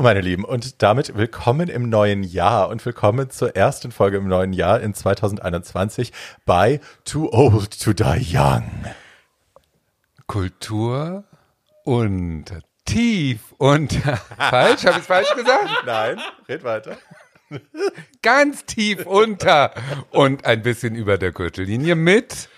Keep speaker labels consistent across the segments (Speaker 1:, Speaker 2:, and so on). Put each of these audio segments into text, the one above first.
Speaker 1: Hallo meine Lieben und damit willkommen im neuen Jahr und willkommen zur ersten Folge im neuen Jahr in 2021 bei Too Old to Die Young.
Speaker 2: Kultur und tief und falsch, habe ich falsch gesagt?
Speaker 1: Nein, red weiter.
Speaker 2: Ganz tief unter und ein bisschen über der Gürtellinie mit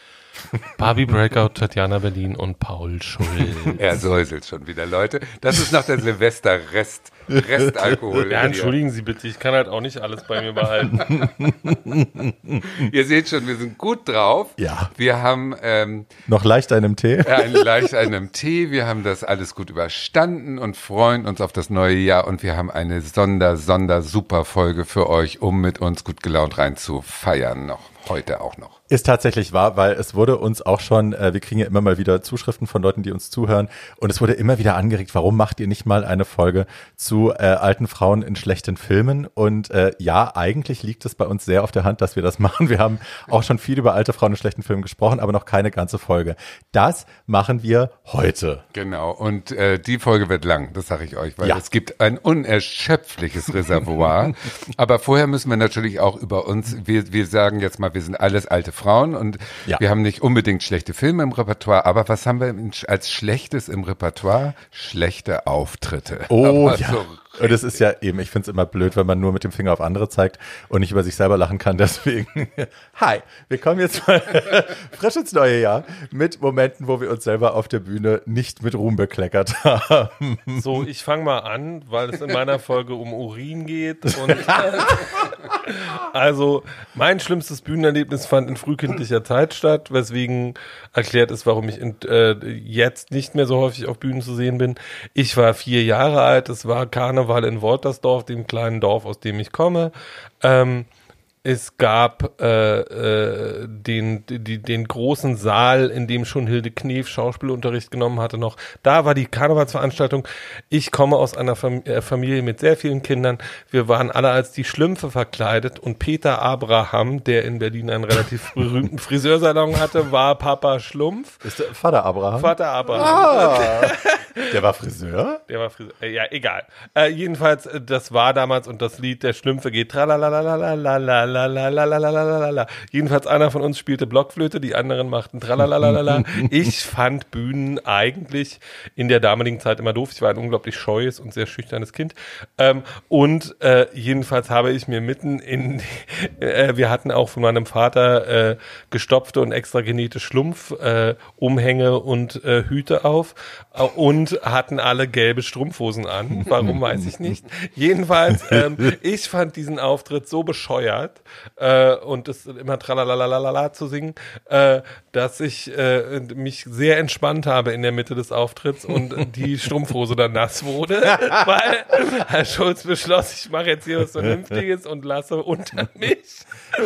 Speaker 3: Barbie Breakout, Tatjana Berlin und Paul Schulz.
Speaker 2: Er säuselt schon wieder, Leute. Das ist noch der Silvester-Rest. Restalkohol.
Speaker 3: Ja, entschuldigen Sie bitte, ich kann halt auch nicht alles bei mir behalten.
Speaker 2: Ihr seht schon, wir sind gut drauf.
Speaker 1: Ja.
Speaker 2: Wir haben ähm,
Speaker 1: Noch leicht einem Tee?
Speaker 2: ein, leicht einem Tee. Wir haben das alles gut überstanden und freuen uns auf das neue Jahr. Und wir haben eine Sonder, Sonder, super Folge für euch, um mit uns gut gelaunt rein zu feiern. Noch heute auch noch.
Speaker 1: Ist tatsächlich wahr, weil es wurde uns auch schon, äh, wir kriegen ja immer mal wieder Zuschriften von Leuten, die uns zuhören und es wurde immer wieder angeregt, warum macht ihr nicht mal eine Folge zu äh, alten Frauen in schlechten Filmen? Und äh, ja, eigentlich liegt es bei uns sehr auf der Hand, dass wir das machen. Wir haben auch schon viel über alte Frauen in schlechten Filmen gesprochen, aber noch keine ganze Folge. Das machen wir heute.
Speaker 2: Genau, und äh, die Folge wird lang, das sage ich euch, weil
Speaker 1: Ja.
Speaker 2: es gibt ein unerschöpfliches Reservoir. Aber vorher müssen wir natürlich auch über uns, wir, wir sagen jetzt mal, wir sind alles alte Frauen und
Speaker 1: Ja.
Speaker 2: wir haben nicht unbedingt schlechte Filme im Repertoire, aber was haben wir als Schlechtes im Repertoire? Schlechte Auftritte.
Speaker 1: Oh
Speaker 2: aber
Speaker 1: ja.
Speaker 2: so
Speaker 1: und es ist ja eben, ich finde es immer blöd, wenn man nur mit dem Finger auf andere zeigt und nicht über sich selber lachen kann. Deswegen, hi, wir kommen jetzt mal frisch ins neue Jahr mit Momenten, wo wir uns selber auf der Bühne nicht mit Ruhm bekleckert haben.
Speaker 3: So, ich fange mal an, weil es in meiner Folge um Urin geht. Also, mein schlimmstes Bühnenerlebnis fand in frühkindlicher Zeit statt, weswegen erklärt ist, warum ich in, äh, jetzt nicht mehr so häufig auf Bühnen zu sehen bin. Ich war vier Jahre alt, es war Karneval in Woltersdorf, dem kleinen Dorf, aus dem ich komme. Ähm, es gab äh, äh, den, die, den großen Saal, in dem schon Hilde Knef Schauspielunterricht genommen hatte noch. Da war die Karnevalsveranstaltung. Ich komme aus einer Fam äh, Familie mit sehr vielen Kindern. Wir waren alle als die Schlümpfe verkleidet und Peter Abraham, der in Berlin einen relativ berühmten Friseursalon hatte, war Papa Schlumpf.
Speaker 1: Ist der Vater Abraham?
Speaker 3: Vater Abraham.
Speaker 1: Ah, der war Friseur?
Speaker 3: Der war Friseur. Äh, ja, egal. Äh, jedenfalls, äh, das war damals und das Lied der Schlümpfe geht Tralalalalalalala. Jedenfalls einer von uns spielte Blockflöte, die anderen machten Tralalalala. ich fand Bühnen eigentlich in der damaligen Zeit immer doof. Ich war ein unglaublich scheues und sehr schüchternes Kind. Ähm, und äh, jedenfalls habe ich mir mitten in, äh, wir hatten auch von meinem Vater äh, gestopfte und extra genähte Schlumpfumhänge äh, und äh, Hüte auf äh, und hatten alle gelbe Strumpfhosen an. Warum weiß ich nicht. Jedenfalls, ähm, ich fand diesen Auftritt so bescheuert, äh, und das immer tralalalala zu singen, äh, dass ich äh, mich sehr entspannt habe in der Mitte des Auftritts und die Strumpfhose dann nass wurde, weil Herr Schulz beschloss, ich mache jetzt hier was Vernünftiges und lasse unter mich.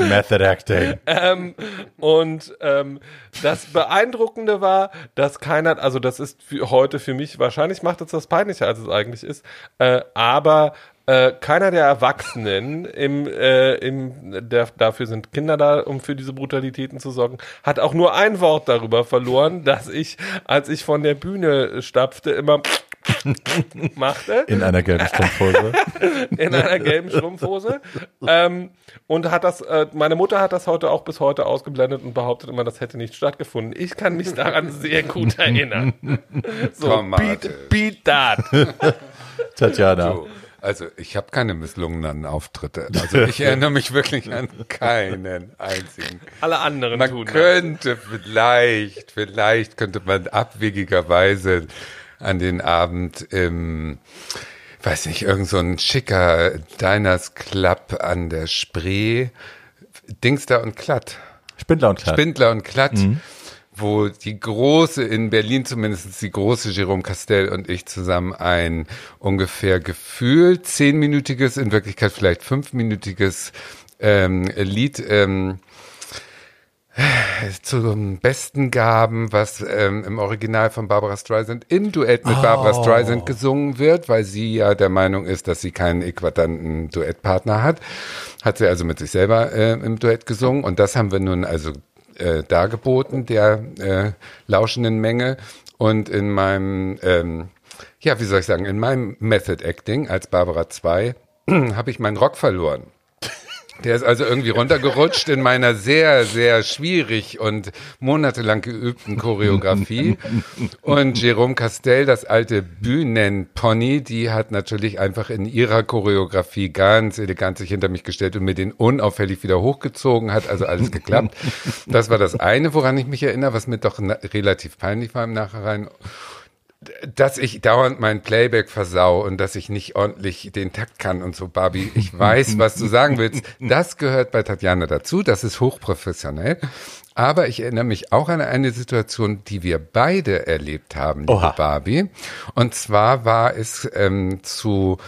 Speaker 1: Method Acting.
Speaker 3: Ähm, und ähm, das Beeindruckende war, dass keiner, also das ist für heute für mich, wahrscheinlich macht es das peinlicher, als es eigentlich ist, äh, aber äh, keiner der Erwachsenen im, äh, im der, dafür sind Kinder da, um für diese Brutalitäten zu sorgen, hat auch nur ein Wort darüber verloren, dass ich, als ich von der Bühne stapfte, immer machte
Speaker 1: In einer gelben Strumpfhose.
Speaker 3: in einer gelben Strumpfhose. Ähm, und hat das, äh, meine Mutter hat das heute auch bis heute ausgeblendet und behauptet immer, das hätte nicht stattgefunden. Ich kann mich daran sehr gut erinnern. So,
Speaker 2: Tomate.
Speaker 3: beat, beat that.
Speaker 1: Tatjana.
Speaker 2: So. Also ich habe keine misslungenen Auftritte. Also ich erinnere mich wirklich an keinen einzigen.
Speaker 3: Alle anderen
Speaker 2: Man
Speaker 3: tun das.
Speaker 2: könnte vielleicht, vielleicht könnte man abwegigerweise an den Abend im, weiß nicht, irgend so ein schicker Diners Club an der Spree, Dingster und Klatt,
Speaker 1: Spindler und Kleid.
Speaker 2: Spindler und Klatt, wo die große, in Berlin zumindest die große Jerome Castell und ich zusammen ein ungefähr gefühlt zehnminütiges, in Wirklichkeit vielleicht fünfminütiges ähm, Lied ähm, zum Besten gaben, was ähm, im Original von Barbara Streisand im Duett mit Barbara Streisand gesungen wird, weil sie ja der Meinung ist, dass sie keinen eklatanten Duettpartner hat. Hat sie also mit sich selber äh, im Duett gesungen und das haben wir nun also äh, dargeboten, der äh, lauschenden Menge. Und in meinem ähm, Ja, wie soll ich sagen, in meinem Method Acting als Barbara 2 habe ich meinen Rock verloren. Der ist also irgendwie runtergerutscht in meiner sehr, sehr schwierig und monatelang geübten Choreografie. Und Jerome Castell, das alte Bühnenpony, die hat natürlich einfach in ihrer Choreografie ganz elegant sich hinter mich gestellt und mir den unauffällig wieder hochgezogen, hat also alles geklappt. Das war das eine, woran ich mich erinnere, was mir doch relativ peinlich war im Nachhinein dass ich dauernd mein Playback versau und dass ich nicht ordentlich den Takt kann und so, Barbie, ich weiß, was du sagen willst. Das gehört bei Tatjana dazu, das ist hochprofessionell. Aber ich erinnere mich auch an eine Situation, die wir beide erlebt haben, liebe Oha. Barbie. Und zwar war es ähm, zu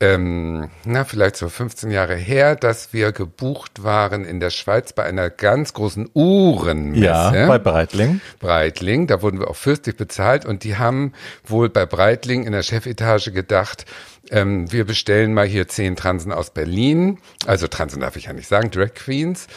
Speaker 2: ähm, na, vielleicht so 15 Jahre her, dass wir gebucht waren in der Schweiz bei einer ganz großen Uhrenmesse.
Speaker 1: Ja, bei Breitling.
Speaker 2: Breitling, da wurden wir auch fürstlich bezahlt und die haben wohl bei Breitling in der Chefetage gedacht, ähm, wir bestellen mal hier zehn Transen aus Berlin, also Transen darf ich ja nicht sagen, Drag Queens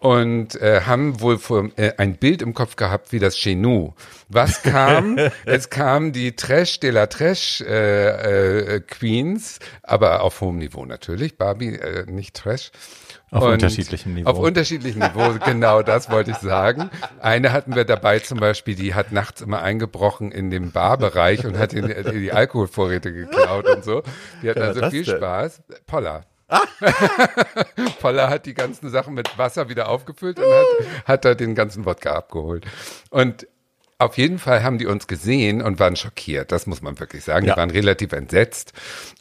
Speaker 2: und äh, haben wohl vor, äh, ein Bild im Kopf gehabt wie das Chenou. Was kam? es kam die Trash de la Trash äh, äh, Queens, aber auf hohem Niveau natürlich. Barbie äh, nicht Trash.
Speaker 1: Auf und unterschiedlichem Niveau.
Speaker 2: Auf unterschiedlichem Niveau, genau das wollte ich sagen. Eine hatten wir dabei zum Beispiel, die hat nachts immer eingebrochen in dem Barbereich und hat die, die Alkoholvorräte geklaut und so. Die hatten also viel denn? Spaß. Polla. Poller hat die ganzen Sachen mit Wasser wieder aufgefüllt und hat, hat da den ganzen Wodka abgeholt. Und auf jeden Fall haben die uns gesehen und waren schockiert. Das muss man wirklich sagen. Ja. Die waren relativ entsetzt.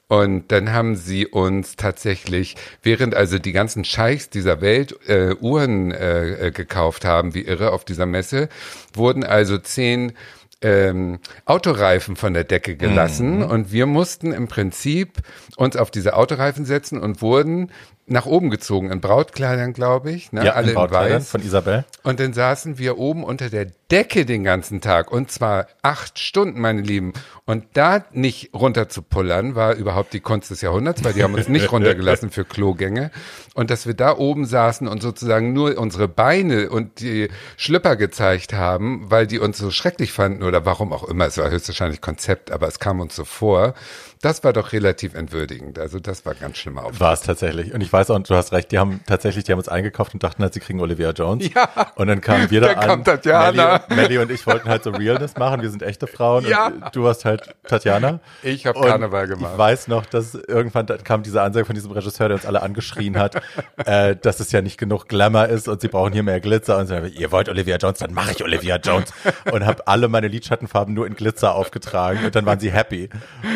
Speaker 2: Und dann haben sie uns tatsächlich, während also die ganzen Scheichs dieser Welt äh, Uhren äh, äh gekauft haben, wie irre auf dieser Messe, wurden also zehn ähm, Autoreifen von der Decke gelassen mhm. und wir mussten im Prinzip uns auf diese Autoreifen setzen und wurden nach oben gezogen, in Brautkleidern, glaube ich. Ne?
Speaker 1: Ja, alle in, in weiß. von Isabel.
Speaker 2: Und dann saßen wir oben unter der Decke den ganzen Tag und zwar acht Stunden, meine Lieben. Und da nicht runter zu pullern, war überhaupt die Kunst des Jahrhunderts, weil die haben uns nicht runtergelassen für Klogänge. Und dass wir da oben saßen und sozusagen nur unsere Beine und die Schlüpper gezeigt haben, weil die uns so schrecklich fanden oder warum auch immer. Es war höchstwahrscheinlich Konzept, aber es kam uns so vor. Das war doch relativ entwürdigend. Also das war ganz schlimm
Speaker 1: auf. War es tatsächlich. Und ich weiß auch, du hast recht, die haben tatsächlich, die haben uns eingekauft und dachten halt, sie kriegen Olivia Jones. Ja. Und dann kamen wir da dann an. Kam
Speaker 2: Tatjana.
Speaker 1: Melli, Melli und ich wollten halt so Realness machen. Wir sind echte Frauen. Ja. Du warst halt Tatjana.
Speaker 2: Ich habe Karneval gemacht.
Speaker 1: Ich weiß noch, dass irgendwann kam diese Ansage von diesem Regisseur, der uns alle angeschrien hat, äh, dass es ja nicht genug Glamour ist und sie brauchen hier mehr Glitzer. Und so, ihr wollt Olivia Jones, dann mache ich Olivia Jones. Und habe alle meine Lidschattenfarben nur in Glitzer aufgetragen. Und dann waren sie happy.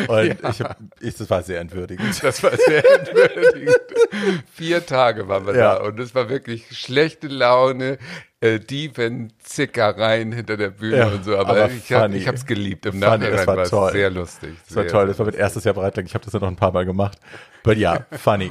Speaker 1: Und ja. Ich, ich, das war sehr entwürdigend.
Speaker 2: Das war sehr entwürdigend. Vier Tage waren wir ja. da und es war wirklich schlechte Laune, äh, Diebenzickereien hinter der Bühne ja, und so. Aber, aber ich habe es geliebt. Im funny, Nachhinein war, war es sehr lustig.
Speaker 1: Das war toll. Das war mein erstes Jahr Breitling. Ich habe das ja noch ein paar Mal gemacht. But ja, funny.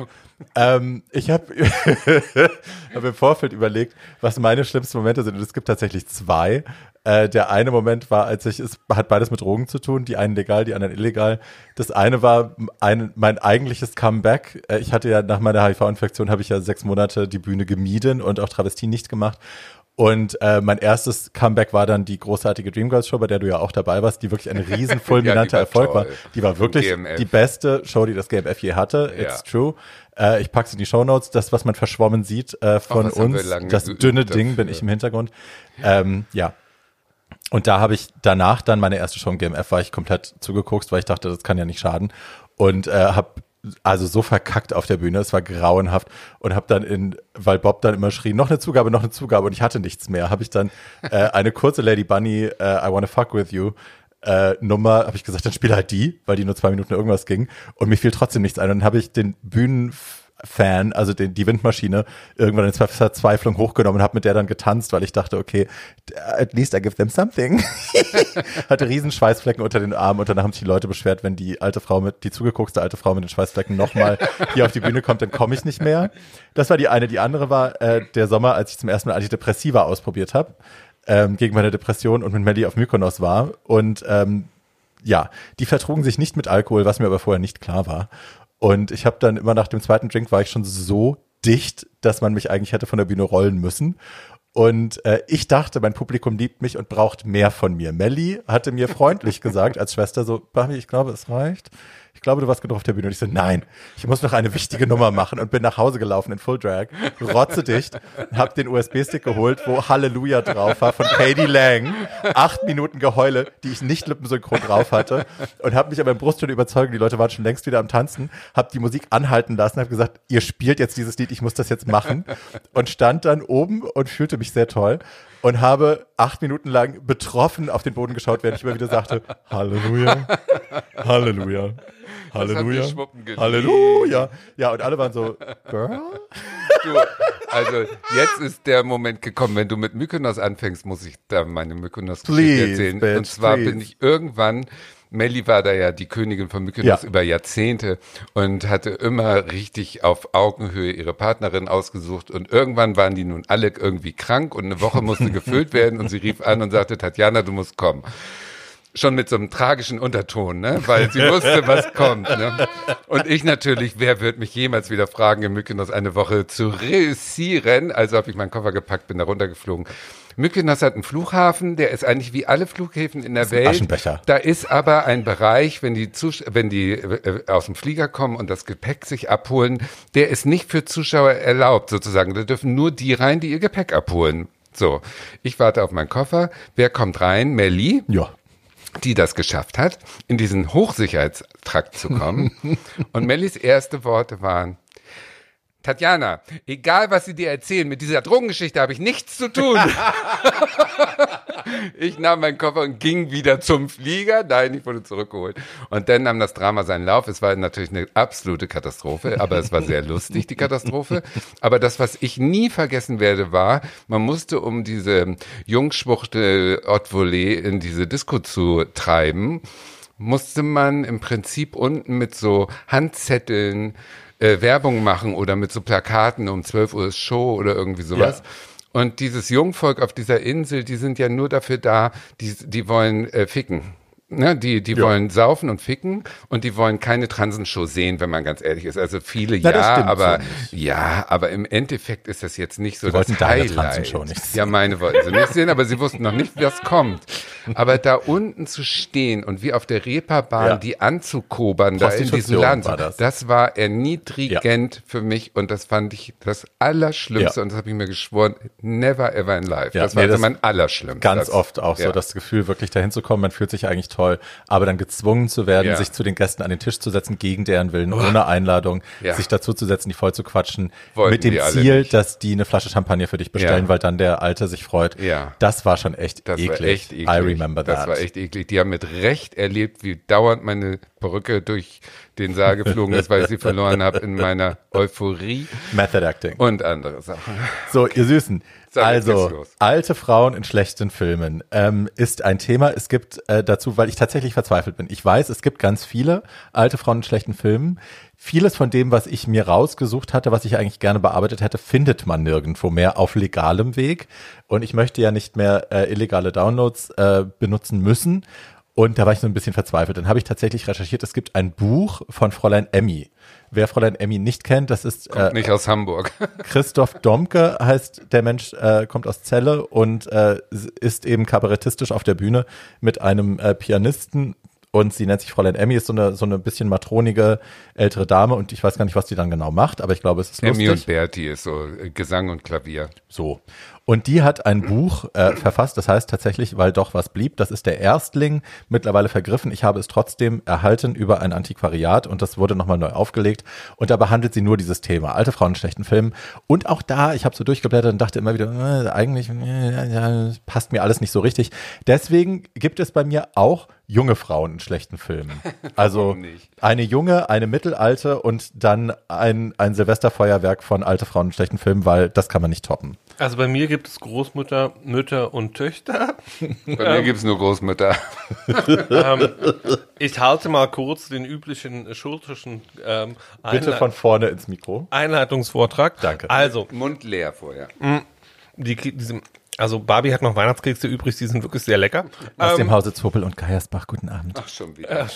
Speaker 1: ähm, ich habe hab im Vorfeld überlegt, was meine schlimmsten Momente sind. Und es gibt tatsächlich zwei. Äh, der eine Moment war, als ich, es hat beides mit Drogen zu tun, die einen legal, die anderen illegal. Das eine war ein, mein eigentliches Comeback. Äh, ich hatte ja nach meiner HIV-Infektion habe ich ja sechs Monate die Bühne gemieden und auch Travestie nicht gemacht. Und äh, mein erstes Comeback war dann die großartige Dreamgirls Show, bei der du ja auch dabei warst, die wirklich ein riesen fulminanter ja, Erfolg toll. war. Die war wirklich GMF. die beste Show, die das GMF je hatte. Ja. It's true. Äh, ich pack's in die Show Notes. Das, was man verschwommen sieht äh, von oh, uns, das dünne Ding bin ich im Hintergrund. Ähm, ja, und da habe ich danach dann meine erste Show im GMF, war ich komplett zugeguckt, weil ich dachte, das kann ja nicht schaden. Und äh, habe also so verkackt auf der Bühne, es war grauenhaft. Und habe dann in, weil Bob dann immer schrie, noch eine Zugabe, noch eine Zugabe. Und ich hatte nichts mehr, habe ich dann äh, eine kurze Lady Bunny, äh, I Wanna Fuck With You äh, Nummer, habe ich gesagt, dann spiele halt die, weil die nur zwei Minuten irgendwas ging. Und mir fiel trotzdem nichts ein. Und dann habe ich den Bühnen Fan, also den, die Windmaschine, irgendwann in Verzweiflung hochgenommen und habe mit der dann getanzt, weil ich dachte, okay, at least I give them something. Hatte riesen Schweißflecken unter den Armen und dann haben sich die Leute beschwert, wenn die alte Frau mit, die zugeguckste alte Frau mit den Schweißflecken nochmal hier auf die Bühne kommt, dann komme ich nicht mehr. Das war die eine. Die andere war äh, der Sommer, als ich zum ersten Mal Antidepressiva ausprobiert habe, ähm, gegen meine Depression und mit Melly auf Mykonos war und ähm, ja, die vertrugen sich nicht mit Alkohol, was mir aber vorher nicht klar war. Und ich habe dann immer nach dem zweiten Drink war ich schon so dicht, dass man mich eigentlich hätte von der Bühne rollen müssen. Und äh, ich dachte, mein Publikum liebt mich und braucht mehr von mir. Melly hatte mir freundlich gesagt als Schwester so, Barbie, ich glaube, es reicht ich glaube, du warst genug auf der Bühne. Und ich so, nein, ich muss noch eine wichtige Nummer machen und bin nach Hause gelaufen in Full Drag, rotzedicht, hab den USB-Stick geholt, wo Halleluja drauf war von Katie Lang. Acht Minuten Geheule, die ich nicht lippensynchron drauf hatte und habe mich aber im Brustton überzeugt, die Leute waren schon längst wieder am Tanzen, hab die Musik anhalten lassen, habe gesagt, ihr spielt jetzt dieses Lied, ich muss das jetzt machen und stand dann oben und fühlte mich sehr toll und habe acht Minuten lang betroffen auf den Boden geschaut, während ich immer wieder sagte, Halleluja, Halleluja. Halleluja. Halleluja. Ja, und alle waren so, Girl?
Speaker 2: Du, also jetzt ist der Moment gekommen, wenn du mit Mykonos anfängst, muss ich da meine Mykonos-Geschichte erzählen. Bitch, und zwar please. bin ich irgendwann Melly war da ja die Königin von Mykonos ja. über Jahrzehnte und hatte immer richtig auf Augenhöhe ihre Partnerin ausgesucht und irgendwann waren die nun alle irgendwie krank und eine Woche musste gefüllt werden und sie rief an und sagte, Tatjana, du musst kommen schon mit so einem tragischen Unterton, ne? weil sie wusste, was kommt. Ne? Und ich natürlich, wer wird mich jemals wieder fragen, in Mykonos eine Woche zu reüssieren? Also habe ich meinen Koffer gepackt, bin da runtergeflogen. Mykonos hat einen Flughafen, der ist eigentlich wie alle Flughäfen in der Welt.
Speaker 1: Aschenbecher.
Speaker 2: Da ist aber ein Bereich, wenn die, Zus wenn die äh, aus dem Flieger kommen und das Gepäck sich abholen, der ist nicht für Zuschauer erlaubt sozusagen. Da dürfen nur die rein, die ihr Gepäck abholen. So, ich warte auf meinen Koffer. Wer kommt rein? Melly.
Speaker 1: Ja
Speaker 2: die das geschafft hat, in diesen Hochsicherheitstrakt zu kommen. Und Mellis erste Worte waren, Tatjana, egal was sie dir erzählen, mit dieser Drogengeschichte habe ich nichts zu tun. ich nahm meinen Koffer und ging wieder zum Flieger. Nein, ich wurde zurückgeholt. Und dann nahm das Drama seinen Lauf. Es war natürlich eine absolute Katastrophe, aber es war sehr lustig, die Katastrophe. Aber das, was ich nie vergessen werde, war, man musste, um diese Jungschwuchtel Haute Volée in diese Disco zu treiben, musste man im Prinzip unten mit so Handzetteln äh, Werbung machen oder mit so Plakaten um 12 Uhr ist Show oder irgendwie sowas. Ja. Und dieses Jungvolk auf dieser Insel, die sind ja nur dafür da, die, die wollen äh, ficken. Ne, die die ja. wollen saufen und ficken und die wollen keine Transenshow sehen, wenn man ganz ehrlich ist. Also viele Na, ja, aber so ja, aber im Endeffekt ist das jetzt nicht so
Speaker 1: sie
Speaker 2: das
Speaker 1: wollten Highlight. Deine Transenshow nicht
Speaker 2: sehen. Ja, meine wollten sie nicht sehen, aber sie wussten noch nicht, was kommt. Aber da unten zu stehen und wie auf der Reeperbahn ja. die anzukobern da in diesem Land, war das. das. war erniedrigend ja. für mich und das fand ich das Allerschlimmste und das habe ich mir geschworen, never ever in life. das war nee, also mein Allerschlimmste.
Speaker 1: Ganz oft auch so das Gefühl, wirklich dahin zu kommen, man fühlt sich eigentlich toll, aber dann gezwungen zu werden, sich zu den Gästen an den Tisch zu setzen, gegen deren Willen, oh. ohne Einladung, sich dazu zu setzen, die voll zu quatschen, Wollten mit dem Ziel, dass die eine Flasche Champagner für dich bestellen, weil dann der Alte sich freut.
Speaker 2: Ja.
Speaker 1: Das war schon echt das eklig. War echt eklig remember
Speaker 2: that. Das war echt eklig. Die haben mit Recht erlebt, wie dauernd meine Perücke durch den Saal geflogen ist, weil ich sie verloren habe in meiner Euphorie.
Speaker 1: Method Acting.
Speaker 2: Und andere Sachen.
Speaker 1: So, ihr Süßen. Also, alte Frauen in schlechten Filmen ähm, ist ein Thema. Es gibt äh, dazu, weil ich tatsächlich verzweifelt bin. Ich weiß, es gibt ganz viele alte Frauen in schlechten Filmen. Vieles von dem, was ich mir rausgesucht hatte, was ich eigentlich gerne bearbeitet hätte, findet man nirgendwo mehr auf legalem Weg. Und ich möchte ja nicht mehr äh, illegale Downloads äh, benutzen müssen. Und da war ich so ein bisschen verzweifelt. Dann habe ich tatsächlich recherchiert, es gibt ein Buch von Fräulein Emmy. Wer Fräulein Emmy nicht kennt, das ist
Speaker 2: kommt äh, nicht aus Hamburg.
Speaker 1: Christoph Domke heißt der Mensch, äh, kommt aus Celle und äh, ist eben kabarettistisch auf der Bühne mit einem äh, Pianisten und sie nennt sich Fräulein Emmy, ist so eine, so eine bisschen matronige ältere Dame und ich weiß gar nicht, was die dann genau macht, aber ich glaube, es ist lustig.
Speaker 2: Emmy und Bertie ist so äh, Gesang und Klavier.
Speaker 1: So. Und die hat ein Buch äh, verfasst, das heißt tatsächlich, weil doch was blieb. Das ist der Erstling, mittlerweile vergriffen. Ich habe es trotzdem erhalten über ein Antiquariat und das wurde nochmal neu aufgelegt. Und da behandelt sie nur dieses Thema, alte Frauen in schlechten Filmen. Und auch da, ich habe so durchgeblättert und dachte immer wieder, äh, eigentlich äh, ja, passt mir alles nicht so richtig. Deswegen gibt es bei mir auch junge Frauen in schlechten Filmen. Also eine junge, eine mittelalte und dann ein, ein Silvesterfeuerwerk von alte Frauen in schlechten Filmen, weil das kann man nicht toppen.
Speaker 3: Also bei mir gibt es Großmutter, Mütter und Töchter.
Speaker 2: Bei mir ähm, gibt es nur Großmütter.
Speaker 3: ähm, ich halte mal kurz den üblichen schurtischen ähm,
Speaker 1: Bitte von vorne ins Mikro.
Speaker 3: Einleitungsvortrag.
Speaker 1: Danke.
Speaker 3: Also.
Speaker 2: Mund leer vorher.
Speaker 3: Die, diese, also Barbie hat noch Weihnachtskekse übrig, die sind wirklich sehr lecker.
Speaker 1: Aus ähm, dem Hause Zopel und Geiersbach, guten Abend.
Speaker 2: Ach, schon wieder.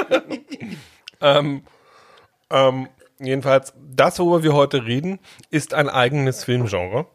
Speaker 3: ähm, ähm, jedenfalls, das, worüber wir heute reden, ist ein eigenes Filmgenre.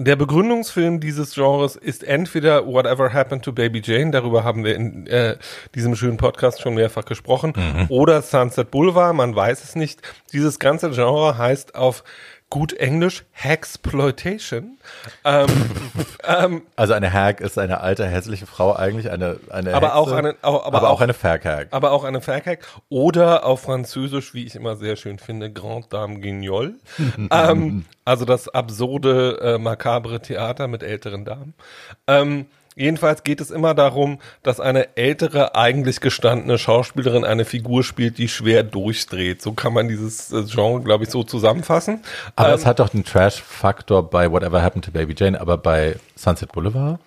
Speaker 3: Der Begründungsfilm dieses Genres ist entweder Whatever Happened to Baby Jane, darüber haben wir in äh, diesem schönen Podcast schon mehrfach gesprochen, oder Sunset Boulevard, man weiß es nicht. Dieses ganze Genre heißt auf gut Englisch Hexploitation. Ähm, ähm,
Speaker 1: Also eine Hag ist eine alte, hässliche Frau eigentlich, eine, eine
Speaker 3: Aber
Speaker 1: Hexe,
Speaker 3: auch eine- auch- aber
Speaker 1: aber, auch,
Speaker 3: auch-
Speaker 1: eine Ferghag.
Speaker 3: aber auch eine Fairhack oder auf Französisch, wie ich immer sehr schön finde, Grand Dame Guignol. ähm, also das absurde, äh, makabre Theater mit älteren Damen. Jedenfalls geht es immer darum, dass eine ältere, eigentlich gestandene Schauspielerin eine Figur spielt, die schwer durchdreht. So kann man dieses äh, Genre, glaube ich, so zusammenfassen.
Speaker 1: Aber
Speaker 3: Ähm,
Speaker 1: es hat doch den Trash-Faktor bei Whatever Happened to Baby Jane, aber bei Sunset Boulevard?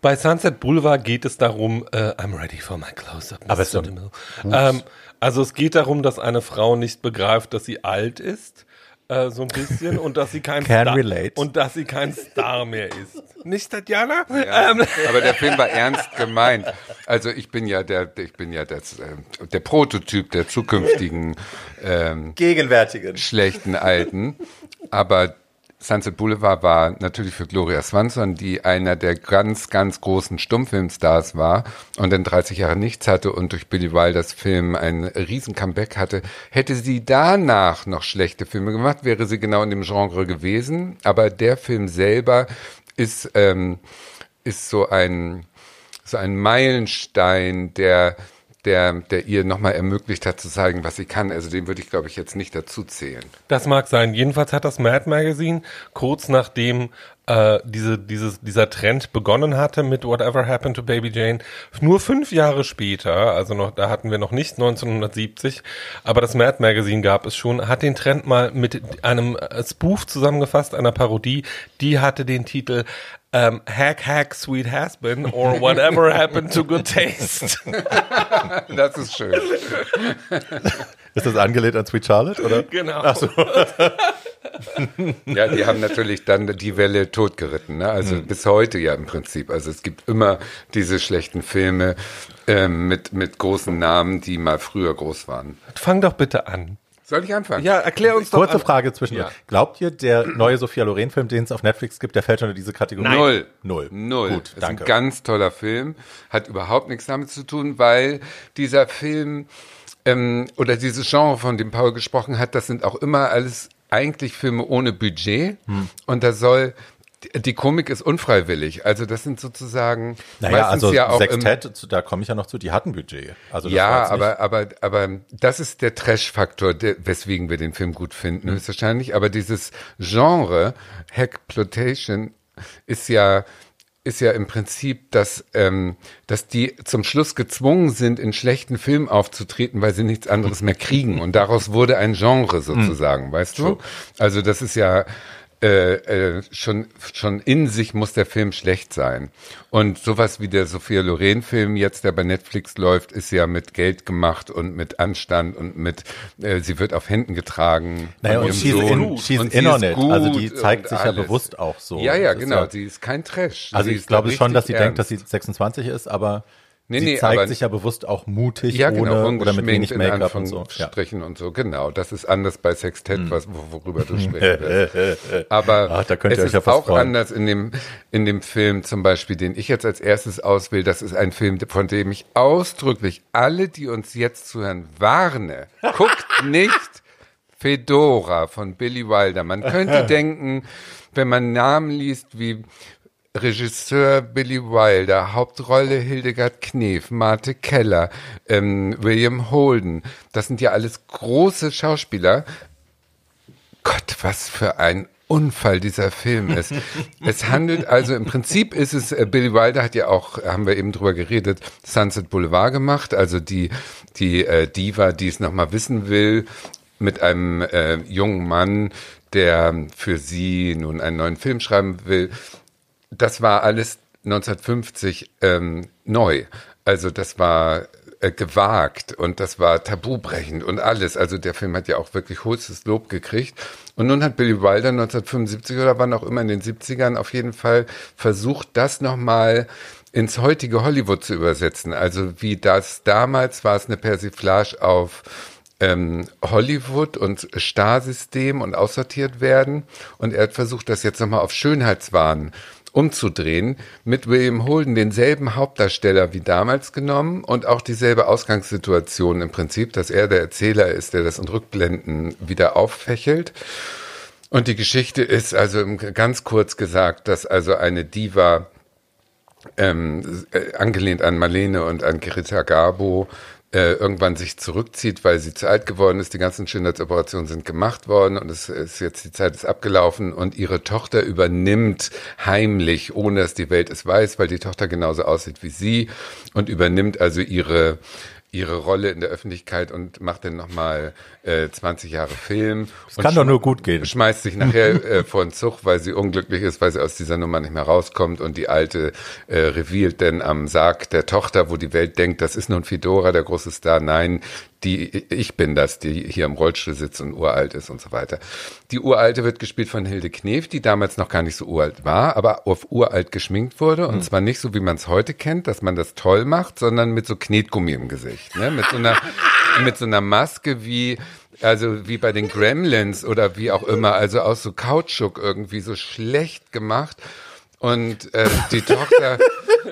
Speaker 3: Bei Sunset Boulevard geht es darum, äh, I'm ready for my close-up.
Speaker 1: Aber es
Speaker 3: ähm, also es geht darum, dass eine Frau nicht begreift, dass sie alt ist, äh, so ein bisschen, und dass sie kein
Speaker 1: Can
Speaker 3: Star
Speaker 1: relate.
Speaker 3: und dass sie kein Star mehr ist. Nicht, Tatjana?
Speaker 2: Ja,
Speaker 3: Ähm,
Speaker 2: aber der Film war ernst gemeint. Also ich bin ja der, ich bin ja das, äh, der Prototyp der zukünftigen ähm,
Speaker 1: Gegenwärtigen.
Speaker 2: schlechten Alten. Aber Sunset Boulevard war natürlich für Gloria Swanson, die einer der ganz, ganz großen Stummfilmstars war und dann 30 Jahre nichts hatte und durch Billy Wilders Film ein riesen Comeback hatte. Hätte sie danach noch schlechte Filme gemacht, wäre sie genau in dem Genre gewesen. Aber der Film selber ist, ähm, ist so ein, so ein Meilenstein, der, der, der ihr nochmal ermöglicht hat zu zeigen, was sie kann. Also den würde ich, glaube ich, jetzt nicht dazu zählen.
Speaker 3: Das mag sein. Jedenfalls hat das Mad Magazine kurz nachdem äh, diese, dieses, dieser Trend begonnen hatte mit Whatever Happened to Baby Jane, nur fünf Jahre später, also noch, da hatten wir noch nicht 1970, aber das Mad Magazine gab es schon, hat den Trend mal mit einem äh, Spoof zusammengefasst, einer Parodie, die hatte den Titel ähm, Hack Hack Sweet Has-Been or Whatever Happened to Good Taste.
Speaker 2: Das ist schön.
Speaker 1: Ist das angelehnt an Sweet Charlotte, oder?
Speaker 3: genau.
Speaker 2: Ja, die haben natürlich dann die Welle totgeritten. Ne? Also bis heute ja im Prinzip. Also es gibt immer diese schlechten Filme ähm, mit, mit großen Namen, die mal früher groß waren.
Speaker 3: Fang doch bitte an.
Speaker 2: Soll ich anfangen?
Speaker 3: Ja, erklär uns doch.
Speaker 1: Kurze Frage zwischen.
Speaker 3: Ja.
Speaker 1: Glaubt ihr, der neue Sophia Loren-Film, den es auf Netflix gibt, der fällt schon in diese Kategorie?
Speaker 2: Null.
Speaker 1: Null.
Speaker 2: Null.
Speaker 1: Gut,
Speaker 2: ist
Speaker 1: danke.
Speaker 2: ein ganz toller Film. Hat überhaupt nichts damit zu tun, weil dieser Film ähm, oder dieses Genre, von dem Paul gesprochen hat, das sind auch immer alles eigentlich Filme ohne Budget.
Speaker 1: Hm.
Speaker 2: Und da soll die Komik ist unfreiwillig. Also das sind sozusagen
Speaker 1: Naja,
Speaker 2: meistens
Speaker 1: also
Speaker 2: ja auch im,
Speaker 1: Sextett, da komme ich ja noch zu, die hatten Budget. Also das
Speaker 2: ja, aber, aber, aber das ist der Trash-Faktor, weswegen wir den Film gut finden, höchstwahrscheinlich. Aber dieses Genre, Hackploitation, ist ja, ist ja im Prinzip, dass, ähm, dass die zum Schluss gezwungen sind, in schlechten Filmen aufzutreten, weil sie nichts anderes mehr kriegen. Und daraus wurde ein Genre sozusagen, weißt du? Also das ist ja, äh, äh, schon, schon in sich muss der Film schlecht sein. Und sowas wie der Sophia Loren-Film jetzt, der bei Netflix läuft, ist ja mit Geld gemacht und mit Anstand und mit, äh, sie wird auf Händen getragen.
Speaker 1: Naja, und she's
Speaker 2: Sohn.
Speaker 1: in, she's
Speaker 2: Und sie
Speaker 1: in
Speaker 2: ist
Speaker 1: on it. Also die zeigt sich ja
Speaker 2: alles.
Speaker 1: bewusst auch so.
Speaker 2: Ja, ja, genau. Sie ist kein Trash.
Speaker 1: Also
Speaker 2: sie
Speaker 1: ich glaube schon, dass sie denkt, dass sie
Speaker 2: ernst.
Speaker 1: 26 ist, aber
Speaker 2: Nee,
Speaker 1: sie
Speaker 2: nee,
Speaker 1: zeigt
Speaker 2: aber-
Speaker 1: sich ja bewusst auch mutig
Speaker 2: ja, genau,
Speaker 1: ohne oder mit wenig Make-up und so. Ja.
Speaker 2: Anführungsstrichen und so, genau. Das ist anders bei Sextett,
Speaker 1: Hm.
Speaker 2: was, wo- worüber du sprechen wirst. Aber
Speaker 1: Ach, da könnt ihr
Speaker 2: es
Speaker 1: euch ja
Speaker 2: ist
Speaker 1: was
Speaker 2: auch
Speaker 1: freuen.
Speaker 2: anders in dem, in dem Film zum Beispiel, den ich jetzt als erstes auswähle. Das ist ein Film, von dem ich ausdrücklich alle, die uns jetzt zuhören, warne. Guckt nicht Fedora von Billy Wilder. Man könnte denken, wenn man Namen liest wie Regisseur Billy Wilder, Hauptrolle Hildegard Knef, Marte Keller, ähm, William Holden. Das sind ja alles große Schauspieler. Gott, was für ein Unfall dieser Film ist. es handelt also im Prinzip ist es, äh, Billy Wilder hat ja auch, haben wir eben drüber geredet, Sunset Boulevard gemacht, also die, die äh, Diva, die es nochmal wissen will, mit einem äh, jungen Mann, der für sie nun einen neuen Film schreiben will. Das war alles 1950 ähm, neu. Also das war äh, gewagt und das war tabubrechend und alles. Also der Film hat ja auch wirklich hohes Lob gekriegt. Und nun hat Billy Wilder 1975 oder wann auch immer in den 70ern auf jeden Fall versucht, das nochmal ins heutige Hollywood zu übersetzen. Also wie das damals war es eine Persiflage auf ähm, Hollywood und Starsystem und aussortiert werden. Und er hat versucht, das jetzt nochmal auf Schönheitswahn umzudrehen, mit William Holden denselben Hauptdarsteller wie damals genommen und auch dieselbe Ausgangssituation im Prinzip, dass er der Erzähler ist, der das in Rückblenden wieder auffächelt. Und die Geschichte ist also ganz kurz gesagt, dass also eine Diva ähm, äh, angelehnt an Marlene und an Greta Garbo äh, irgendwann sich zurückzieht, weil sie zu alt geworden ist. Die ganzen Schönheitsoperationen sind gemacht worden und es ist jetzt die Zeit ist abgelaufen und ihre Tochter übernimmt heimlich, ohne dass die Welt es weiß, weil die Tochter genauso aussieht wie sie und übernimmt also ihre ihre Rolle in der Öffentlichkeit und macht dann nochmal äh, 20 Jahre Film.
Speaker 1: Das kann doch nur gut gehen.
Speaker 2: Schmeißt sich nachher äh, vor den Zug, weil sie unglücklich ist, weil sie aus dieser Nummer nicht mehr rauskommt und die Alte äh, revealt denn am Sarg der Tochter, wo die Welt denkt, das ist nun Fedora, der große Star. Nein, die, ich bin das, die hier im Rollstuhl sitzt und uralt ist und so weiter. Die Uralte wird gespielt von Hilde Knef, die damals noch gar nicht so uralt war, aber auf uralt geschminkt wurde. Und mhm. zwar nicht so, wie man es heute kennt, dass man das toll macht, sondern mit so Knetgummi im Gesicht. Ne? Mit, so einer, mit so einer Maske wie, also wie bei den Gremlins oder wie auch immer, also aus so Kautschuk irgendwie so schlecht gemacht. Und äh, die Tochter,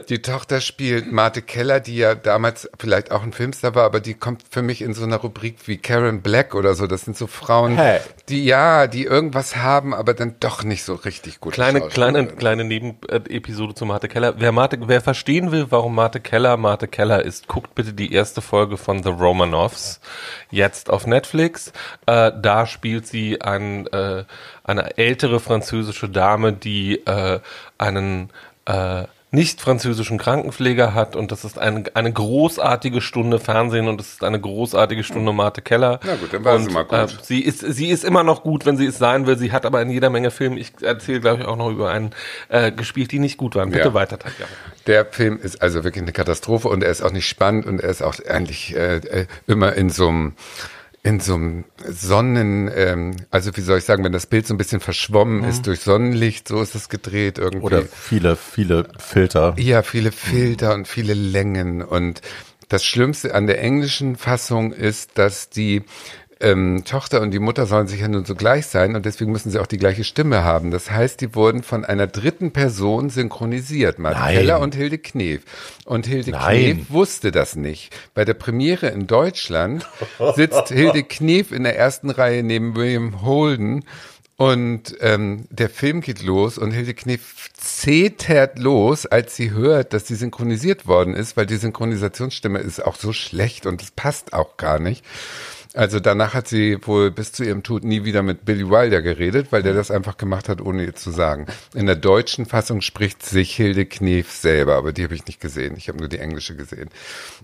Speaker 2: die Tochter spielt Marte Keller, die ja damals vielleicht auch ein Filmstar war, aber die kommt für mich in so einer Rubrik wie Karen Black oder so. Das sind so Frauen, hey. die ja, die irgendwas haben, aber dann doch nicht so richtig gut.
Speaker 3: Kleine, kleine, kleine Nebenepisode zu Marte Keller. Wer Marte, wer verstehen will, warum Marte Keller Marte Keller ist, guckt bitte die erste Folge von The Romanovs jetzt auf Netflix. Äh, da spielt sie ein äh, eine ältere französische Dame, die äh, einen äh, nicht französischen Krankenpfleger hat und das ist eine, eine großartige Stunde Fernsehen und es ist eine großartige Stunde Marte Keller.
Speaker 2: Na gut, dann war sie mal gut. Äh,
Speaker 3: sie ist sie ist immer noch gut, wenn sie es sein will. Sie hat aber in jeder Menge Filme, ich erzähle glaube ich auch noch über einen äh, gespielt, die nicht gut waren. Bitte ja. weiter, Tatjana.
Speaker 2: Der Film ist also wirklich eine Katastrophe und er ist auch nicht spannend und er ist auch eigentlich äh, äh immer in so einem in so einem Sonnen, ähm, also wie soll ich sagen, wenn das Bild so ein bisschen verschwommen mhm. ist durch Sonnenlicht, so ist es gedreht irgendwie.
Speaker 1: Oder viele, viele Filter.
Speaker 2: Ja, viele Filter und viele Längen und das Schlimmste an der englischen Fassung ist, dass die ähm, Tochter und die Mutter sollen sich ja nun so gleich sein und deswegen müssen sie auch die gleiche Stimme haben. Das heißt, die wurden von einer dritten Person synchronisiert, Martin Keller und Hilde Knef. Und Hilde Nein. Knef wusste das nicht. Bei der Premiere in Deutschland sitzt Hilde Knef in der ersten Reihe neben William Holden und ähm, der Film geht los und Hilde Knef zetert los, als sie hört, dass sie synchronisiert worden ist, weil die Synchronisationsstimme ist auch so schlecht und es passt auch gar nicht. Also danach hat sie wohl bis zu ihrem Tod nie wieder mit Billy Wilder geredet, weil der das einfach gemacht hat, ohne ihr zu sagen. In der deutschen Fassung spricht sich Hilde Knef selber, aber die habe ich nicht gesehen. Ich habe nur die englische gesehen.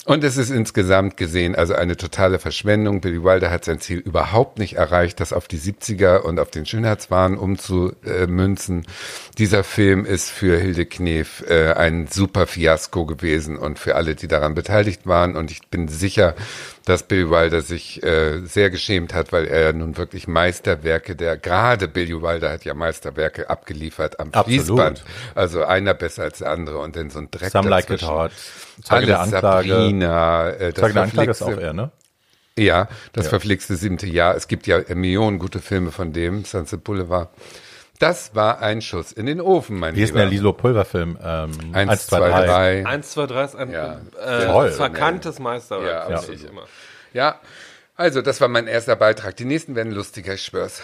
Speaker 2: Und es ist insgesamt gesehen also eine totale Verschwendung. Billy Wilder hat sein Ziel überhaupt nicht erreicht, das auf die 70er und auf den Schönheitswahn umzumünzen. Dieser Film ist für Hilde Knef äh, ein super Fiasko gewesen und für alle, die daran beteiligt waren. Und ich bin sicher, dass Bill Wilder sich äh, sehr geschämt hat, weil er nun wirklich Meisterwerke der, gerade Bill Wilder hat ja Meisterwerke abgeliefert am Absolut. Fließband. Also einer besser als der andere und dann so ein Dreck
Speaker 1: Some dazwischen. Like it hard. Zeuge der Anklage. Sabrina, äh, das Zeuge der Anklage ist auch er, ne?
Speaker 2: Ja, das ja. verflixte siebte Jahr. Es gibt ja Millionen gute Filme von dem, Sunset Boulevard. Das war ein Schuss in den Ofen, mein
Speaker 1: Wie ist denn der Lilo Pulverfilm?
Speaker 2: Ähm, 1, 2, 3.
Speaker 3: 1, 2, 3 ist ein ja. äh, verkanntes Meisterwerk, ja, ich immer.
Speaker 2: Ja, also das war mein erster Beitrag. Die nächsten werden lustiger, ich schwör's.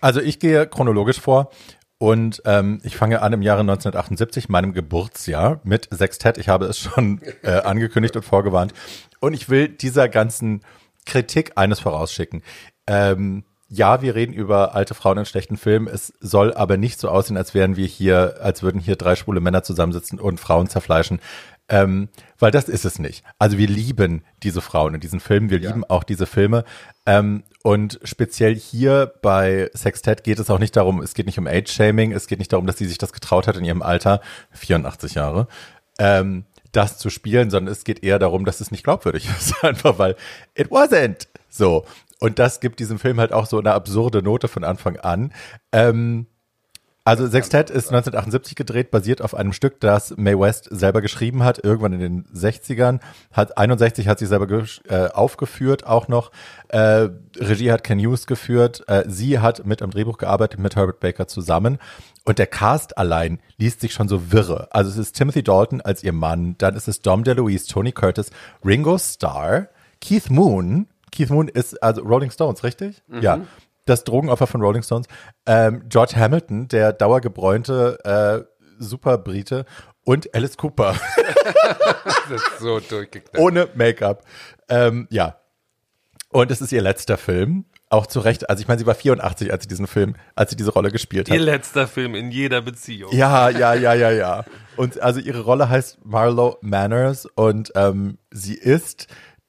Speaker 1: Also ich gehe chronologisch vor. Und ähm, ich fange an im Jahre 1978, meinem Geburtsjahr, mit Sextett. Ich habe es schon äh, angekündigt und vorgewarnt. Und ich will dieser ganzen Kritik eines vorausschicken. Ähm, ja, wir reden über alte Frauen in schlechten Filmen. Es soll aber nicht so aussehen, als wären wir hier, als würden hier drei schwule Männer zusammensitzen und Frauen zerfleischen. Ähm, weil das ist es nicht. Also wir lieben diese Frauen in diesen Filmen, wir ja. lieben auch diese Filme. Ähm, und speziell hier bei Sextet geht es auch nicht darum, es geht nicht um Age-Shaming, es geht nicht darum, dass sie sich das getraut hat in ihrem Alter, 84 Jahre, ähm, das zu spielen, sondern es geht eher darum, dass es nicht glaubwürdig ist, einfach weil it wasn't. So. Und das gibt diesem Film halt auch so eine absurde Note von Anfang an. Ähm, Also Sextett ist 1978 gedreht, basiert auf einem Stück, das Mae West selber geschrieben hat, irgendwann in den 60ern. Hat 61 hat sie selber äh, aufgeführt auch noch. Äh, Regie hat Ken Hughes geführt. Äh, sie hat mit am Drehbuch gearbeitet mit Herbert Baker zusammen. Und der Cast allein liest sich schon so wirre. Also es ist Timothy Dalton als ihr Mann, dann ist es Dom DeLuise, Tony Curtis, Ringo Starr, Keith Moon. Keith Moon ist also Rolling Stones, richtig? Mhm. Ja das Drogenopfer von Rolling Stones, ähm, George Hamilton, der dauergebräunte äh, Superbrite und Alice Cooper.
Speaker 2: das ist so durchgeknallt.
Speaker 1: Ohne Make-up. Ähm, ja. Und es ist ihr letzter Film. Auch zu Recht. Also ich meine, sie war 84, als sie diesen Film, als sie diese Rolle gespielt hat.
Speaker 3: Ihr letzter Film in jeder Beziehung.
Speaker 1: Ja, ja, ja, ja, ja. Und also ihre Rolle heißt Marlo Manners und ähm, sie ist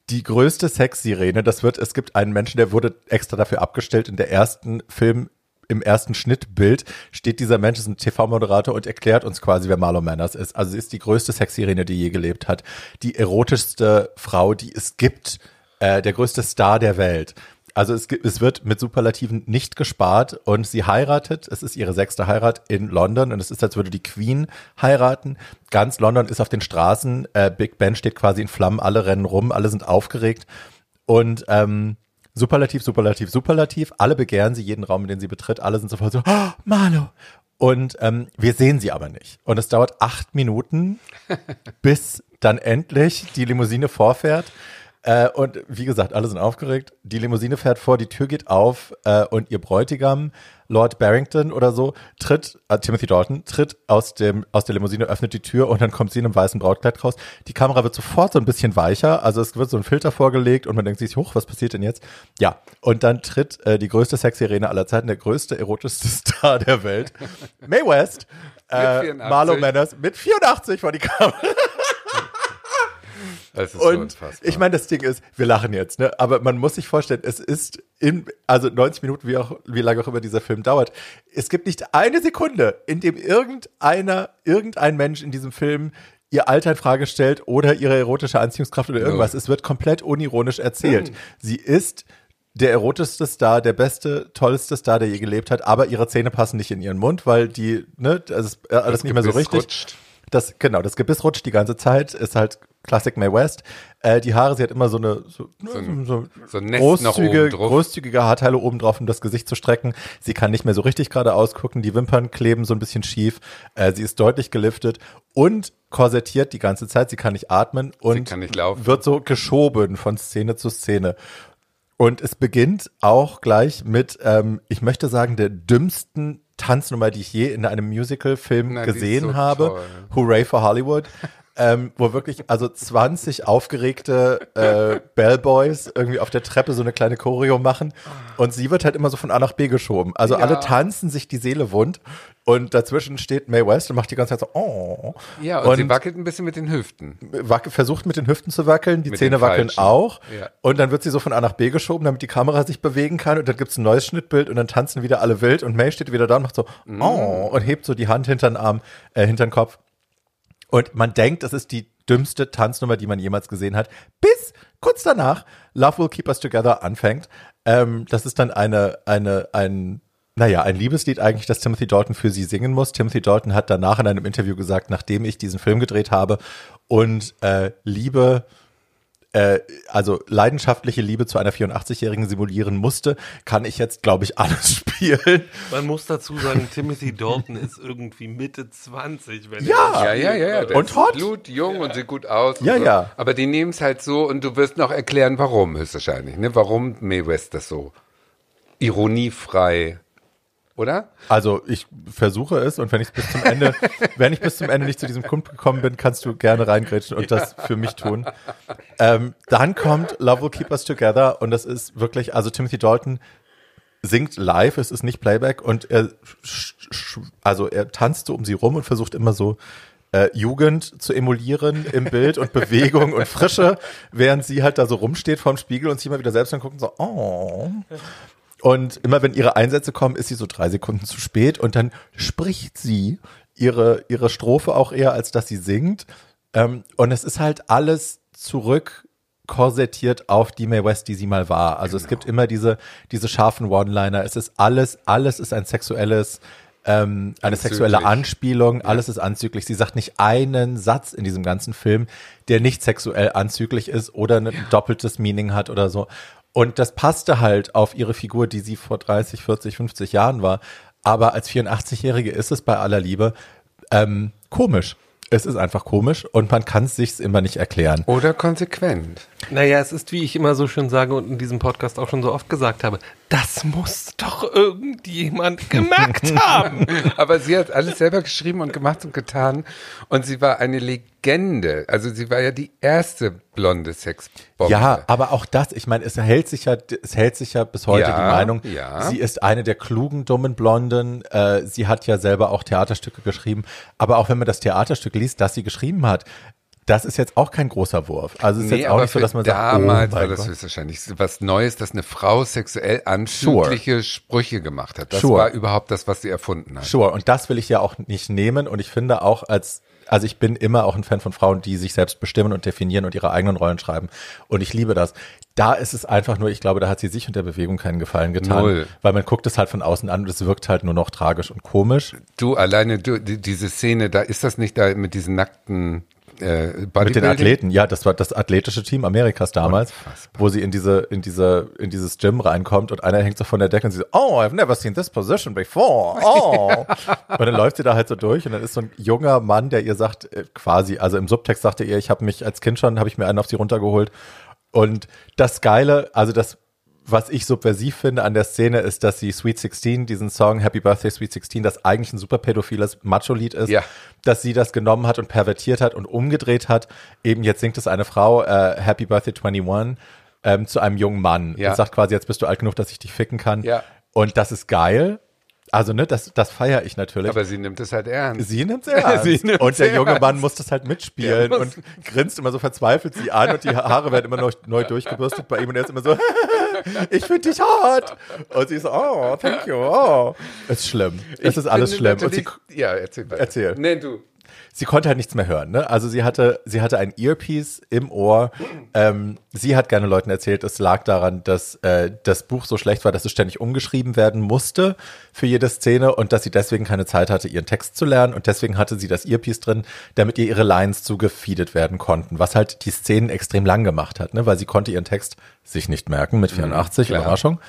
Speaker 1: die größte Sexsirene, das wird, es gibt einen Menschen, der wurde extra dafür abgestellt in der ersten Film, im ersten Schnittbild steht dieser Mensch, ist ein TV-Moderator und erklärt uns quasi, wer Marlon Manners ist. Also sie ist die größte Sexsirene, die je gelebt hat. Die erotischste Frau, die es gibt. Äh, der größte Star der Welt. Also es, es wird mit Superlativen nicht gespart und sie heiratet. Es ist ihre sechste Heirat in London und es ist, als würde die Queen heiraten. Ganz London ist auf den Straßen. Äh, Big Ben steht quasi in Flammen. Alle rennen rum, alle sind aufgeregt und ähm, Superlativ, Superlativ, Superlativ. Alle begehren sie, jeden Raum, in den sie betritt. Alle sind sofort so, oh, Manu. Und ähm, wir sehen sie aber nicht. Und es dauert acht Minuten, bis dann endlich die Limousine vorfährt. Äh, und wie gesagt, alle sind aufgeregt. Die Limousine fährt vor, die Tür geht auf äh, und ihr Bräutigam, Lord Barrington oder so, tritt, äh, Timothy Dalton, tritt aus, dem, aus der Limousine, öffnet die Tür und dann kommt sie in einem weißen Brautkleid raus. Die Kamera wird sofort so ein bisschen weicher, also es wird so ein Filter vorgelegt und man denkt sich, hoch, was passiert denn jetzt? Ja, und dann tritt äh, die größte Sexirene aller Zeiten, der größte, erotischste Star der Welt, Mae West, äh, Marlo Manners mit 84 vor die Kamera.
Speaker 2: Das ist
Speaker 1: und so ich meine, das Ding ist, wir lachen jetzt, ne? Aber man muss sich vorstellen, es ist in, also 90 Minuten, wie auch, wie lange auch immer dieser Film dauert. Es gibt nicht eine Sekunde, in dem irgendeiner, irgendein Mensch in diesem Film ihr Alter in Frage stellt oder ihre erotische Anziehungskraft oder irgendwas. No. Es wird komplett unironisch erzählt. Mhm. Sie ist der erotischste Star, der beste, tollste Star, der je gelebt hat, aber ihre Zähne passen nicht in ihren Mund, weil die, ne, das ist alles das nicht mehr so richtig. Rutscht. Das, genau, das Gebiss rutscht die ganze Zeit, ist halt Classic May West. Äh, die Haare, sie hat immer so eine so, so, ein, so, so ein großzügige, großzügige Haarteile oben drauf, um das Gesicht zu strecken. Sie kann nicht mehr so richtig gerade ausgucken. Die Wimpern kleben so ein bisschen schief. Äh, sie ist deutlich geliftet und korsettiert die ganze Zeit. Sie kann nicht atmen und
Speaker 2: nicht
Speaker 1: wird so geschoben von Szene zu Szene. Und es beginnt auch gleich mit, ähm, ich möchte sagen, der dümmsten Tanznummer, die ich je in einem Musical-Film gesehen so habe. Toll. Hooray for Hollywood ähm, wo wirklich also 20 aufgeregte äh, Bellboys irgendwie auf der Treppe so eine kleine Choreo machen und sie wird halt immer so von A nach B geschoben. Also ja. alle tanzen sich die Seele wund und dazwischen steht Mae West und macht die ganze Zeit so oh.
Speaker 2: Ja, und, und sie wackelt ein bisschen mit den Hüften.
Speaker 1: Versucht mit den Hüften zu wackeln, die mit Zähne wackeln auch ja. und dann wird sie so von A nach B geschoben, damit die Kamera sich bewegen kann und dann gibt's ein neues Schnittbild und dann tanzen wieder alle wild und Mae steht wieder da und macht so mm. oh und hebt so die Hand hinter den Arm, äh, hinter den Kopf. Und man denkt, das ist die dümmste Tanznummer, die man jemals gesehen hat, bis kurz danach Love Will Keep Us Together anfängt. Ähm, das ist dann eine, eine, ein, naja, ein Liebeslied eigentlich, das Timothy Dalton für sie singen muss. Timothy Dalton hat danach in einem Interview gesagt, nachdem ich diesen Film gedreht habe und äh, Liebe äh, also leidenschaftliche Liebe zu einer 84-Jährigen simulieren musste, kann ich jetzt, glaube ich, alles spielen.
Speaker 3: Man muss dazu sagen, Timothy Dalton ist irgendwie Mitte 20, wenn
Speaker 2: ja. er Ja, ja, ja,
Speaker 1: ja. Und hot.
Speaker 2: Blut jung ja. und sieht gut aus.
Speaker 1: Ja,
Speaker 2: so.
Speaker 1: ja.
Speaker 2: Aber die nehmen es halt so und du wirst noch erklären, warum höchstwahrscheinlich, ne? Warum Mae West das so ironiefrei oder?
Speaker 1: Also ich versuche es und wenn ich bis zum Ende, wenn ich bis zum Ende nicht zu diesem Punkt gekommen bin, kannst du gerne reingrätschen und das für mich tun. Ähm, dann kommt Love Will Keep Us Together und das ist wirklich, also Timothy Dalton singt live, es ist nicht Playback und er, also er tanzt so um sie rum und versucht immer so äh, Jugend zu emulieren im Bild und Bewegung und Frische, während sie halt da so rumsteht vorm Spiegel und sich immer wieder selbst anguckt und so, oh. Und immer wenn ihre Einsätze kommen, ist sie so drei Sekunden zu spät und dann spricht sie ihre, ihre Strophe auch eher, als dass sie singt. Ähm, und es ist halt alles zurück korsettiert auf die Mae West, die sie mal war. Also genau. es gibt immer diese, diese scharfen One-Liner. Es ist alles, alles ist ein sexuelles ähm, eine
Speaker 2: Anzüglich.
Speaker 1: sexuelle Anspielung, alles ist anzüglich. Sie sagt nicht einen Satz in diesem ganzen Film, der nicht sexuell anzüglich ist oder ein doppeltes Meaning hat oder so. Und das passte halt auf ihre Figur, die sie vor 30, 40, 50 Jahren war. Aber als 84-Jährige ist es bei aller Liebe ähm, komisch. Es ist einfach komisch und man kann es sich immer nicht erklären.
Speaker 2: Oder konsequent.
Speaker 3: Naja, es ist, wie ich immer so schön sage und in diesem Podcast auch schon so oft gesagt habe, das muss doch irgendjemand gemerkt haben.
Speaker 2: Aber sie hat alles selber geschrieben und gemacht und getan. Und sie war eine Legende. Also sie war ja die erste blonde Sexbombe.
Speaker 1: Ja, aber auch das, ich meine, es hält sich ja, es hält sich ja bis heute
Speaker 2: Ja,
Speaker 1: die Meinung,
Speaker 2: ja.
Speaker 1: sie ist eine der klugen, dummen Blonden. Äh, sie hat ja selber auch Theaterstücke geschrieben. Aber auch wenn man das Theaterstück liest, das sie geschrieben hat, das ist jetzt auch kein großer Wurf. Also es ist
Speaker 2: Nee,
Speaker 1: jetzt auch nicht so, dass man sagt,
Speaker 2: damals
Speaker 1: oh
Speaker 2: war das
Speaker 1: Gott.
Speaker 2: höchstwahrscheinlich was Neues, dass eine Frau sexuell anzügliche Sprüche gemacht hat. Das
Speaker 1: Sure.
Speaker 2: war überhaupt das, was sie erfunden hat.
Speaker 1: Sure, und das will ich ja auch nicht nehmen. Und ich finde auch als, also ich bin immer auch ein Fan von Frauen, die sich selbst bestimmen und definieren und ihre eigenen Rollen schreiben. Und ich liebe das. Da ist es einfach nur, ich glaube, da hat sie sich und der Bewegung keinen Gefallen getan.
Speaker 2: Null.
Speaker 1: Weil man guckt es halt von außen an und es wirkt halt nur noch tragisch und komisch.
Speaker 2: Du alleine, du, die, diese Szene, da ist das nicht da mit diesen nackten äh,
Speaker 1: Mit den? Athleten, ja, das war das athletische Team Amerikas damals,
Speaker 2: Unfassbar.
Speaker 1: wo sie in diese, in diese, in dieses Gym reinkommt und einer hängt so von der Decke und sie so, oh, I've never seen this position before, oh. und dann läuft sie da halt so durch und dann ist so ein junger Mann, der ihr sagt, äh, quasi, also im Subtext sagte ihr, ich habe mich als Kind schon, habe ich mir einen auf sie runtergeholt und das Geile, also das was ich subversiv finde an der Szene ist, dass sie Sweet 16, diesen Song Happy Birthday Sweet 16, das eigentlich ein super pädophiles Macho-Lied ist,
Speaker 2: Ja.
Speaker 1: dass sie das genommen hat und pervertiert hat und umgedreht hat. Eben jetzt singt es eine Frau, äh, Happy Birthday 21, ähm, zu einem jungen Mann
Speaker 2: Ja.
Speaker 1: und sagt quasi, jetzt bist du alt genug, dass ich dich ficken kann.
Speaker 2: Ja.
Speaker 1: Und das ist geil. Also, ne, das, das feiere ich natürlich.
Speaker 2: Aber sie nimmt es halt ernst.
Speaker 1: Sie nimmt ernst.
Speaker 2: Sie nimmt's
Speaker 1: und der junge
Speaker 2: ernst.
Speaker 1: Mann muss das halt mitspielen und grinst immer so verzweifelt sie an und die Haare werden immer neu, neu durchgebürstet bei ihm und er ist immer so, ich finde dich hot. Und sie so, oh, thank you, oh. Es ist schlimm. Es ist alles schlimm. Und sie,
Speaker 2: Ja, erzähl weiter.
Speaker 1: Erzähl.
Speaker 2: Nee, du.
Speaker 1: Sie konnte halt nichts mehr hören. Ne? Also sie hatte, sie hatte ein Earpiece im Ohr. Ähm, sie hat gerne Leuten erzählt, es lag daran, dass äh, das Buch so schlecht war, dass es ständig umgeschrieben werden musste für jede Szene und dass sie deswegen keine Zeit hatte, ihren Text zu lernen. Und deswegen hatte sie das Earpiece drin, damit ihr ihre Lines zugefeedet werden konnten, was halt die Szenen extrem lang gemacht hat, ne? weil sie konnte ihren Text sich nicht merken mit 84,
Speaker 2: klar.
Speaker 1: Überraschung.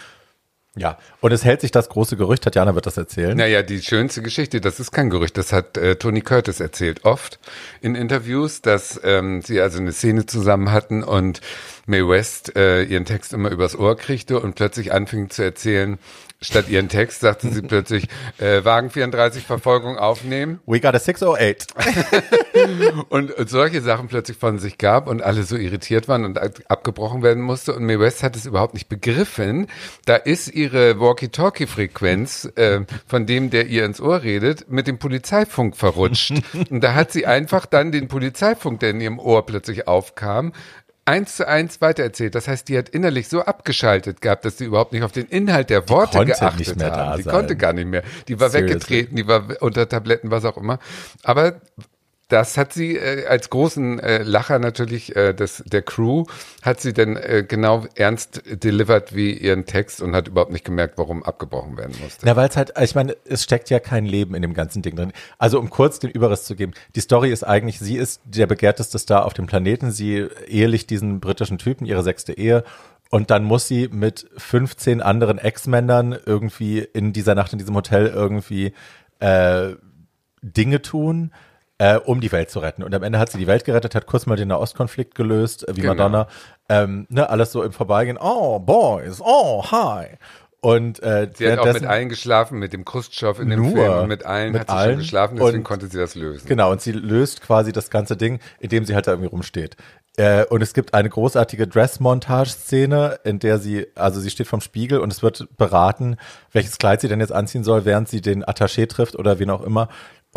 Speaker 1: Ja, und es hält sich das große Gerücht, Tatjana wird das erzählen.
Speaker 2: Naja, die schönste Geschichte, das ist kein Gerücht, das hat äh, Tony Curtis erzählt oft in Interviews, dass ähm, sie also eine Szene zusammen hatten und Mae West äh, ihren Text immer übers Ohr kriegte und plötzlich anfing zu erzählen, statt ihren Text sagte sie plötzlich, äh, Wagen 34 Verfolgung aufnehmen
Speaker 1: We got a 608.
Speaker 2: und, und solche Sachen plötzlich von sich gab und alle so irritiert waren und ab- abgebrochen werden musste. Und Mae West hat es überhaupt nicht begriffen. Da ist ihre Walkie-Talkie-Frequenz äh, von dem, der ihr ins Ohr redet, mit dem Polizeifunk verrutscht. und da hat sie einfach dann den Polizeifunk, der in ihrem Ohr plötzlich aufkam, eins zu eins weitererzählt. Das heißt, die hat innerlich so abgeschaltet gehabt, dass sie überhaupt nicht auf den Inhalt der Worte geachtet
Speaker 1: nicht mehr
Speaker 2: haben.
Speaker 1: da
Speaker 2: die
Speaker 1: sein.
Speaker 2: konnte gar nicht mehr. Die war
Speaker 1: Seriously.
Speaker 2: weggetreten, die war unter Tabletten, was auch immer. Aber das hat sie äh, als großen äh, Lacher natürlich äh, des, der Crew, hat sie dann äh, genau ernst delivered wie ihren Text und hat überhaupt nicht gemerkt, warum abgebrochen werden musste.
Speaker 1: Na, weil es halt, ich meine, es steckt ja kein Leben in dem ganzen Ding drin. Also um kurz den Überriss zu geben, die Story ist eigentlich, sie ist der begehrteste Star auf dem Planeten, sie ehelicht diesen britischen Typen, ihre sechste Ehe. Und dann muss sie mit 15 anderen Ex-Männern irgendwie in dieser Nacht in diesem Hotel irgendwie äh, Dinge tun, äh, um die Welt zu retten. Und am Ende hat sie die Welt gerettet, hat kurz mal den Nahostkonflikt gelöst, äh, wie
Speaker 2: Genau.
Speaker 1: Madonna. Ähm, ne, alles so im Vorbeigehen. Oh, Boys, oh, hi. Und äh,
Speaker 2: Sie hat auch mit allen geschlafen, mit dem Khrushchev in dem
Speaker 1: Nur
Speaker 2: Film und mit allen
Speaker 1: mit
Speaker 2: hat sie
Speaker 1: allen.
Speaker 2: schon geschlafen, deswegen
Speaker 1: Und-
Speaker 2: konnte sie das lösen.
Speaker 1: Genau, und sie löst quasi das ganze Ding, indem sie halt da irgendwie rumsteht. Äh, und es gibt eine großartige Dress-Montage-Szene, in der sie, also sie steht vorm Spiegel und es wird beraten, welches Kleid sie denn jetzt anziehen soll, während sie den Attaché trifft oder wen auch immer.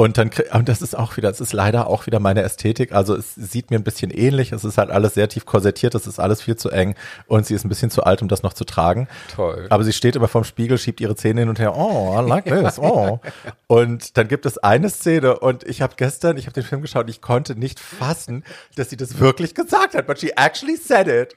Speaker 1: Und dann, und das ist auch wieder, das ist leider auch wieder meine Ästhetik. Also es sieht mir ein bisschen ähnlich. Es ist halt alles sehr tief korsettiert. Es ist alles viel zu eng. Und sie ist ein bisschen zu alt, um das noch zu tragen.
Speaker 2: Toll.
Speaker 1: Aber sie steht immer vorm Spiegel, schiebt ihre Zähne hin und her. Oh, I like this. Oh. Und dann gibt es eine Szene und ich habe gestern, ich habe den Film geschaut, ich konnte nicht fassen, dass sie das wirklich gesagt hat. But she actually said it.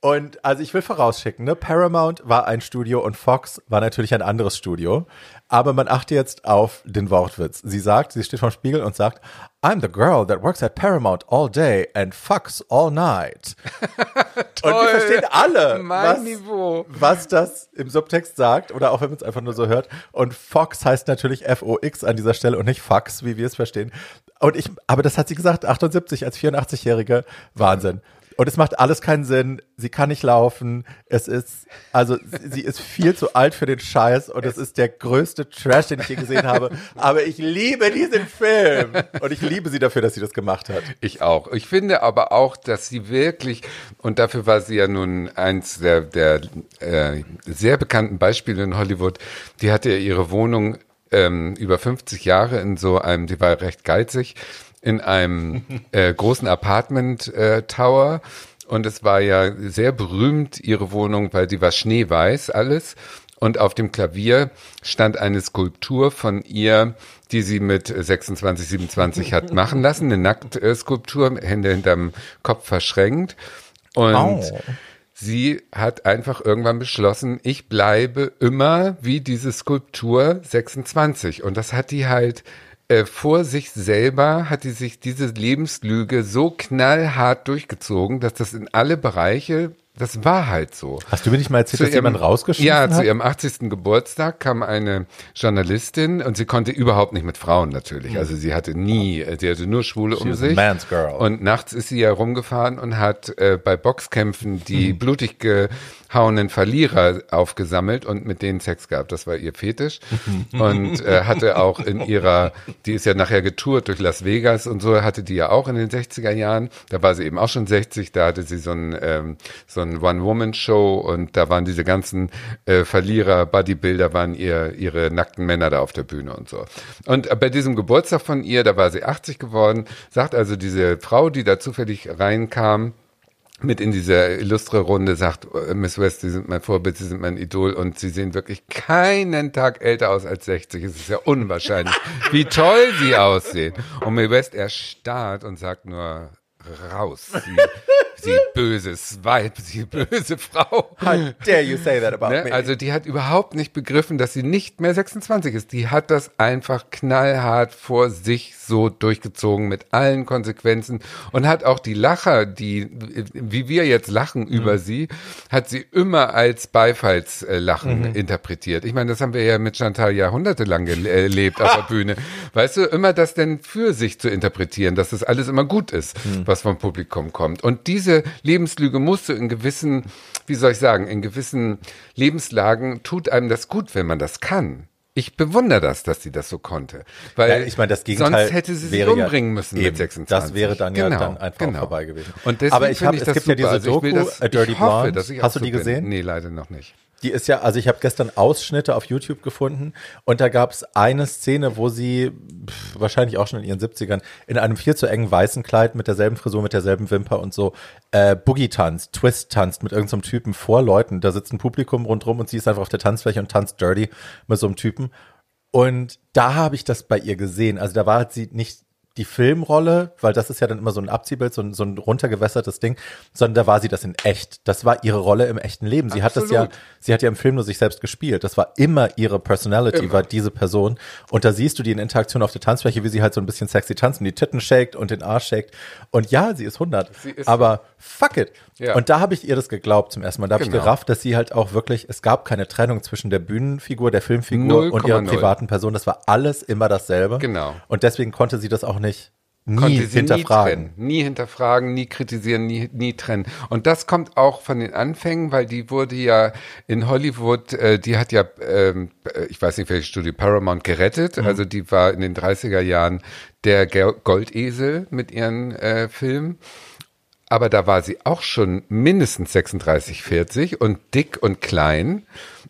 Speaker 1: Und also ich will vorausschicken, ne? Paramount war ein Studio und Fox war natürlich ein anderes Studio. Aber man achte jetzt auf den Wortwitz. Sie sagt, sie steht vorm Spiegel und sagt, I'm the girl that works at Paramount all day and fucks all night. und wir verstehen alle, was, was das im Subtext sagt oder auch wenn man es einfach nur so hört. Und Fox heißt natürlich F-O-X an dieser Stelle und nicht Fox, wie wir es verstehen. Und ich, aber das hat sie gesagt, 78 als 84-Jährige, Wahnsinn. Und es macht alles keinen Sinn. Sie kann nicht laufen. Es ist, also sie ist viel zu alt für den Scheiß und es ist der größte Trash, den ich je gesehen habe. Aber ich liebe diesen Film und ich liebe sie dafür, dass sie das gemacht hat.
Speaker 2: Ich auch. Ich finde aber auch, dass sie wirklich, und dafür war sie ja nun eins der, der äh, sehr bekannten Beispiele in Hollywood, die hatte ihre Wohnung ähm, über 50 Jahre in so einem, die war recht geizig, in einem äh, großen Apartment-Tower. und es war ja sehr berühmt, ihre Wohnung, weil sie war schneeweiß alles. Und auf dem Klavier stand eine Skulptur von ihr, die sie mit 26, 27 hat machen lassen. Eine Nacktskulptur, Hände hinterm Kopf verschränkt. Und
Speaker 1: Oh.
Speaker 2: sie hat einfach irgendwann beschlossen, ich bleibe immer wie diese Skulptur 26. Und das hat die halt äh, vor sich selber, hat die sich diese Lebenslüge so knallhart durchgezogen, dass das in alle Bereiche, das war halt so.
Speaker 1: Hast du mir nicht mal erzählt, dass
Speaker 2: Zu ihrem-
Speaker 1: jemand rausgeschmissen
Speaker 2: Ja,
Speaker 1: hat?
Speaker 2: zu ihrem 80. Geburtstag kam eine Journalistin und sie konnte überhaupt nicht mit Frauen natürlich. Also sie hatte nie, sie hatte nur Schwule um
Speaker 1: was a
Speaker 2: sich.
Speaker 1: man's girl.
Speaker 2: Und nachts ist sie ja rumgefahren und hat äh, bei Boxkämpfen die
Speaker 1: Mhm.
Speaker 2: blutig gehauenen Verlierer aufgesammelt und mit denen Sex gehabt. Das war ihr Fetisch. und äh, hatte auch in ihrer, die ist ja nachher getourt durch Las Vegas und so, hatte die ja auch in den 60er Jahren. Da war sie eben auch schon 60, da hatte sie so ein, ähm, so ein One-Woman-Show und da waren diese ganzen äh, Verlierer, Bodybuilder waren ihr, ihre nackten Männer da auf der Bühne und so. Und äh, bei diesem Geburtstag von ihr, da war sie 80 geworden, sagt also diese Frau, die da zufällig reinkam, mit in diese illustre Runde sagt, äh, Miss West, Sie sind mein Vorbild, Sie sind mein Idol und Sie sehen wirklich keinen Tag älter aus als 60. Es ist ja unwahrscheinlich, wie toll Sie aussehen. Und Miss West erstarrt und sagt nur, raus, Sie, Sie böses Weib, Sie böse Frau.
Speaker 1: How dare you say that about
Speaker 2: Ne?
Speaker 1: me?
Speaker 2: Also die hat überhaupt nicht begriffen, dass sie nicht mehr 26 ist. Die hat das einfach knallhart vor sich so durchgezogen mit allen Konsequenzen und hat auch die Lacher, die, wie wir jetzt lachen über sie, hat sie immer als Beifallslachen interpretiert. Ich meine, das haben wir ja mit Chantal jahrhundertelang gele- erlebt auf der Bühne. Weißt du, immer das denn für sich zu interpretieren, dass das alles immer gut ist, was vom Publikum kommt. Und diese Lebenslüge musst du in gewissen, wie soll ich sagen, in gewissen Lebenslagen tut einem das gut, wenn man das kann. Ich bewundere das, dass sie das so konnte. Weil
Speaker 1: Ja, ich meine, das Gegenteil
Speaker 2: sonst hätte sie sich
Speaker 1: ja
Speaker 2: umbringen müssen
Speaker 1: eben,
Speaker 2: mit 26.
Speaker 1: Das wäre dann ja
Speaker 2: Genau,
Speaker 1: dann einfach
Speaker 2: genau.
Speaker 1: vorbei gewesen.
Speaker 2: Und deswegen
Speaker 1: Aber ich
Speaker 2: finde
Speaker 1: habe,
Speaker 2: ich
Speaker 1: es
Speaker 2: das
Speaker 1: gibt ja
Speaker 2: super.
Speaker 1: diese
Speaker 2: Also ich will
Speaker 1: Doku,
Speaker 2: das,
Speaker 1: A Dirty
Speaker 2: ich hoffe,
Speaker 1: Blonde.
Speaker 2: ich
Speaker 1: Hast du die
Speaker 2: so bin.
Speaker 1: gesehen?
Speaker 2: Nee, leider noch nicht.
Speaker 1: Die ist ja, also ich habe gestern Ausschnitte auf YouTube gefunden und da gab es eine Szene, wo sie pff, wahrscheinlich auch schon in ihren 70ern in einem viel zu engen weißen Kleid mit derselben Frisur, mit derselben Wimper und so äh, Boogie tanzt, Twist tanzt mit irgendeinem Typen vor Leuten. Da sitzt ein Publikum rundrum und sie ist einfach auf der Tanzfläche und tanzt dirty mit so einem Typen. Und da habe ich das bei ihr gesehen. Also da war sie nicht die Filmrolle, weil das ist ja dann immer so ein Abziehbild, so ein, so ein runtergewässertes Ding, sondern da war sie das in echt. Das war ihre Rolle im echten Leben. Sie hat das ja,
Speaker 2: Absolut.
Speaker 1: sie hat ja im Film nur sich selbst gespielt. Das war immer ihre Personality,
Speaker 2: Immer.
Speaker 1: war diese Person. Und da siehst du die in Interaktion auf der Tanzfläche, wie sie halt so ein bisschen sexy tanzt und die Titten shakt und den Arsch shakt. Und ja, sie ist 100.
Speaker 2: Sie ist
Speaker 1: aber fuck it.
Speaker 2: Ja.
Speaker 1: Und da habe ich ihr das geglaubt zum ersten Mal. Da habe ich
Speaker 2: Genau.
Speaker 1: gerafft, dass sie halt auch wirklich, es gab keine Trennung zwischen der Bühnenfigur, der Filmfigur und ihrer
Speaker 2: 0,0.
Speaker 1: privaten Person. Das war alles immer dasselbe.
Speaker 2: Genau.
Speaker 1: Und deswegen konnte sie das auch nicht nie hinterfragen.
Speaker 2: nie. Nie hinterfragen, nie kritisieren, nie, nie trennen. Und das kommt auch von den Anfängen, weil die wurde ja in Hollywood, äh, die hat ja, ähm, äh, ich weiß nicht welche Studie, Paramount gerettet.
Speaker 1: Mhm.
Speaker 2: Also die war in den 30er Jahren der Goldesel mit ihren äh, Filmen. Aber da war sie auch schon mindestens 36, 40 und dick und klein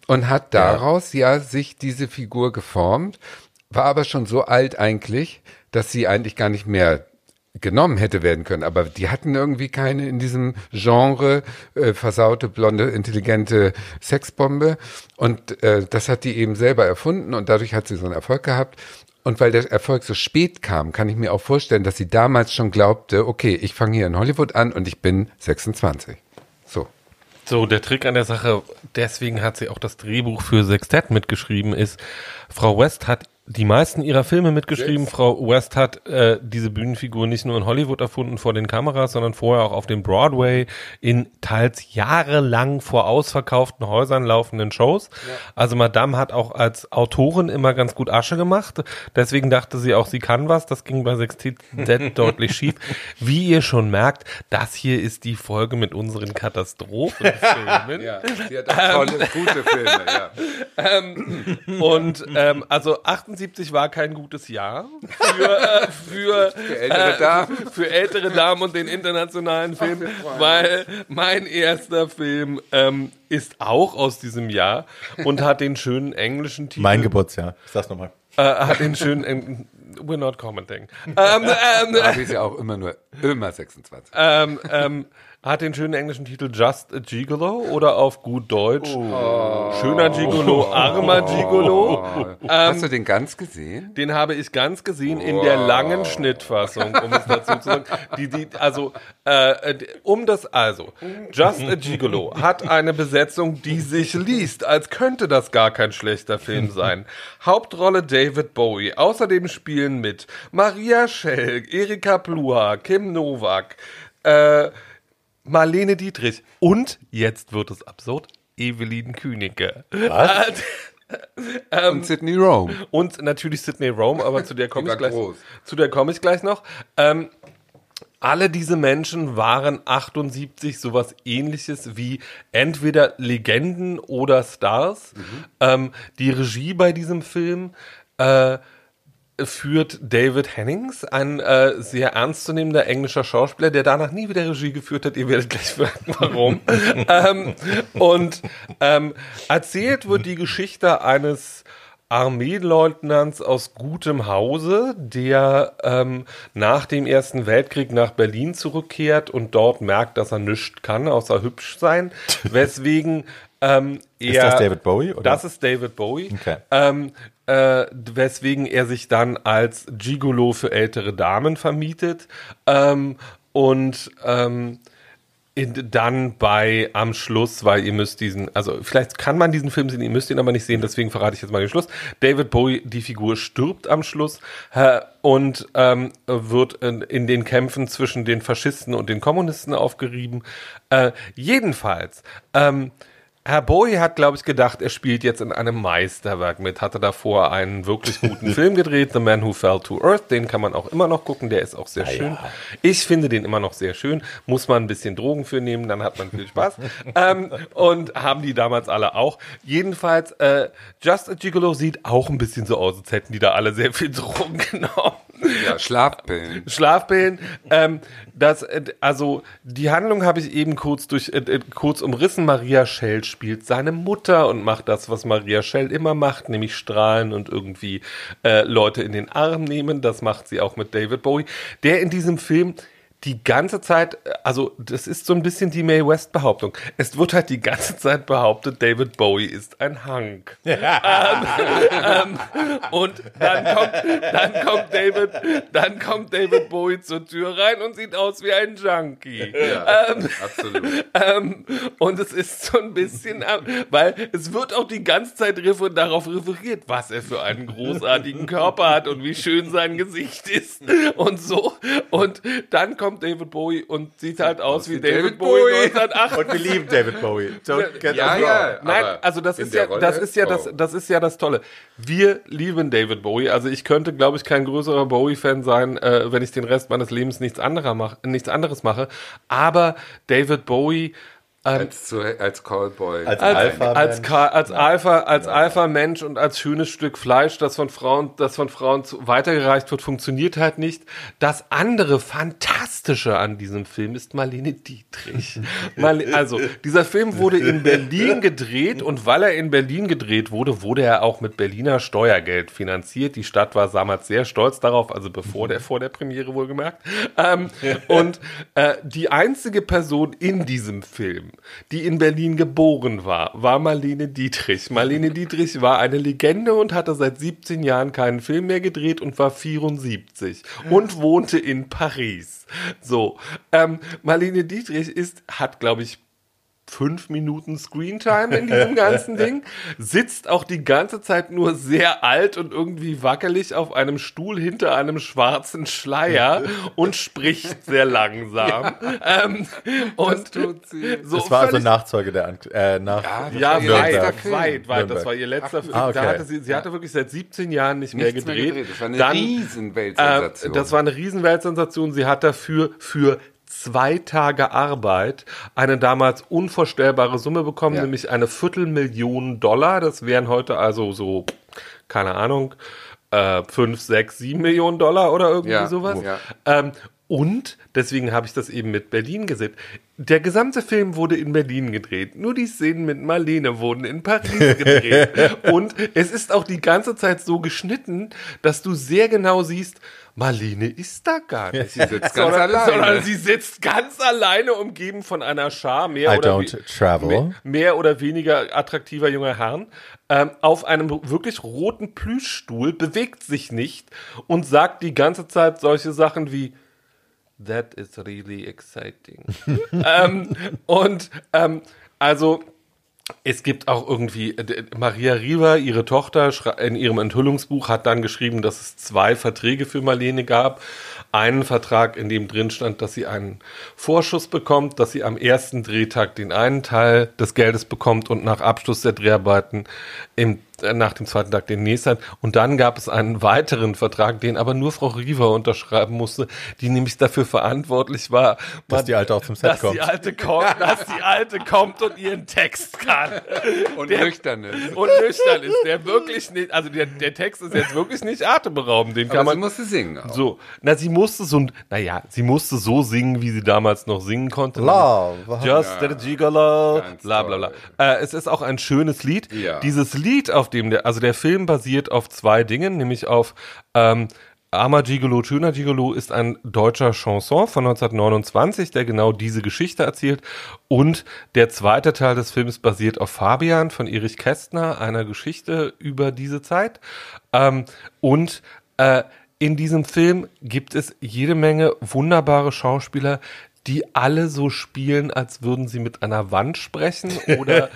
Speaker 2: und hat daraus ja, sich diese Figur geformt, war aber schon so alt eigentlich, dass sie eigentlich gar nicht mehr genommen hätte werden können. Aber die hatten irgendwie keine in diesem Genre äh, versaute, blonde, intelligente Sexbombe. Und äh, das hat die eben selber erfunden und dadurch hat sie so einen Erfolg gehabt. Und weil der Erfolg so spät kam, kann ich mir auch vorstellen, dass sie damals schon glaubte, okay, ich fange hier in Hollywood an und ich bin 26. So.
Speaker 3: So, der Trick an der Sache, deswegen hat sie auch das Drehbuch für Sextett mitgeschrieben, ist, Frau West hat die meisten ihrer Filme mitgeschrieben.
Speaker 2: Yes.
Speaker 3: Frau West hat äh, diese Bühnenfigur nicht nur in Hollywood erfunden vor den Kameras, sondern vorher auch auf dem Broadway in teils jahrelang vor ausverkauften Häusern laufenden Shows. Also Madame hat auch als Autorin immer ganz gut Asche gemacht. Deswegen dachte sie auch, sie kann was. Das ging bei Sextet deutlich schief. Wie ihr schon merkt, das hier ist die Folge mit unseren Katastrophenfilmen.
Speaker 2: Ja, sie hat auch tolle, gute Filme, ja.
Speaker 3: Und ähm, also 78 war kein gutes Jahr für, äh, für,
Speaker 2: Für ältere
Speaker 3: äh,
Speaker 2: Damen.
Speaker 3: für ältere Damen und den internationalen Film, weil mein erster Film ähm, ist auch aus diesem Jahr und hat den schönen englischen Titel.
Speaker 1: Mein Geburtsjahr. Ich sag's nochmal.
Speaker 3: äh, hat den schönen We're not commenting. Ähm, ähm,
Speaker 2: sie ist ja auch immer nur, immer 26.
Speaker 3: ähm, ähm, hat den schönen englischen Titel Just a Gigolo oder auf gut Deutsch Schöner Gigolo, armer Gigolo.
Speaker 2: Hast du den ganz gesehen?
Speaker 3: Den habe ich ganz gesehen in der langen Schnittfassung, um es dazu zu sagen. Die, die, also, äh, um das, also, Just a Gigolo hat eine Besetzung, die sich liest, als könnte das gar kein schlechter Film sein. Hauptrolle David Bowie. Außerdem spielen mit Maria Schell, Erika Pluha, Kim Nowak, äh, Marlene Dietrich und, jetzt wird es absurd, Evelyn Kühnecke.
Speaker 1: Was?
Speaker 2: Und Sydney Rome.
Speaker 3: Und natürlich Sydney Rome, aber zu der komme ich gleich. Zu der komme ich gleich noch. Ähm, alle diese Menschen waren 78 sowas ähnliches wie entweder Legenden oder Stars. Ähm, die Regie bei diesem Film äh, führt David Hennings, ein äh, sehr ernstzunehmender englischer Schauspieler, der danach nie wieder Regie geführt hat. Ihr werdet gleich fragen, warum. ähm, und ähm, erzählt wird die Geschichte eines Armeeleutnants aus gutem Hause, der ähm, nach dem Ersten Weltkrieg nach Berlin zurückkehrt und dort merkt, dass er nichts kann, außer hübsch sein, weswegen ähm, er...
Speaker 1: Ist das David Bowie? Oder?
Speaker 3: Das ist David Bowie.
Speaker 1: Okay.
Speaker 3: Ähm, äh, weswegen er sich dann als Gigolo für ältere Damen vermietet ähm, und ähm, in, dann bei am Schluss, weil ihr müsst diesen, also vielleicht kann man diesen Film sehen, ihr müsst ihn aber nicht sehen, deswegen verrate ich jetzt mal den Schluss. David Bowie, die Figur stirbt am Schluss äh, und ähm, wird in, in den Kämpfen zwischen den Faschisten und den Kommunisten aufgerieben. Äh, jedenfalls, ähm, Herr Bowie hat, glaube ich, gedacht, er spielt jetzt in einem Meisterwerk mit. Hatte davor einen wirklich guten Film gedreht, The Man Who Fell to Earth. Den kann man auch immer noch gucken. Der ist auch sehr schön. Ich finde den immer noch sehr schön. Muss man ein bisschen Drogen für nehmen, dann hat man viel Spaß. ähm, und haben die damals alle auch. Jedenfalls, äh, Just a Gigolo sieht auch ein bisschen so aus, als hätten die da alle sehr viel Drogen genommen.
Speaker 2: Ja, Schlafpillen.
Speaker 3: Schlafpillen. Ähm, das, äh, also die Handlung habe ich eben kurz durch äh, äh, kurz umrissen. Maria Schell spielt seine Mutter und macht das, was Maria Schell immer macht, nämlich strahlen und irgendwie äh, Leute in den Arm nehmen. Das macht sie auch mit David Bowie, der in diesem Film die ganze Zeit, also das ist so ein bisschen die Mae West Behauptung. Es wird halt die ganze Zeit behauptet, David Bowie ist ein Hank. Ähm, und dann kommt, dann kommt David, dann kommt David Bowie zur Tür rein und sieht aus wie ein Junkie.
Speaker 2: Ja, absolut.
Speaker 3: Ähm, und es ist so ein bisschen, weil es wird auch die ganze Zeit darauf referiert, was er für einen großartigen Körper hat und wie schön sein Gesicht ist und so. Und dann kommt David Bowie und sieht halt aus wie David,
Speaker 2: David
Speaker 3: Bowie,
Speaker 2: Bowie.
Speaker 3: 1908.
Speaker 1: Und wir lieben David Bowie. Don't get
Speaker 2: Ja,
Speaker 1: us
Speaker 2: ja.
Speaker 3: Nein, also das ist ja,
Speaker 2: Rolle?
Speaker 3: das ist ja das, das ist ja das Tolle. Wir lieben David Bowie. Also ich könnte, glaube ich, kein größerer Bowie-Fan sein, äh, wenn ich den Rest meines Lebens nichts anderer mach, nichts anderes mache. Aber David Bowie
Speaker 2: Als, zu, als Callboy.
Speaker 1: Als
Speaker 3: als,
Speaker 1: Alpha
Speaker 3: als. Ka- als Alpha, als Alpha Mensch und als schönes Stück Fleisch, das von Frauen, das von Frauen zu, weitergereicht wird, funktioniert halt nicht. Das andere Fantastische an diesem Film ist Marlene Dietrich. Marle also, dieser Film wurde in Berlin gedreht und weil er in Berlin gedreht wurde, wurde er auch mit Berliner Steuergeld finanziert. Die Stadt war damals sehr stolz darauf, also bevor der, vor der Premiere wohlgemerkt. Ähm, und äh, die einzige Person in diesem Film, die in Berlin geboren war, war Marlene Dietrich. Marlene Dietrich war eine Legende und hatte seit 17 Jahren keinen Film mehr gedreht und war 74 und wohnte in Paris. So, ähm, Marlene Dietrich ist, hat, glaube ich, fünf Minuten Screentime in diesem ganzen Ding, sitzt auch die ganze Zeit nur sehr alt und irgendwie wackelig auf einem Stuhl hinter einem schwarzen Schleier und spricht sehr langsam. Ähm, und
Speaker 2: tut sie.
Speaker 3: so
Speaker 1: Das war also Nachzeuge der An äh, nach
Speaker 2: Ja, das
Speaker 3: ja,
Speaker 2: war ihr
Speaker 3: weit,
Speaker 2: letzter
Speaker 3: weit, weit, weit. Das war ihr letzter Film.
Speaker 1: Ah, okay.
Speaker 3: Da hatte sie, sie hatte wirklich seit 17 Jahren nicht mehr gedreht.
Speaker 2: mehr gedreht. Das war eine
Speaker 3: Dann,
Speaker 2: riesen
Speaker 3: äh, das war eine Riesenweltsensation. Sie hat dafür für zwei Tage Arbeit eine damals unvorstellbare Summe bekommen,
Speaker 2: Ja.
Speaker 3: nämlich eine Viertelmillion Dollar. Das wären heute also so, keine Ahnung, äh, fünf, sechs, sieben Millionen Dollar oder irgendwie
Speaker 2: Ja,
Speaker 3: sowas.
Speaker 2: ja.
Speaker 3: Ähm, und deswegen habe ich das eben mit Berlin gesehen. Der gesamte Film wurde in Berlin gedreht. Nur die Szenen mit Marlene wurden in Paris gedreht. und es ist auch die ganze Zeit so geschnitten, dass du sehr genau siehst, Marlene ist da gar nicht.
Speaker 2: Sie sitzt ganz
Speaker 3: sondern,
Speaker 2: alleine.
Speaker 3: sondern sie sitzt ganz alleine, umgeben von einer Schar mehr
Speaker 1: I
Speaker 3: oder. Mehr, mehr oder weniger attraktiver junger Herren ähm, auf einem wirklich roten Plüschstuhl, bewegt sich nicht und sagt die ganze Zeit solche Sachen wie That is really exciting. ähm, und ähm, also es gibt auch irgendwie, äh, Maria Riva, ihre Tochter, in ihrem Enthüllungsbuch hat dann geschrieben, dass es zwei Verträge für Marlene gab. Einen Vertrag, in dem drin stand, dass sie einen Vorschuss bekommt, dass sie am ersten Drehtag den einen Teil des Geldes bekommt und nach Abschluss der Dreharbeiten im, nach dem zweiten Tag den nächsten. Und dann gab es einen weiteren Vertrag, den aber nur Frau Riva unterschreiben musste, die nämlich dafür verantwortlich war,
Speaker 1: Dass die Alte auch zum Set
Speaker 3: dass
Speaker 1: kommt.
Speaker 3: Die alte kommt, dass die Alte kommt und ihren Text kann.
Speaker 2: und
Speaker 3: der-
Speaker 2: nüchtern ist.
Speaker 3: Und nüchtern ist. Der wirklich nicht, also der, der Text ist jetzt wirklich nicht atemberaubend. Den kann
Speaker 2: Aber sie
Speaker 3: man.
Speaker 2: musste singen auch.
Speaker 3: So, na, sie musste so, naja, sie musste so singen, wie sie damals noch singen konnte.
Speaker 1: Love.
Speaker 3: Just a Gigolo,
Speaker 2: Ganz
Speaker 3: bla bla bla. Äh, es ist auch ein schönes Lied.
Speaker 2: Ja.
Speaker 3: Dieses Lied, auf dem der, also der Film basiert auf zwei Dingen, nämlich auf ähm, Armer Gigolo, schöner Gigolo ist ein deutscher Chanson von 1929, der genau diese Geschichte erzählt. Und der zweite Teil des Films basiert auf Fabian von Erich Kästner, einer Geschichte über diese Zeit. Ähm, und äh, in diesem Film gibt es jede Menge wunderbare Schauspieler, die alle so spielen, als würden sie mit einer Wand sprechen oder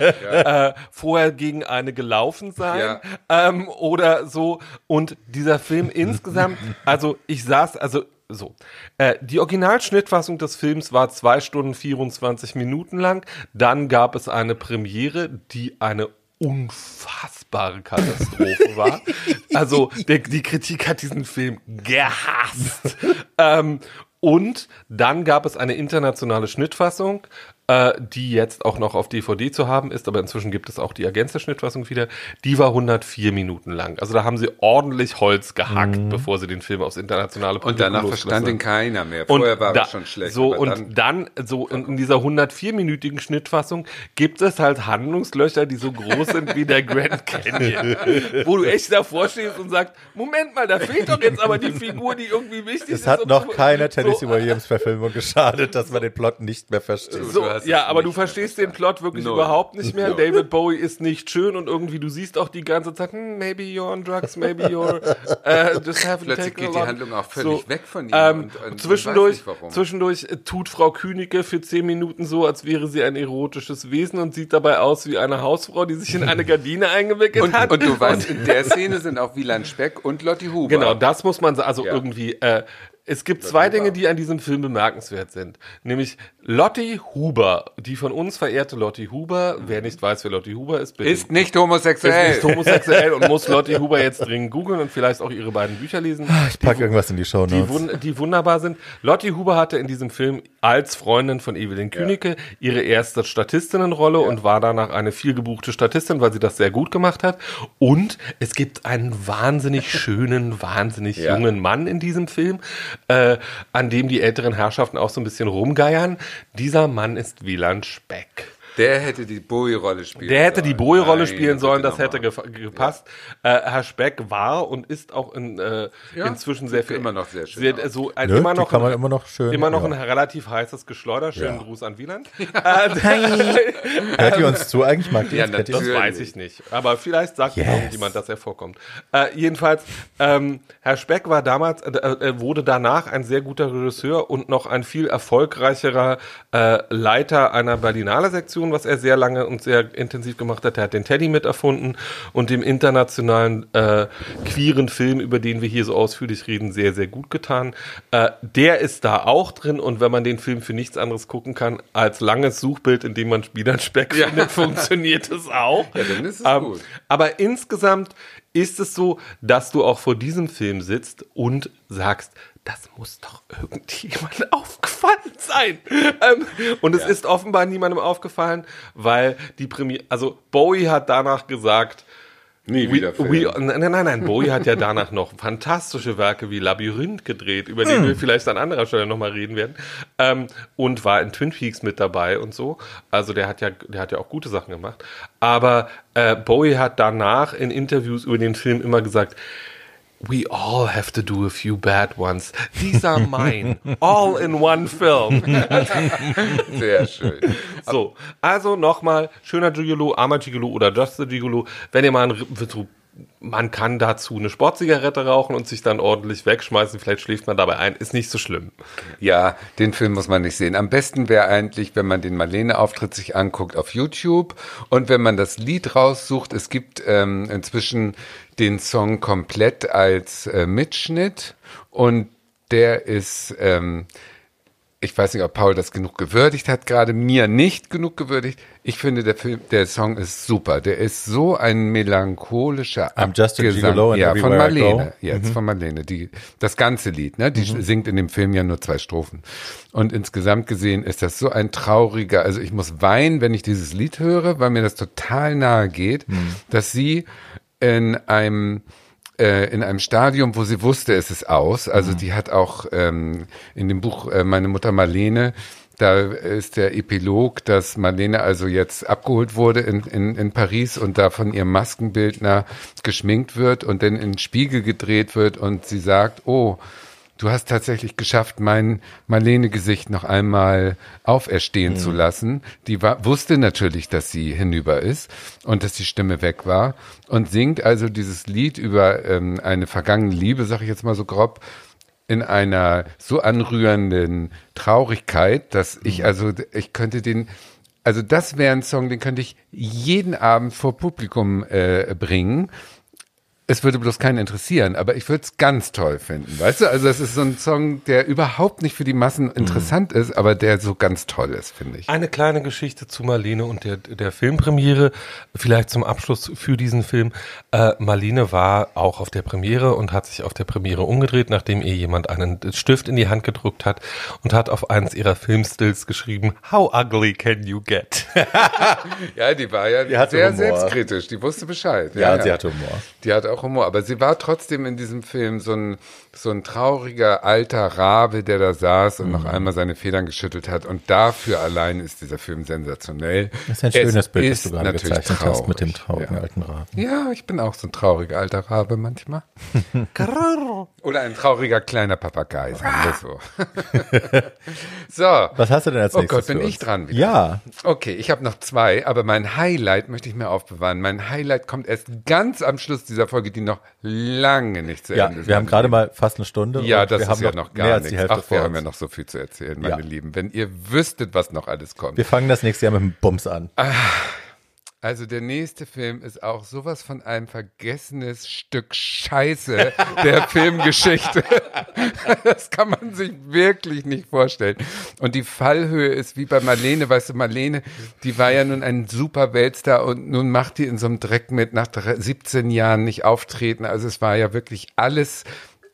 Speaker 3: äh, vorher gegen eine gelaufen sein
Speaker 2: Ja.
Speaker 3: ähm, oder so. Und dieser Film insgesamt, also ich saß, also so. Äh, die Originalschnittfassung des Films war zwei Stunden 24 Minuten lang. Dann gab es eine Premiere, die eine unfassbare Katastrophe war. Also der, die Kritik hat diesen Film gehasst. ähm, und dann gab es eine internationale Schnittfassung, äh, die jetzt auch noch auf DVD zu haben ist, aber inzwischen gibt es auch die Ergänzer-Schnittfassung wieder. Die war 104 Minuten lang. Also da haben sie ordentlich Holz gehackt, bevor sie den Film aufs internationale
Speaker 2: Und danach verstand ihn keiner mehr.
Speaker 3: Und
Speaker 2: Vorher war
Speaker 3: da,
Speaker 2: er schon schlecht.
Speaker 3: So, und dann, so in, in dieser 104-minütigen Schnittfassung gibt es halt Handlungslöcher, die so groß sind wie der Grand Canyon. wo du echt davor stehst und sagst, Moment mal, da fehlt doch jetzt aber die Figur, die irgendwie wichtig ist.
Speaker 1: Es hat
Speaker 3: und
Speaker 1: noch
Speaker 3: so-
Speaker 1: keiner Tennessee
Speaker 3: so,
Speaker 1: Williams Verfilmung geschadet, dass man den Plot nicht mehr versteht.
Speaker 3: so,
Speaker 2: Du hast
Speaker 3: ja, aber du verstehst den Plot wirklich
Speaker 2: Null.
Speaker 3: überhaupt nicht mehr.
Speaker 2: Null.
Speaker 3: David Bowie ist nicht schön und irgendwie, du siehst auch die ganze Zeit, hm, maybe you're on drugs, maybe you're uh, just haven't
Speaker 2: Plötzlich geht die. Handlung auch völlig weg von ihm
Speaker 3: Ähm,
Speaker 2: und- und
Speaker 3: zwischendurch, zwischendurch äh, tut Frau Künigke für zehn Minuten so, als wäre sie ein erotisches Wesen und sieht dabei aus wie eine Hausfrau, die sich in eine Gardine eingewickelt
Speaker 2: und,
Speaker 3: hat.
Speaker 2: und du weißt, in der Szene sind auch Wieland Speck und Lotti Huber.
Speaker 3: Genau, das muss man sagen. Also
Speaker 2: Ja.
Speaker 3: irgendwie, äh, es gibt zwei Dinge, die an diesem Film bemerkenswert sind. Nämlich Lotti Huber, die von uns verehrte Lotti Huber. Wer nicht weiß, wer Lotti Huber ist, bitte.
Speaker 2: Ist nicht
Speaker 3: ist
Speaker 2: homosexuell.
Speaker 3: nicht homosexuell und muss Lotti Huber jetzt dringend googeln und vielleicht auch ihre beiden Bücher lesen.
Speaker 1: Ich packe irgendwas in die Show
Speaker 3: Die,
Speaker 1: Notes.
Speaker 3: wun die wunderbar sind. Lotti Huber hatte in diesem Film als Freundin von Evelyn Künicke ihre erste Statistinnenrolle und war danach eine vielgebuchte Statistin, weil sie das sehr gut gemacht hat. Und es gibt einen wahnsinnig schönen, wahnsinnig
Speaker 2: Ja.
Speaker 3: jungen Mann in diesem Film, äh, an dem die älteren Herrschaften auch so ein bisschen rumgeiern. Dieser Mann ist Wieland Speck.
Speaker 2: Der hätte die Bowie-Rolle spielen
Speaker 3: Der hätte die
Speaker 2: sollen.
Speaker 3: Bowie-Rolle
Speaker 2: Meine
Speaker 3: spielen sollen, das hätte gepasst. Äh, Herr Speck war und ist auch in, äh,
Speaker 2: Ja,
Speaker 3: inzwischen sehr viel,
Speaker 2: immer noch sehr schön
Speaker 3: sehr, so ein,
Speaker 1: Nö,
Speaker 3: immer
Speaker 1: die
Speaker 3: noch
Speaker 1: kann man
Speaker 3: ein,
Speaker 1: immer noch schön-
Speaker 3: immer noch
Speaker 1: ja.
Speaker 3: ein relativ heißes Geschleuder. Schönen
Speaker 1: Ja.
Speaker 3: Gruß an Wieland. Äh,
Speaker 1: Hört ihr uns zu eigentlich? Mag die
Speaker 2: Ja,
Speaker 3: das weiß ich nicht. Aber vielleicht sagt
Speaker 1: Yes.
Speaker 3: irgendjemand, dass er vorkommt. Äh, jedenfalls, ähm, Herr Speck war damals, äh, äh, wurde danach ein sehr guter Regisseur und noch ein viel erfolgreicherer äh, Leiter einer Berlinale Sektion Animation, was er sehr lange und sehr intensiv gemacht hat. Er hat den Teddy mit erfunden und dem internationalen äh, queeren Film, über den wir hier so ausführlich reden, sehr, sehr gut getan. Äh, der ist da auch drin und wenn man den Film für nichts anderes gucken kann als langes Suchbild, in dem man Spielerspeck ja. findet, funktioniert es auch. Ja, dann ist es ähm, gut. Aber insgesamt ist es so, dass du auch vor diesem Film sitzt und sagst, das muss doch irgendjemandem aufgefallen sein. Ähm, und es ja. ist offenbar niemandem aufgefallen, weil die Premiere, also Bowie hat danach gesagt,
Speaker 2: Nie wieder
Speaker 3: we, we, nein, nein, nein, Bowie hat ja danach noch fantastische Werke wie Labyrinth gedreht, über die hm. wir vielleicht an anderer Stelle nochmal reden werden. Ähm, und war in Twin Peaks mit dabei und so. Also der hat ja, der hat ja auch gute Sachen gemacht. Aber äh, Bowie hat danach in Interviews über den Film immer gesagt, We all have to do a few bad ones. These are mine. all in one film.
Speaker 2: Sehr schön.
Speaker 3: So, also nochmal, schöner Gigolo, armer Gigolo oder Just the Gigolo. Wenn ihr mal ein man kann dazu eine Sportzigarette rauchen und sich dann ordentlich wegschmeißen. Vielleicht schläft man dabei ein. Ist nicht so schlimm.
Speaker 2: Ja, den Film muss man nicht sehen. Am besten wäre eigentlich, wenn man den Marlene-Auftritt sich anguckt auf YouTube und wenn man das Lied raussucht. Es gibt ähm, inzwischen den Song komplett als äh, Mitschnitt und der ist ähm, ich weiß nicht, ob Paul das genug gewürdigt hat, gerade mir nicht genug gewürdigt. Ich finde, der Film, der Song ist super. Der ist so ein melancholischer
Speaker 1: I'm just a Gigolo
Speaker 2: ja, von Marlene, jetzt mhm. von Marlene, die, das ganze Lied, ne, die mhm. singt in dem Film ja nur zwei Strophen. Und insgesamt gesehen ist das so ein trauriger, also ich muss weinen, wenn ich dieses Lied höre, weil mir das total nahe geht, mhm. dass sie in einem, äh, in einem Stadium, wo sie wusste, es ist aus. Also mhm. die hat auch ähm, in dem Buch äh, Meine Mutter Marlene, da ist der Epilog, dass Marlene also jetzt abgeholt wurde in, in, in Paris und da von ihrem Maskenbildner geschminkt wird und dann in den Spiegel gedreht wird und sie sagt, oh, du hast tatsächlich geschafft, mein Marlene-Gesicht noch einmal auferstehen mhm. zu lassen. Die war, wusste natürlich, dass sie hinüber ist und dass die Stimme weg war und singt also dieses Lied über ähm, eine vergangene Liebe, sag ich jetzt mal so grob, in einer so anrührenden Traurigkeit, dass ich mhm. also, ich könnte den, also das wäre ein Song, den könnte ich jeden Abend vor Publikum äh, bringen es würde bloß keinen interessieren, aber ich würde es ganz toll finden. Weißt du, also es ist so ein Song, der überhaupt nicht für die Massen mhm. interessant mhm. ist, aber der so ganz toll ist, finde ich.
Speaker 3: Eine kleine Geschichte zu Marlene und der, der Filmpremiere, vielleicht zum Abschluss für diesen Film. Äh, Marlene war auch auf der Premiere und hat sich auf der Premiere umgedreht, nachdem ihr jemand einen Stift in die Hand gedruckt hat und hat auf eines ihrer Filmstills geschrieben, How ugly can you get?
Speaker 2: ja, die war ja die sehr Humor. selbstkritisch, die wusste Bescheid.
Speaker 1: Ja, ja, sie hatte Humor.
Speaker 2: Die hat auch auch Humor, aber sie war trotzdem in diesem Film so ein, so ein trauriger alter Rabe, der da saß und mhm. noch einmal seine Federn geschüttelt hat. Und dafür allein ist dieser Film sensationell.
Speaker 1: Das ist ein schönes es Bild, das du gerade gezeichnet traurig. hast mit dem traurigen ja. alten Raben.
Speaker 2: Ja, ich bin auch so ein trauriger alter Rabe manchmal. Oder ein trauriger kleiner Papagei, sagen wir so.
Speaker 1: so. Was hast du denn als
Speaker 2: nächstes? Oh Gott, bin ich dran
Speaker 1: wieder. Ja.
Speaker 2: Okay, ich habe noch zwei, aber mein Highlight möchte ich mir aufbewahren. Mein Highlight kommt erst ganz am Schluss dieser Folge, die noch lange nicht zu
Speaker 1: ja, Ende ist. Wir haben gerade mal fast eine Stunde.
Speaker 2: Ja, das ist ja noch gar nichts. Ach, wir haben ja noch so viel zu erzählen, meine ja. Lieben. Wenn ihr wüsstet, was noch alles kommt.
Speaker 1: Wir fangen das nächste Jahr mit dem Bums an. Ah,
Speaker 2: also der nächste Film ist auch sowas von einem vergessenes Stück Scheiße der Filmgeschichte. das kann man sich wirklich nicht vorstellen. Und die Fallhöhe ist wie bei Marlene, weißt du, Marlene, die war ja nun ein super Weltstar und nun macht die in so einem Dreck mit nach 17 Jahren nicht auftreten. Also es war ja wirklich alles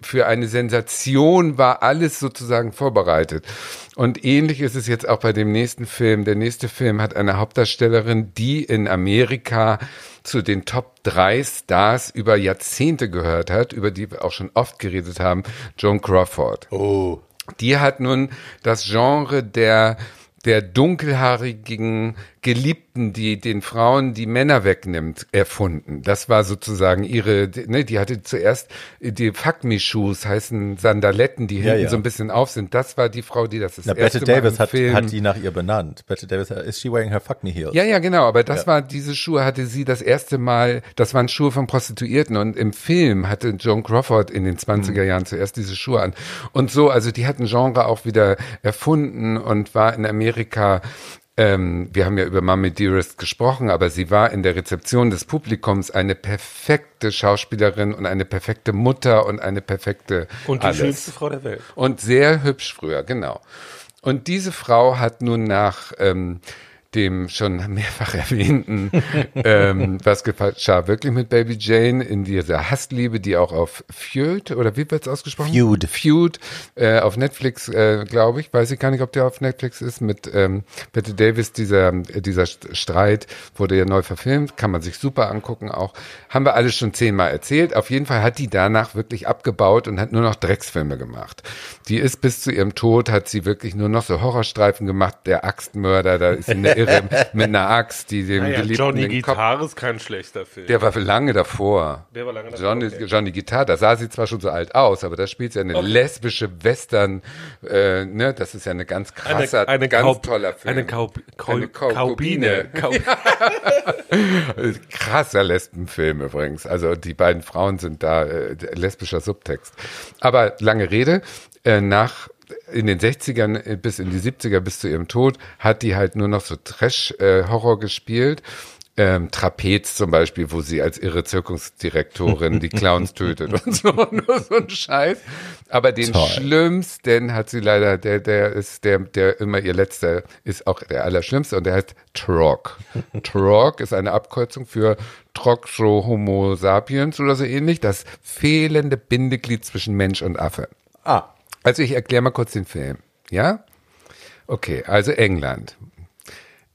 Speaker 2: für eine Sensation war alles sozusagen vorbereitet. Und ähnlich ist es jetzt auch bei dem nächsten Film. Der nächste Film hat eine Hauptdarstellerin, die in Amerika zu den Top 3 Stars über Jahrzehnte gehört hat, über die wir auch schon oft geredet haben, Joan Crawford.
Speaker 1: Oh.
Speaker 2: Die hat nun das Genre der der dunkelhaarigen Geliebten, die den Frauen die Männer wegnimmt, erfunden. Das war sozusagen ihre, ne, die hatte zuerst die Fuck Me Shoes, heißen Sandaletten, die hinten ja. so ein bisschen auf sind. Das war die Frau, die das das
Speaker 1: Na, erste Bette Mal Davis hat, hat die nach ihr benannt. Bette Davis, is she wearing her Fuck Me Heels?
Speaker 2: Ja, ja, genau, aber das ja. war, diese Schuhe hatte sie das erste Mal, das waren Schuhe von Prostituierten und im Film hatte Joan Crawford in den 20er mhm. Jahren zuerst diese Schuhe an. Und so, also die hat ein Genre auch wieder erfunden und war in Amerika ähm, wir haben ja über Mommy Dearest gesprochen, aber sie war in der Rezeption des Publikums eine perfekte Schauspielerin und eine perfekte Mutter und eine perfekte
Speaker 3: Und die
Speaker 2: alles.
Speaker 3: schönste Frau der Welt.
Speaker 2: Und sehr hübsch früher, genau. Und diese Frau hat nun nach ähm, dem schon mehrfach erwähnten, ähm, was geschah wirklich mit Baby Jane in dieser Hassliebe, die auch auf Feud, oder wie wird es ausgesprochen?
Speaker 1: Feud.
Speaker 2: Feud, äh, auf Netflix, äh, glaube ich, weiß ich gar nicht, ob der auf Netflix ist, mit ähm, Bette Davis, dieser, äh, dieser Streit wurde ja neu verfilmt, kann man sich super angucken auch. Haben wir alles schon zehnmal erzählt. Auf jeden Fall hat die danach wirklich abgebaut und hat nur noch Drecksfilme gemacht. Die ist bis zu ihrem Tod, hat sie wirklich nur noch so Horrorstreifen gemacht, der Axtmörder, da ist eine Irre mit einer Axt, die dem
Speaker 3: Naja,
Speaker 2: Geliebten
Speaker 3: Johnny Gitarre ist kein schlechter Film.
Speaker 2: der war lange davor.
Speaker 3: Der war lange davor,
Speaker 2: Johnny,
Speaker 3: okay.
Speaker 2: Johnny Guitar, da sah sie zwar schon so alt aus, aber da spielt sie eine lesbische Western, äh, ne, das ist ja eine ganz krasser,
Speaker 3: eine, eine
Speaker 2: ganz
Speaker 3: Kau-
Speaker 2: toller Film.
Speaker 3: Eine, Kau Kau
Speaker 2: Eine Kau-
Speaker 3: Kaubine. Kau
Speaker 2: Krasser Lesbenfilm übrigens. Also die beiden Frauen sind da äh, lesbischer Subtext. Aber lange Rede, äh, nach in den 60ern äh, bis in die 70er bis zu ihrem Tod hat die halt nur noch so Trash-Horror gespielt. Ähm, Trapez zum Beispiel, wo sie als irre Zirkusdirektorin die Clowns tötet und so, nur so ein Scheiß. Aber den
Speaker 1: Toll.
Speaker 2: schlimmsten hat sie leider, der, der ist, der, der immer ihr letzter ist auch der allerschlimmste und der heißt Trog. Trog ist eine Abkürzung für Troxo Homo sapiens oder so ähnlich, das fehlende Bindeglied zwischen Mensch und Affe.
Speaker 1: Ah.
Speaker 2: Also ich erkläre mal kurz den Film, ja? Okay, also England.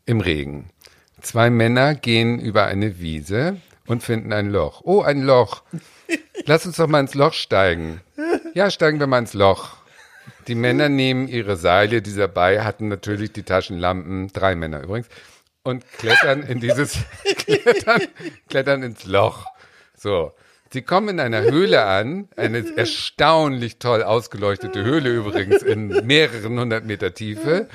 Speaker 2: Im Regen. Zwei Männer gehen über eine Wiese und finden ein Loch. Oh, ein Loch. Lass uns doch mal ins Loch steigen. Ja, steigen wir mal ins Loch. Die Männer nehmen ihre Seile, die dabei hatten natürlich die Taschenlampen, drei Männer übrigens, und klettern in dieses, klettern, klettern ins Loch. So. Sie kommen in einer Höhle an, eine erstaunlich toll ausgeleuchtete Höhle übrigens in mehreren hundert Meter Tiefe,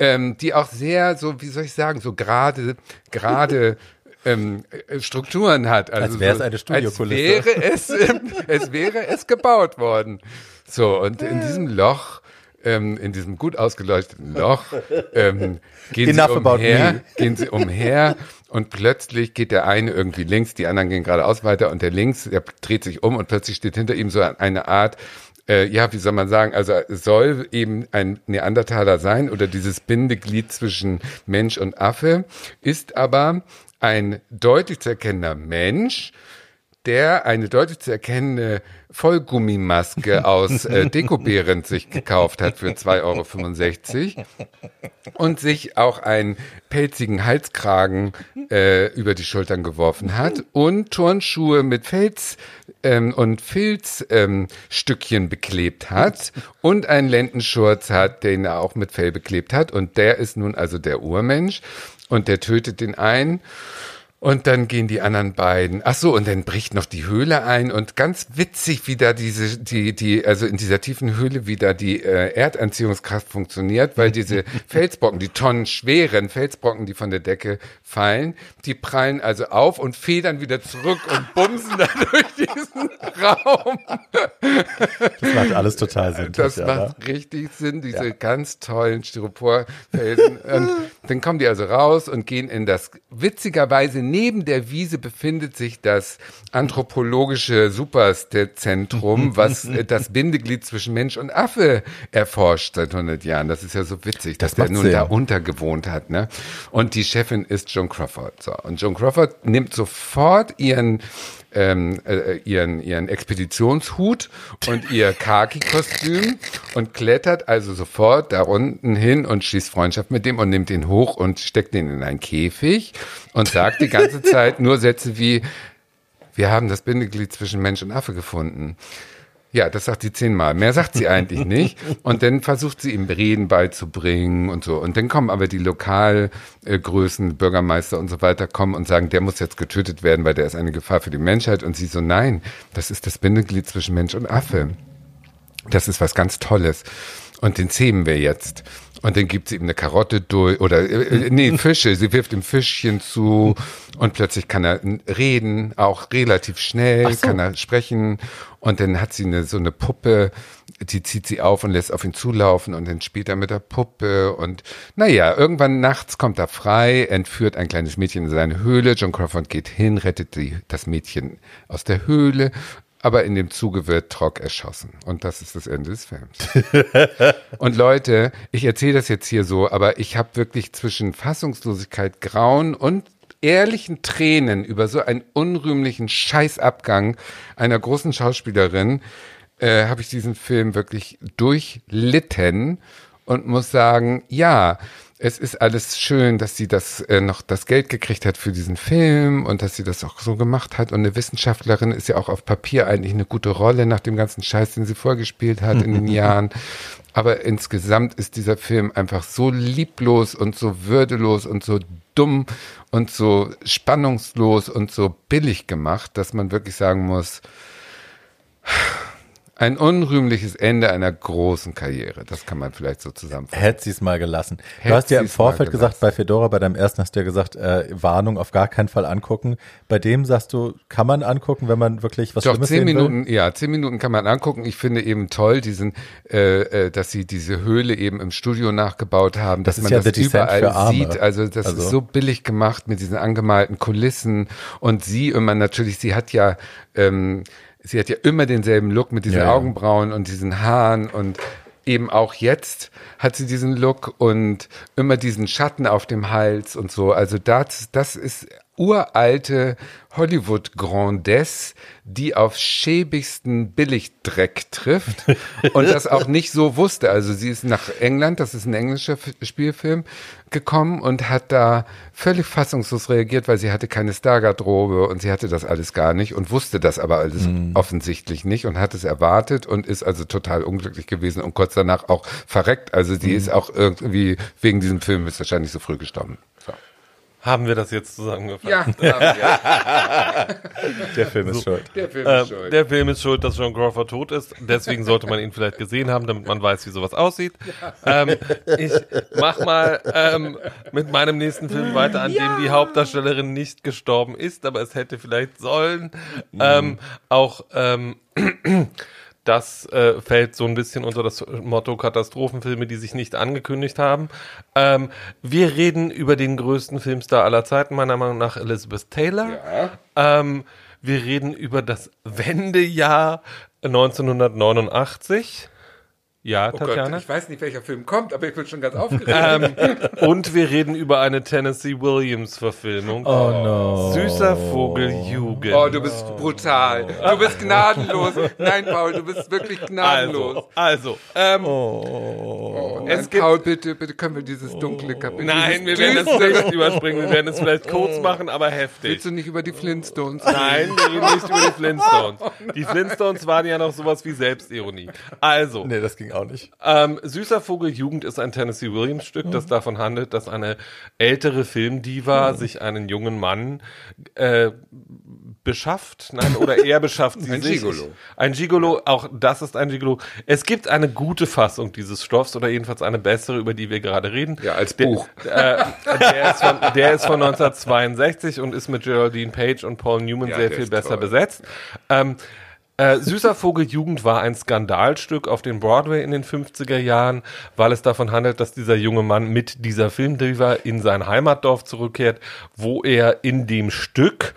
Speaker 2: ähm, die auch sehr so, wie soll ich sagen, so gerade, gerade ähm, äh, Strukturen hat. Also
Speaker 1: Als wäre es eine Studiokulisse.
Speaker 2: Als wäre es, ähm, es wäre es gebaut worden. So, und in diesem Loch, ähm, in diesem gut ausgeleuchteten Loch, ähm, gehen
Speaker 1: Enough
Speaker 2: sie umher, gehen sie umher und plötzlich geht der eine irgendwie links, die anderen gehen geradeaus weiter und der links, der dreht sich um und plötzlich steht hinter ihm so eine Art, äh, ja, wie soll man sagen, also soll eben ein Neandertaler sein oder dieses Bindeglied zwischen Mensch und Affe, ist aber ein deutlich zu erkennender Mensch, der eine deutlich zu erkennende Vollgummimaske aus äh, Dekobehrend sich gekauft hat für 2,65 Euro und sich auch einen pelzigen Halskragen äh, über die Schultern geworfen hat und Turnschuhe mit Fels ähm, und Filzstückchen ähm, beklebt hat und einen Lendenschurz hat, den er auch mit Fell beklebt hat. Und der ist nun also der Urmensch. Und der tötet den ein und dann gehen die anderen beiden. Ach so, und dann bricht noch die Höhle ein und ganz witzig, wie da diese, die, die, also in dieser tiefen Höhle, wie da die äh, Erdanziehungskraft funktioniert, weil diese Felsbrocken, die tonnenschweren Felsbrocken, die von der Decke fallen, die prallen also auf und federn wieder zurück und bumsen da durch diesen Raum.
Speaker 1: Das macht alles total Sinn.
Speaker 2: Das
Speaker 1: Tatjana.
Speaker 2: macht richtig Sinn, diese ganz tollen Styroporfelsen. und dann kommen die also raus und gehen in das, witzigerweise neben der Wiese befindet sich das anthropologische Superzentrum, was äh, das Bindeglied zwischen Mensch und Affe erforscht seit 100 Jahren. Das ist ja so witzig, dass
Speaker 1: Das
Speaker 2: der
Speaker 1: macht
Speaker 2: nun
Speaker 1: Sinn.
Speaker 2: da untergewohnt hat. Ne? Und die Chefin ist Joan Crawford. So. Und Joan Crawford nimmt sofort ihren ähm, äh, ihren, ihren Expeditionshut und ihr Khaki-Kostüm und klettert also sofort da unten hin und schließt Freundschaft mit dem und nimmt ihn hoch und steckt ihn in einen Käfig und sagt die ganze Zeit nur Sätze wie, wir haben das Bindeglied zwischen Mensch und Affe gefunden. Ja, das sagt sie zehnmal. Mehr sagt sie eigentlich nicht. Und dann versucht sie ihm Reden beizubringen und so. Und dann kommen aber die Lokalgrößen, Bürgermeister und so weiter, kommen und sagen, der muss jetzt getötet werden, weil der ist eine Gefahr für die Menschheit. Und sie so, nein, das ist das Bindeglied zwischen Mensch und Affe. Das ist was ganz Tolles. Und den zähmen wir jetzt. Und dann gibt sie ihm eine Karotte durch, oder, äh, äh, nee, Fische. Sie wirft ihm Fischchen zu und plötzlich kann er reden, auch relativ schnell,
Speaker 1: so.
Speaker 2: kann er sprechen. Und dann hat sie eine, so eine Puppe, die zieht sie auf und lässt auf ihn zulaufen und dann spielt er mit der Puppe. Und naja, irgendwann nachts kommt er frei, entführt ein kleines Mädchen in seine Höhle. John Crawford geht hin, rettet die, das Mädchen aus der Höhle. Aber in dem Zuge wird Trock erschossen. Und das ist das Ende des Films. und Leute, ich erzähle das jetzt hier so, aber ich habe wirklich zwischen Fassungslosigkeit, Grauen und ehrlichen Tränen über so einen unrühmlichen Scheißabgang einer großen Schauspielerin äh, habe ich diesen Film wirklich durchlitten und muss sagen, ja, es ist alles schön, dass sie das äh, noch das Geld gekriegt hat für diesen Film und dass sie das auch so gemacht hat. Und eine Wissenschaftlerin ist ja auch auf Papier eigentlich eine gute Rolle nach dem ganzen Scheiß, den sie vorgespielt hat in den Jahren. Aber insgesamt ist dieser Film einfach so lieblos und so würdelos und so dumm und so spannungslos und so billig gemacht, dass man wirklich sagen muss, ein unrühmliches Ende einer großen Karriere. Das kann man vielleicht so zusammenfassen.
Speaker 1: Hätte sie es mal gelassen.
Speaker 2: Hätte
Speaker 1: du hast ja im Vorfeld gesagt, bei Fedora, bei deinem ersten hast du ja gesagt, äh, Warnung auf gar keinen Fall angucken. Bei dem sagst du, kann man angucken, wenn man wirklich was
Speaker 2: Doch,
Speaker 1: Schlimmes
Speaker 2: zehn Minuten, ja, zehn Minuten kann man angucken. Ich finde eben toll, diesen, äh, äh, dass sie diese Höhle eben im Studio nachgebaut haben, dass
Speaker 1: ist
Speaker 2: man
Speaker 1: ja
Speaker 2: das überall sieht. Also das
Speaker 1: Also-
Speaker 2: ist so billig gemacht mit diesen angemalten Kulissen. Und sie immer natürlich, sie hat ja, ähm, sie hat ja immer denselben Look mit diesen
Speaker 1: Ja.
Speaker 2: Augenbrauen und diesen Haaren und eben auch jetzt hat sie diesen Look und immer diesen Schatten auf dem Hals und so. Also das, das ist uralte Hollywood-Grandesse, die auf schäbigsten Billigdreck trifft und das auch nicht so wusste. Also sie ist nach England, das ist ein englischer Spielfilm, gekommen und hat da völlig fassungslos reagiert, weil sie hatte keine Stargarderobe und sie hatte das alles gar nicht und wusste das aber alles offensichtlich nicht und hat es erwartet und ist also total unglücklich gewesen und kurz danach auch verreckt. Also sie ist auch irgendwie wegen diesem Film ist wahrscheinlich so früh gestorben. So.
Speaker 3: Haben wir das jetzt zusammengefasst?
Speaker 2: Ja, ja,
Speaker 1: Der Film ist schuld.
Speaker 2: der Film ist schuld.
Speaker 3: der Film ist schuld, dass John Crawford tot ist. Deswegen sollte man ihn vielleicht gesehen haben, damit man weiß, wie sowas aussieht. Ähm, ich mach mal ähm, mit meinem nächsten Film weiter, an dem die Hauptdarstellerin nicht gestorben ist, aber es hätte vielleicht sollen. Ähm, auch ähm, das äh, fällt so ein bisschen unter das Motto Katastrophenfilme, die sich nicht angekündigt haben. Ähm, wir reden über den größten Filmstar aller Zeiten, meiner Meinung nach Elizabeth Taylor. Ähm, wir reden über das Wendejahr 1989. Ja,
Speaker 2: Oh Gott,
Speaker 3: Tatjana.
Speaker 2: ich weiß nicht, welcher Film kommt, aber ich bin schon ganz aufgeregt.
Speaker 3: ähm, und wir reden über eine Tennessee Williams Verfilmung.
Speaker 1: Oh no.
Speaker 3: Süßer Vogel Jugend.
Speaker 2: Oh, du bist brutal. Du bist gnadenlos. Nein, Paul, du bist wirklich gnadenlos.
Speaker 3: also, also ähm,
Speaker 2: Oh,
Speaker 3: Es
Speaker 2: nein,
Speaker 3: gibt-
Speaker 2: Paul, bitte, bitte können wir dieses dunkle Kapitel.
Speaker 3: nein, wir werden es nicht überspringen. Wir werden es vielleicht kurz machen, aber heftig.
Speaker 2: Willst du nicht über die Flintstones
Speaker 3: Nein, wir reden nicht über die Flintstones. Die Flintstones waren ja noch sowas wie Selbstironie. Also,
Speaker 1: Nee, das ging auch nicht.
Speaker 3: Ähm, Süßer Vogel Jugend ist ein Tennessee Williams Stück, das davon handelt, dass eine ältere Filmdiva sich einen jungen Mann äh, beschafft, nein, oder er beschafft sie
Speaker 2: Ein
Speaker 3: sich.
Speaker 2: Gigolo.
Speaker 3: Ein Gigolo, auch das ist ein Gigolo. Es gibt eine gute Fassung dieses Stoffs oder jedenfalls eine bessere, über die wir gerade reden.
Speaker 2: Ja, als
Speaker 3: Der-
Speaker 2: Buch.
Speaker 3: Äh, der, ist von, der ist von 1962 und ist mit Geraldine Page und Paul Newman
Speaker 2: Ja,
Speaker 3: sehr viel besser
Speaker 2: toll.
Speaker 3: besetzt. Ähm, äh, Süßer Vogel Jugend war ein Skandalstück auf den Broadway in den 50er Jahren, weil es davon handelt, dass dieser junge Mann mit dieser Filmdiva in sein Heimatdorf zurückkehrt, wo er in dem Stück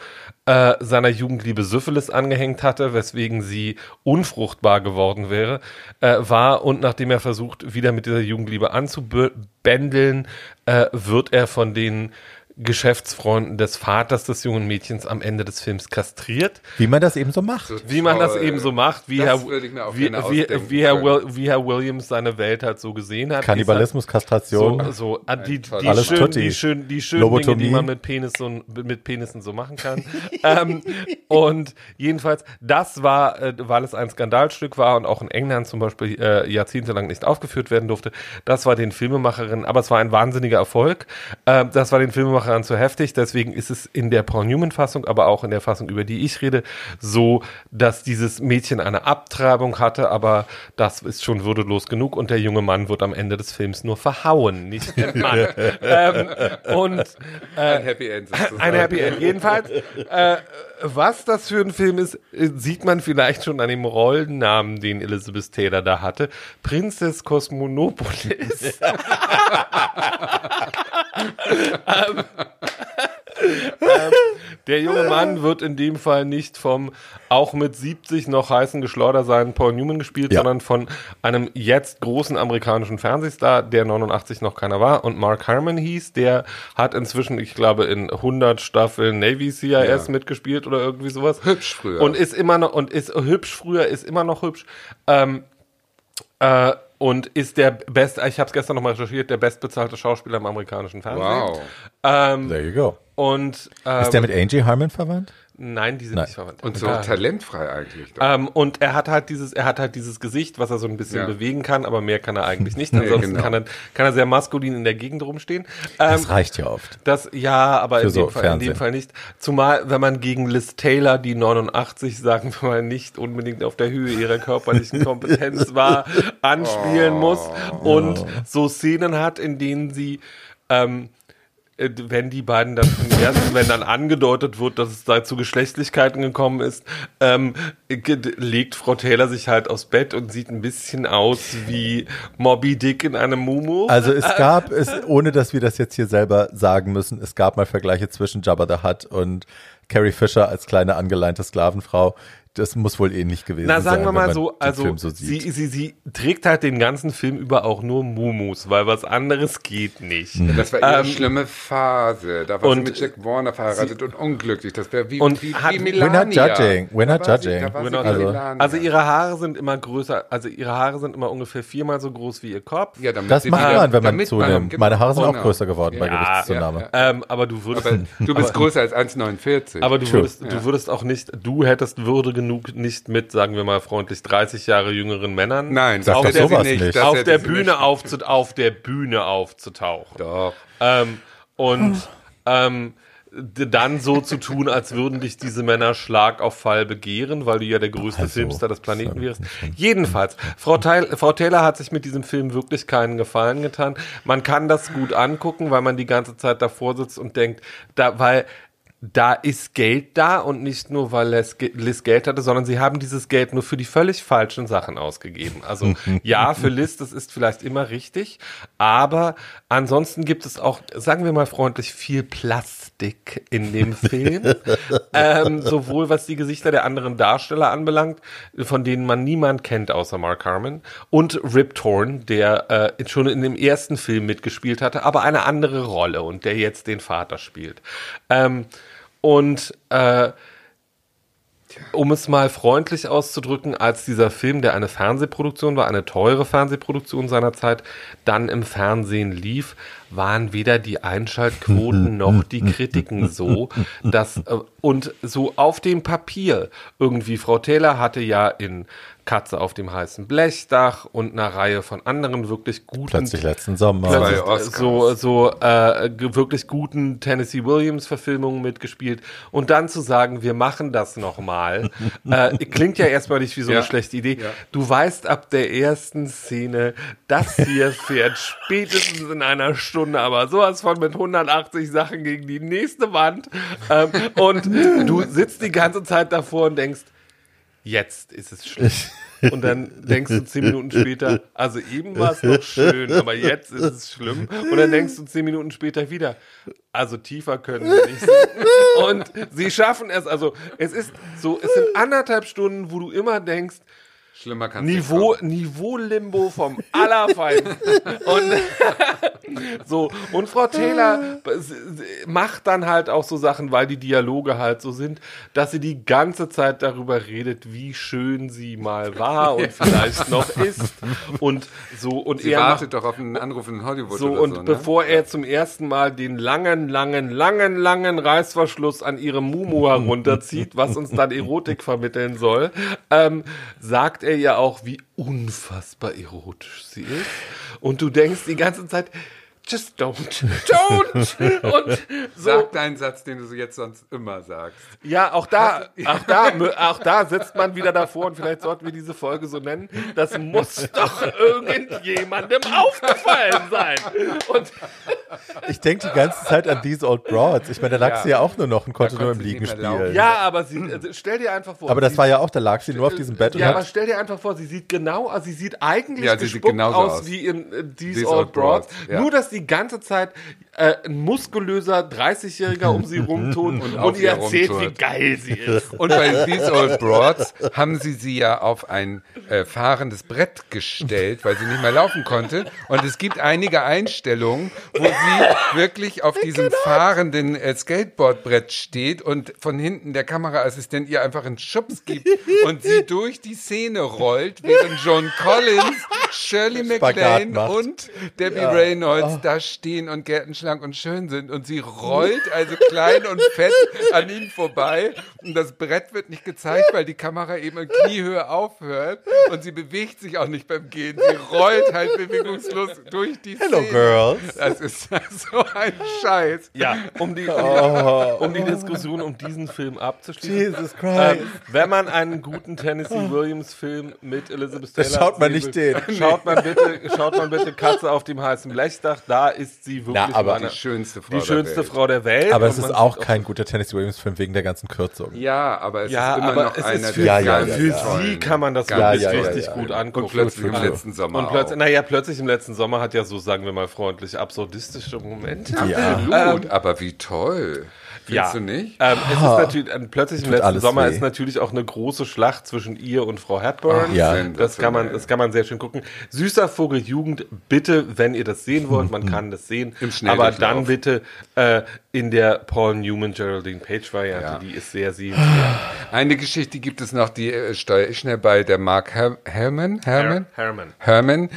Speaker 3: äh, seiner Jugendliebe Syphilis angehängt hatte, weswegen sie unfruchtbar geworden wäre, äh, war und nachdem er versucht, wieder mit dieser Jugendliebe anzubändeln, äh, wird er von den Geschäftsfreunden des Vaters des jungen Mädchens am Ende des Films kastriert.
Speaker 1: Wie man das eben so macht.
Speaker 3: Wie man das eben so macht, wie, Herr, wie, wie, wie, Herr. Will, wie Herr Williams seine Welt halt so gesehen hat.
Speaker 1: Kannibalismus, Kastration.
Speaker 3: So, so ah, die, die,
Speaker 1: Alles
Speaker 3: schön,
Speaker 1: Tutti.
Speaker 3: die, schön, die schönen Dinge,
Speaker 1: Lobotomie.
Speaker 3: die man mit, Penis so, mit Penissen so machen kann. ähm, und jedenfalls, das war, äh, weil es ein Skandalstück war und auch in England zum Beispiel äh, jahrzehntelang nicht aufgeführt werden durfte, das war den Filmemacherinnen, aber es war ein wahnsinniger Erfolg, äh, das war den Filmemacherinnen Filmemachern zu heftig. Deswegen ist es in der Paul Newman-Fassung, aber auch in der Fassung, über die ich rede, so, dass dieses Mädchen eine Abtreibung hatte, aber das ist schon würdelos genug und der junge Mann wird am Ende des Films nur verhauen, nicht der Mann. ähm, und äh,
Speaker 2: Ein Happy End. sozusagen.
Speaker 3: ein Happy End. Jedenfalls, äh, was das für ein Film ist, äh, sieht man vielleicht schon an dem Rollennamen, den Elizabeth Taylor da hatte. Princess Cosmonopolis. ähm, ähm, der junge Mann wird in dem Fall nicht vom auch mit 70 noch heißen Geschleuder sein Paul Newman gespielt,
Speaker 1: Ja.
Speaker 3: sondern von einem jetzt großen amerikanischen Fernsehstar, der 89 noch keiner war und Mark Harmon hieß. Der hat inzwischen, ich glaube, in 100 Staffeln Navy CIS
Speaker 2: Ja.
Speaker 3: mitgespielt oder irgendwie sowas.
Speaker 2: Hübsch früher.
Speaker 3: Und ist immer noch, und ist hübsch früher, ist immer noch hübsch. Ähm, äh, und ist der best, ich habe es gestern nochmal recherchiert, der bestbezahlte Schauspieler im amerikanischen Fernsehen.
Speaker 2: Wow.
Speaker 3: Ähm,
Speaker 1: There you go.
Speaker 3: und ähm,
Speaker 1: Ist der mit Angie Harmon verwandt?
Speaker 3: Nein, die sind
Speaker 1: Nein.
Speaker 3: nicht verwandt.
Speaker 2: Und so
Speaker 3: Ja.
Speaker 2: talentfrei eigentlich. doch.
Speaker 3: Ähm, und er hat halt dieses, er hat halt dieses Gesicht, was er so ein bisschen
Speaker 2: Ja.
Speaker 3: bewegen kann, aber mehr kann er eigentlich nicht.
Speaker 2: Nee,
Speaker 3: Ansonsten
Speaker 2: genau.
Speaker 3: kann, er, kann er sehr maskulin in der Gegend rumstehen. Ähm,
Speaker 1: Das reicht ja oft.
Speaker 3: das, ja, aber in
Speaker 1: so
Speaker 3: dem, Fall, in dem. Fall nicht. Zumal, wenn man gegen Liz Taylor, die 89, sagen wir mal, nicht unbedingt auf der Höhe ihrer körperlichen Kompetenz war, anspielen muss und so Szenen hat, in denen sie, ähm, äh, wenn die beiden dann im ersten, wenn dann angedeutet wird, dass es da zu Geschlechtlichkeiten gekommen ist, ähm, legt Frau Taylor sich halt aufs Bett und sieht ein bisschen aus wie Moby Dick in einem Mumu.
Speaker 1: Also es gab es, ohne dass wir das jetzt hier selber sagen müssen, es gab mal Vergleiche zwischen Jabba the Hutt und Carrie Fisher als kleine angeleinte Sklavenfrau. Das muss wohl ähnlich gewesen
Speaker 3: Na,
Speaker 1: sein.
Speaker 3: sagen wir
Speaker 1: wenn
Speaker 3: mal so, also
Speaker 1: so
Speaker 3: sie, sie, sie trägt halt den ganzen Film über auch nur Mumus, weil was anderes geht nicht.
Speaker 2: Das war ihre
Speaker 3: Ähm,
Speaker 2: schlimme Phase. Da war
Speaker 3: und
Speaker 2: sie mit Jack Warner verheiratet und unglücklich. Das wäre wie,
Speaker 3: Und
Speaker 2: wie,
Speaker 3: hat-
Speaker 2: wie
Speaker 3: We're
Speaker 1: not
Speaker 2: Melania.
Speaker 1: judging. We're not
Speaker 2: sie-
Speaker 1: judging.
Speaker 2: sie
Speaker 3: not.
Speaker 2: Melania.
Speaker 3: Also ihre Haare sind immer größer, also ihre Haare sind immer ungefähr viermal so groß wie ihr Kopf.
Speaker 2: ja, damit
Speaker 1: Das
Speaker 2: sie
Speaker 1: macht
Speaker 2: wieder-
Speaker 1: man, wenn man zunimmt.
Speaker 2: genau,
Speaker 1: Meine Haare sind auch größer geworden bei
Speaker 3: Ja,
Speaker 1: Gewichtszunahme.
Speaker 2: ja,
Speaker 3: Ähm, aber du würdest,
Speaker 2: Aber du bist größer als 1,49.
Speaker 3: aber du würdest, du würdest auch nicht, du hättest Würde genug nicht mit, sagen wir mal freundlich, 30 Jahre jüngeren Männern
Speaker 2: Nein,
Speaker 1: Sag
Speaker 3: auf der,
Speaker 1: sowas nicht.
Speaker 2: Das
Speaker 3: auf der Bühne
Speaker 2: nicht.
Speaker 3: aufzu, auf der Bühne aufzutauchen.
Speaker 2: Doch.
Speaker 3: Ähm, und ähm, dann so zu tun, als würden dich diese Männer Schlag auf Fall begehren, weil du ja der größte
Speaker 1: Also,
Speaker 3: Filmstar des Planeten wärst. Jedenfalls, Frau, Teil, Frau Taylor hat sich mit diesem Film wirklich keinen Gefallen getan. Man kann das gut angucken, weil man die ganze Zeit davor sitzt und denkt, da, weil da ist Geld da und nicht nur, weil Liz Ge- Liz Geld hatte, sondern sie haben dieses Geld nur für die völlig falschen Sachen ausgegeben. Also ja, für Liz, das ist vielleicht immer richtig, aber ansonsten gibt es auch, sagen wir mal freundlich, viel Plastik in dem Film. ähm, sowohl was die Gesichter der anderen Darsteller anbelangt, von denen man niemand kennt außer Mark Harmon, und Rip Torn, der äh, schon in dem ersten Film mitgespielt hatte, aber eine andere Rolle und der jetzt den Vater spielt. Ähm, und äh, um es mal freundlich auszudrücken, als dieser Film, der eine Fernsehproduktion war, eine teure Fernsehproduktion seiner Zeit, dann im Fernsehen lief, waren weder die Einschaltquoten noch die Kritiken so, dass äh, und so auf dem Papier irgendwie Frau Taylor hatte ja in Katze auf dem heißen Blechdach und einer Reihe von anderen wirklich guten
Speaker 1: Plötzlich letzten Sommer.
Speaker 3: Plötzlich, so so äh, wirklich guten Tennessee Williams Verfilmungen mitgespielt und dann zu sagen, wir machen das noch mal, äh, klingt ja erstmal nicht wie so
Speaker 2: Ja.
Speaker 3: eine schlechte Idee.
Speaker 2: Ja.
Speaker 3: Du weißt ab der ersten Szene, das hier fährt spätestens in einer Stunde, aber sowas von mit 180 Sachen gegen die nächste Wand ähm, und du sitzt die ganze Zeit davor und denkst, jetzt ist es schlimm. Und dann denkst du zehn Minuten später, also eben war es noch schön, aber jetzt ist es schlimm. Und dann denkst du zehn Minuten später wieder, also tiefer können wir nicht. Und sie schaffen es, also es ist so, es sind anderthalb Stunden, wo du immer denkst,
Speaker 2: Schlimmer kann
Speaker 3: Niveau, Niveau-Limbo vom Allerfeinsten. und, so, und Frau Taylor macht dann halt auch so Sachen, weil die Dialoge halt so sind, dass sie die ganze Zeit darüber redet, wie schön sie mal war und vielleicht noch ist. Und so, und
Speaker 2: Sie
Speaker 3: er macht
Speaker 2: wartet doch auf einen Anruf in Hollywood
Speaker 3: so, und
Speaker 2: so. Ne?
Speaker 3: bevor er zum ersten Mal den langen, langen, langen, langen Reißverschluss an ihrem Mumu herunterzieht, was uns dann Erotik vermitteln soll, ähm, sagt er ja auch, wie unfassbar erotisch sie ist. Und du denkst die ganze Zeit, just don't, don't. Und so.
Speaker 2: Sag deinen Satz, den du jetzt sonst immer sagst.
Speaker 3: Ja, auch da, auch da, auch da sitzt man wieder davor und vielleicht sollten wir diese Folge so nennen. Das muss doch irgendjemandem aufgefallen sein. Und
Speaker 1: Ich denke die ganze Zeit an These Old Broads. Ich meine, da lag
Speaker 2: Ja.
Speaker 1: sie ja auch nur noch und konnte nur im Liegen spielen.
Speaker 3: ja, aber sie, also stell dir einfach vor.
Speaker 1: Aber das war ja auch, da lag sie nur auf diesem Bett und
Speaker 3: Ja, aber stell dir einfach vor, sie sieht genau, also sie sieht eigentlich
Speaker 2: Ja, sie sieht
Speaker 3: aus,
Speaker 2: aus.
Speaker 3: wie in äh, These,
Speaker 2: These
Speaker 3: Old
Speaker 2: Old
Speaker 3: Broads.
Speaker 2: Broads, ja.
Speaker 3: Nur, dass die ganze Zeit äh, ein muskulöser 30-Jähriger um sie rumtun und,
Speaker 2: auf
Speaker 3: ihr erzählt, wie
Speaker 2: rumtut.
Speaker 3: geil sie ist.
Speaker 2: Und bei These Old Broads haben sie sie ja auf ein äh, fahrendes Brett gestellt, weil sie nicht mehr laufen konnte. Und es gibt einige Einstellungen, wo sie wirklich auf diesem fahrenden äh, Skateboardbrett steht und von hinten der Kameraassistent ihr einfach einen Schubs gibt und sie durch die Szene rollt, während John Collins, Shirley MacLaine und Debbie Reynolds da stehen und gärtenschlank und schön sind und sie rollt also klein und fett an ihnen vorbei und das Brett wird nicht gezeigt, weil die Kamera eben in Kniehöhe aufhört und sie bewegt sich auch nicht beim Gehen. Sie rollt halt bewegungslos durch die
Speaker 1: Hello,
Speaker 2: Szene.
Speaker 1: girls.
Speaker 2: Das ist so ein Scheiß.
Speaker 3: Ja, um die, um die Diskussion um diesen Film abzuschließen.
Speaker 1: Jesus
Speaker 3: Ähm,
Speaker 1: Christ.
Speaker 3: wenn man einen guten Tennessee Williams Film mit Elizabeth Taylor
Speaker 1: schaut man nicht den.
Speaker 3: Schaut man bitte, schaut man bitte Katze auf dem heißen Blechdach. Da ist sie wirklich
Speaker 1: Na, aber
Speaker 3: meine,
Speaker 2: Die schönste Frau
Speaker 3: die
Speaker 2: der
Speaker 3: schönste
Speaker 2: Welt.
Speaker 3: Frau der Welt.
Speaker 1: Aber es ist auch kein guter Tennessee Williams-Film wegen der ganzen Kürzung.
Speaker 2: Ja, aber es
Speaker 3: Ja,
Speaker 2: ist immer noch
Speaker 3: es
Speaker 2: einer
Speaker 3: ist für,
Speaker 1: Ja,
Speaker 2: der
Speaker 1: ja,
Speaker 3: für
Speaker 1: ja.
Speaker 3: sie kann man das
Speaker 2: Ganz
Speaker 3: wirklich richtig
Speaker 1: ja.
Speaker 3: gut angucken.
Speaker 2: Und plötzlich im letzten Sommer
Speaker 3: Und plötzlich,
Speaker 2: auch.
Speaker 3: naja, plötzlich im letzten Sommer hat ja so, sagen wir mal freundlich, absurdistische Momente.
Speaker 1: Ja.
Speaker 2: Absolut, aber wie toll. Findest du nicht?
Speaker 3: Ähm, es ist natürlich, ähm, plötzlich im letzten Sommer
Speaker 1: weh.
Speaker 3: ist natürlich auch eine große Schlacht zwischen ihr und Frau Hepburn.
Speaker 2: Ach,
Speaker 1: Ja.
Speaker 3: Das kann man, das kann man sehr schön gucken. Süßer Vogel Jugend, bitte, wenn ihr das sehen wollt, man kann das sehen.
Speaker 2: Im
Speaker 3: aber dann bitte äh, in der Paul Newman Geraldine Page Variante,
Speaker 2: Ja.
Speaker 3: die ist sehr sehenswert.
Speaker 2: Eine Geschichte gibt es noch, die äh, steuere ich schnell bei, der Mark Her Herman. Herman?
Speaker 3: Herman.
Speaker 2: Herman,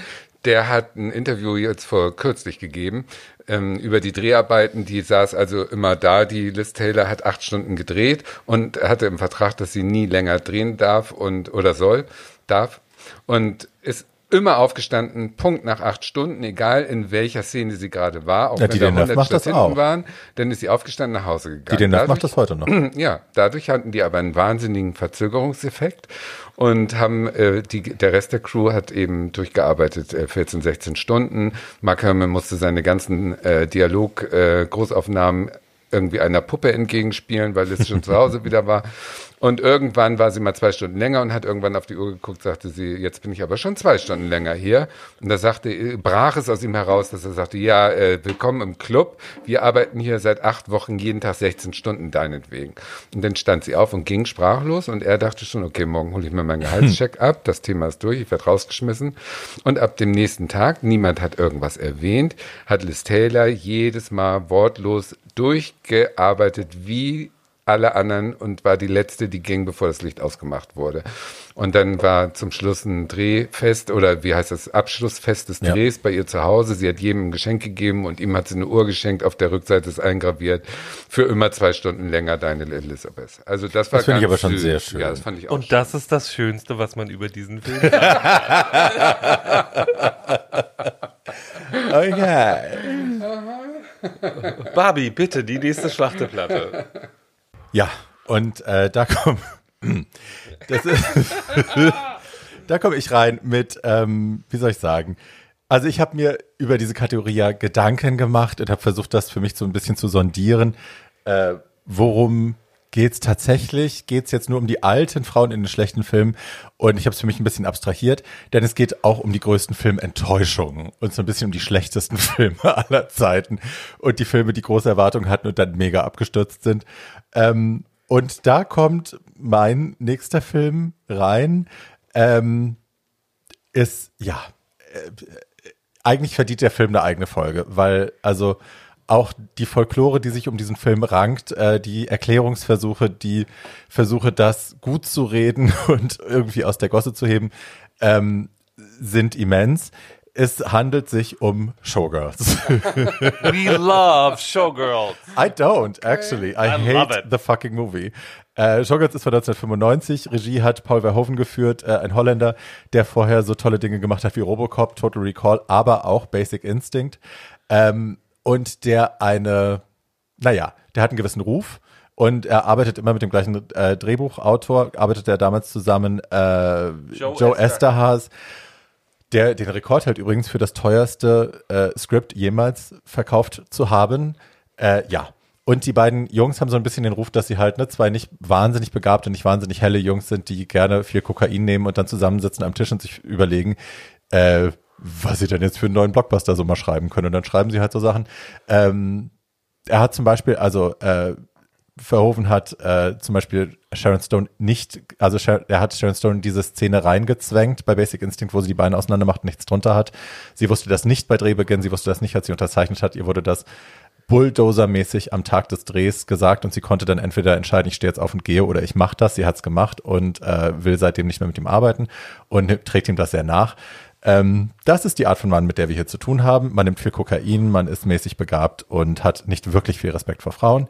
Speaker 2: der hat ein Interview jetzt vor kürzlich gegeben ähm, über die Dreharbeiten. Die saß also immer da. Die Liz Taylor hat acht Stunden gedreht und hatte im Vertrag, dass sie nie länger drehen darf und oder soll, darf und immer aufgestanden, Punkt nach acht Stunden, egal in welcher Szene sie gerade war, auch
Speaker 1: Ja,
Speaker 2: wenn
Speaker 1: die
Speaker 2: da
Speaker 1: Deneuve
Speaker 2: 100
Speaker 1: macht das auch.
Speaker 2: waren, dann ist sie aufgestanden nach Hause gegangen.
Speaker 1: Die Deneuve macht
Speaker 2: Dadurch-
Speaker 1: das heute noch.
Speaker 2: ja, dadurch hatten die aber einen wahnsinnigen Verzögerungseffekt und haben äh, die, der Rest der Crew hat eben durchgearbeitet, äh, 14, 16 Stunden. Mark Herman musste seine ganzen äh, Dialog äh, Großaufnahmen irgendwie einer Puppe entgegenspielen, weil es schon zu Hause wieder war. Und irgendwann war sie mal zwei Stunden länger und hat irgendwann auf die Uhr geguckt, sagte sie, jetzt bin ich aber schon zwei Stunden länger hier. Und da sagte, brach es aus ihm heraus, dass er sagte, ja, äh, willkommen im Club. Wir arbeiten hier seit acht Wochen jeden Tag 16 Stunden deinetwegen. Und dann stand sie auf und ging sprachlos und er dachte schon, okay, morgen hole ich mir meinen Gehaltscheck ab, das Thema ist durch, ich werde rausgeschmissen. Und ab dem nächsten Tag, niemand hat irgendwas erwähnt, hat Liz Taylor jedes Mal wortlos durchgearbeitet, wie alle anderen und war die letzte, die ging, bevor das Licht ausgemacht wurde. Und dann war zum Schluss ein Drehfest oder wie heißt das, Abschlussfest des
Speaker 1: Ja.
Speaker 2: Drehs bei ihr zu Hause. Sie hat jedem ein Geschenk gegeben und ihm hat sie eine Uhr geschenkt. Auf der Rückseite ist eingraviert für immer zwei Stunden länger deine Elisabeth. Also das war
Speaker 1: Das finde ich aber schon
Speaker 2: süß.
Speaker 1: sehr schön.
Speaker 2: Ja, das fand ich auch
Speaker 3: Und das ist das Schönste, was man über diesen Film sagt.
Speaker 1: Okay.
Speaker 3: Barbie, bitte, die nächste Schlachteplatte.
Speaker 1: Ja, und äh, da komm, ist, da komme ich rein mit, ähm, wie soll ich sagen? Also ich habe mir über diese Kategorie ja Gedanken gemacht und habe versucht, das für mich so ein bisschen zu sondieren. Äh, worum geht's tatsächlich? Geht's jetzt nur um die alten Frauen in den schlechten Filmen? Und ich habe es für mich ein bisschen abstrahiert, denn es geht auch um die größten Filmenttäuschungen und so ein bisschen um die schlechtesten Filme aller Zeiten und die Filme, die große Erwartungen hatten und dann mega abgestürzt sind. Ähm, und da kommt mein nächster Film rein. Ähm, ist, ja, äh, eigentlich verdient der Film eine eigene Folge, weil also auch die Folklore, die sich um diesen Film rankt, äh, die Erklärungsversuche, die Versuche, das gut zu reden und irgendwie aus der Gosse zu heben, ähm, sind immens. Es handelt sich um Showgirls.
Speaker 3: We love Showgirls.
Speaker 1: I don't, actually. I,
Speaker 3: I
Speaker 1: hate the fucking movie. Äh, Showgirls ist von 1995. Regie hat Paul Verhoeven geführt, äh, ein Holländer, der vorher so tolle Dinge gemacht hat wie Robocop, Total Recall, aber auch Basic Instinct. Ähm, und der eine, naja, der hat einen gewissen Ruf und er arbeitet immer mit dem gleichen äh, Drehbuchautor, arbeitet er damals zusammen, äh, Joe, Joe Esterhaas, der den Rekord hält übrigens für das teuerste äh, Skript jemals verkauft zu haben. Äh, ja, und die beiden Jungs haben so ein bisschen den Ruf, dass sie halt ne, zwei nicht wahnsinnig begabte, nicht wahnsinnig helle Jungs sind, die gerne viel Kokain nehmen und dann zusammensitzen am Tisch und sich überlegen, äh, was sie denn jetzt für einen neuen Blockbuster so mal schreiben können. Und dann schreiben sie halt so Sachen. Ähm, er hat zum Beispiel, also äh, Verhoeven hat äh, zum Beispiel Sharon Stone nicht, also er hat Sharon Stone diese Szene reingezwängt bei Basic Instinct, wo sie die Beine auseinander macht, nichts drunter hat. Sie wusste das nicht bei Drehbeginn, sie wusste das nicht, als sie unterzeichnet hat. Ihr wurde das Bulldozer-mäßig am Tag des Drehs gesagt und sie konnte dann entweder entscheiden, ich stehe jetzt auf und gehe oder ich mache das. Sie hat es gemacht und äh, will seitdem nicht mehr mit ihm arbeiten und trägt ihm das sehr nach. Ähm, das ist die Art von Mann, mit der wir hier zu tun haben. Man nimmt viel Kokain, man ist mäßig begabt und hat nicht wirklich viel Respekt vor Frauen.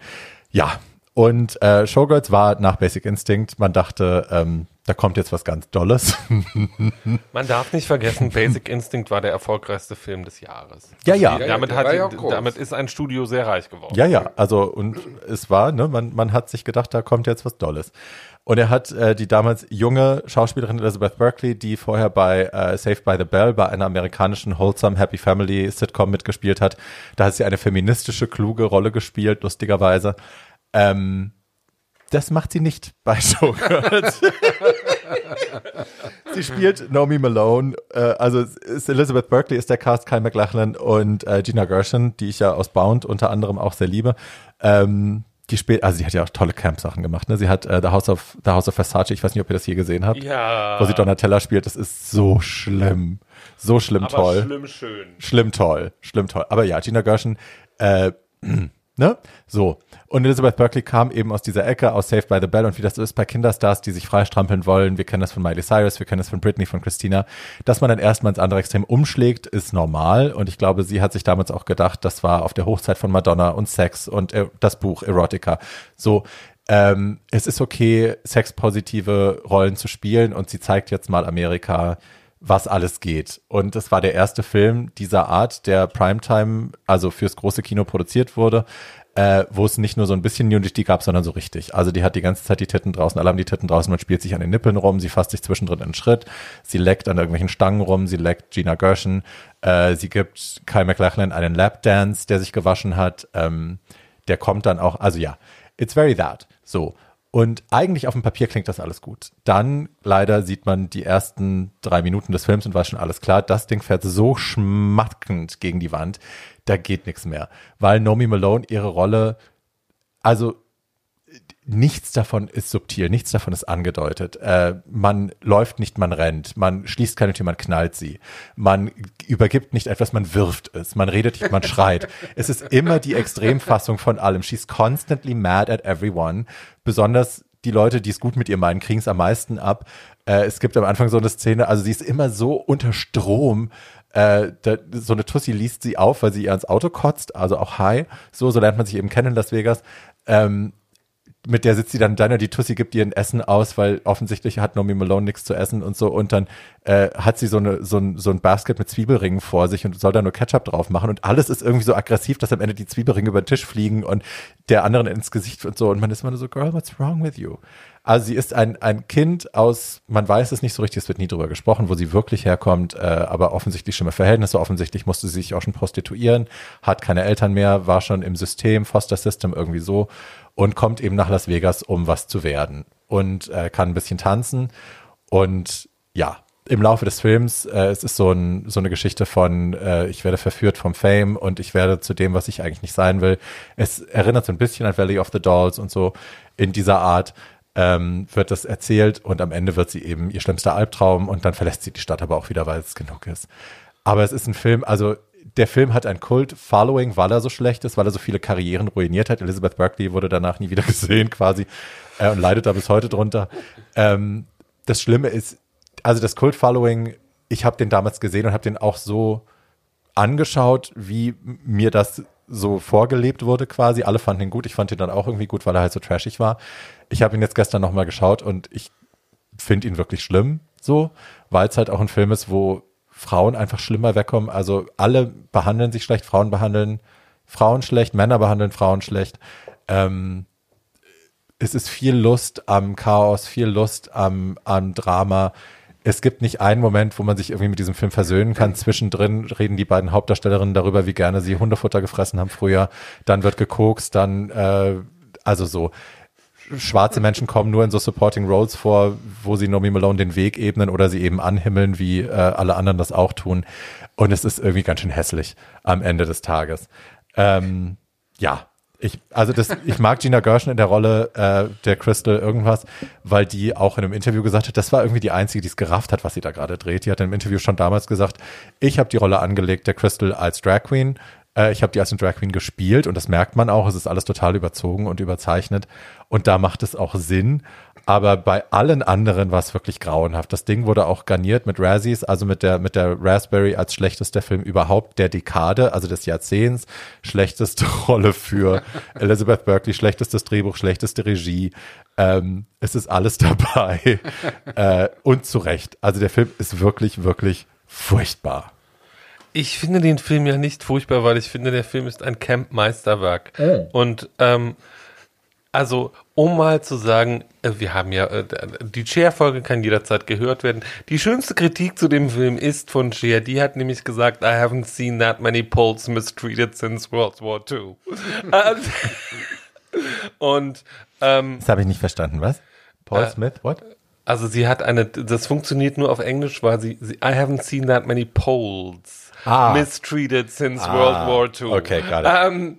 Speaker 1: Ja, und äh, Showgirls war nach Basic Instinct. Man dachte, ähm, da kommt jetzt was ganz Dolles.
Speaker 3: Man darf nicht vergessen, Basic Instinct war der erfolgreichste Film des Jahres.
Speaker 1: Ja, ja.
Speaker 3: damit, hat, ja damit ist ein Studio sehr reich geworden.
Speaker 1: Ja, ja. Also, und es war, ne, man, man hat sich gedacht, da kommt jetzt was Dolles. Und er hat äh, die damals junge Schauspielerin Elizabeth Berkley, die vorher bei äh, Saved by the Bell, bei einer amerikanischen Wholesome Happy Family Sitcom mitgespielt hat. Da hat sie eine feministische, kluge Rolle gespielt, lustigerweise. Ähm, das macht sie nicht bei Showgirls. sie spielt Naomi Malone, äh, also Elizabeth Berkley ist der Cast, Kyle McLachlan und äh, Gina Gershon, die ich ja aus Bound unter anderem auch sehr liebe. Ähm, die spielt, also sie hat ja auch tolle Camp-Sachen gemacht. Ne? Sie hat äh, The House of The House of Versace, ich weiß nicht, ob ihr das hier gesehen habt,
Speaker 3: ja.
Speaker 1: wo sie Donatella spielt. Das ist so schlimm, so schlimm
Speaker 3: Aber
Speaker 1: toll,
Speaker 3: schlimm schön,
Speaker 1: schlimm toll, schlimm toll. Aber ja, Gina Gershon, äh, ne, so und Elizabeth Berkley kam eben aus dieser Ecke, aus Saved by the Bell und wie das ist bei Kinderstars, die sich freistrampeln wollen. Wir kennen das von Miley Cyrus, wir kennen das von Britney, von Christina. Dass man dann erstmal ins andere Extrem umschlägt, ist normal. Und ich glaube, sie hat sich damals auch gedacht, das war auf der Hochzeit von Madonna und Sex und äh, das Buch Erotica. So, ähm, es ist okay, sexpositive Rollen zu spielen und sie zeigt jetzt mal Amerika, was alles geht. Und es war der erste Film dieser Art, der Primetime, also fürs große Kino produziert wurde äh, wo es nicht nur so ein bisschen Nudity gab, sondern so richtig. Also die hat die ganze Zeit die Titten draußen, alle haben die Titten draußen, man spielt sich an den Nippeln rum, sie fasst sich zwischendrin in den Schritt, sie leckt an irgendwelchen Stangen rum, sie leckt Gina Gershon, äh, sie gibt Kyle McLachlan einen Lapdance, der sich gewaschen hat, ähm, der kommt dann auch, also ja, it's very that, so. Und eigentlich auf dem Papier klingt das alles gut. Dann leider sieht man die ersten drei Minuten des Films und war schon alles klar. Das Ding fährt so schmackend gegen die Wand da geht nichts mehr. Weil Nomi Malone ihre Rolle, also nichts davon ist subtil, nichts davon ist angedeutet. Äh, man läuft nicht, man rennt, man schließt keine Tür, man knallt sie. Man übergibt nicht etwas, man wirft es. Man redet nicht, man schreit. es ist immer die Extremfassung von allem. She's constantly mad at everyone. Besonders die Leute, die es gut mit ihr meinen, kriegen es am meisten ab. Äh, es gibt am Anfang so eine Szene, also sie ist immer so unter Strom, äh, da, so eine Tussi liest sie auf, weil sie ihr ans Auto kotzt, also auch Hi. So, so lernt man sich eben kennen in Las Vegas. Ähm, mit der sitzt sie dann da, die Tussi gibt ihr ein Essen aus, weil offensichtlich hat Nomi Malone nichts zu essen und so. Und dann äh, hat sie so, eine, so, ein, so ein Basket mit Zwiebelringen vor sich und soll da nur Ketchup drauf machen. Und alles ist irgendwie so aggressiv, dass am Ende die Zwiebelringe über den Tisch fliegen und der anderen ins Gesicht und so. Und man ist immer nur so, Girl, what's wrong with you? Also sie ist ein, ein Kind aus, man weiß es nicht so richtig, es wird nie drüber gesprochen, wo sie wirklich herkommt, äh, aber offensichtlich schlimme Verhältnisse, offensichtlich musste sie sich auch schon prostituieren, hat keine Eltern mehr, war schon im System, Foster System irgendwie so und kommt eben nach Las Vegas, um was zu werden und äh, kann ein bisschen tanzen und ja, im Laufe des Films, äh, es ist so, ein, so eine Geschichte von, äh, ich werde verführt vom Fame und ich werde zu dem, was ich eigentlich nicht sein will. Es erinnert so ein bisschen an Valley of the Dolls und so in dieser Art ähm, wird das erzählt und am Ende wird sie eben ihr schlimmster Albtraum und dann verlässt sie die Stadt aber auch wieder, weil es genug ist. Aber es ist ein Film, also der Film hat ein Kult-Following, weil er so schlecht ist, weil er so viele Karrieren ruiniert hat. Elizabeth Berkley wurde danach nie wieder gesehen quasi äh, und leidet da bis heute drunter. Ähm, das Schlimme ist, also das Kult-Following, ich habe den damals gesehen und habe den auch so angeschaut, wie mir das so vorgelebt wurde quasi. Alle fanden ihn gut. Ich fand ihn dann auch irgendwie gut, weil er halt so trashig war. Ich habe ihn jetzt gestern nochmal geschaut und ich finde ihn wirklich schlimm, so, weil es halt auch ein Film ist, wo Frauen einfach schlimmer wegkommen. Also alle behandeln sich schlecht, Frauen behandeln Frauen schlecht, Männer behandeln Frauen schlecht. Ähm, es ist viel Lust am Chaos, viel Lust am, am Drama. Es gibt nicht einen Moment, wo man sich irgendwie mit diesem Film versöhnen kann. Zwischendrin reden die beiden Hauptdarstellerinnen darüber, wie gerne sie Hundefutter gefressen haben früher. Dann wird gekokst, dann, äh, also so. Schwarze Menschen kommen nur in so Supporting Roles vor, wo sie Nomi Malone den Weg ebnen oder sie eben anhimmeln, wie äh, alle anderen das auch tun. Und es ist irgendwie ganz schön hässlich am Ende des Tages. Ähm, ja, ich, also das, ich mag Gina Gershon in der Rolle äh, der Crystal irgendwas, weil die auch in einem Interview gesagt hat, das war irgendwie die einzige, die es gerafft hat, was sie da gerade dreht. Die hat einem Interview schon damals gesagt, ich habe die Rolle angelegt der Crystal als Drag Queen. Äh, ich habe die als Drag Queen gespielt und das merkt man auch. Es ist alles total überzogen und überzeichnet und da macht es auch Sinn. Aber bei allen anderen war es wirklich grauenhaft. Das Ding wurde auch garniert mit Razzies, also mit der, mit der Raspberry als schlechtester Film überhaupt der Dekade, also des Jahrzehnts. Schlechteste Rolle für Elizabeth Berkley, schlechtestes Drehbuch, schlechteste Regie. Ähm, es ist alles dabei. äh, und zu Recht. Also der Film ist wirklich, wirklich furchtbar.
Speaker 3: Ich finde den Film ja nicht furchtbar, weil ich finde, der Film ist ein Camp-Meisterwerk.
Speaker 1: Oh.
Speaker 3: Und ähm, also, um mal zu sagen, äh, wir haben ja, äh, die Chair-Folge kann jederzeit gehört werden. Die schönste Kritik zu dem Film ist von Chair. Die hat nämlich gesagt, I haven't seen that many Poles mistreated since World War II. Und ähm,
Speaker 1: Das habe ich nicht verstanden, was? Paul
Speaker 3: Äh,
Speaker 1: Smith, what?
Speaker 3: also sie hat eine, das funktioniert nur auf Englisch, weil sie, sie I haven't seen that many Poles
Speaker 1: Ah.
Speaker 3: mistreated since
Speaker 1: Ah,
Speaker 3: World War II.
Speaker 1: okay, got it.
Speaker 3: Ähm,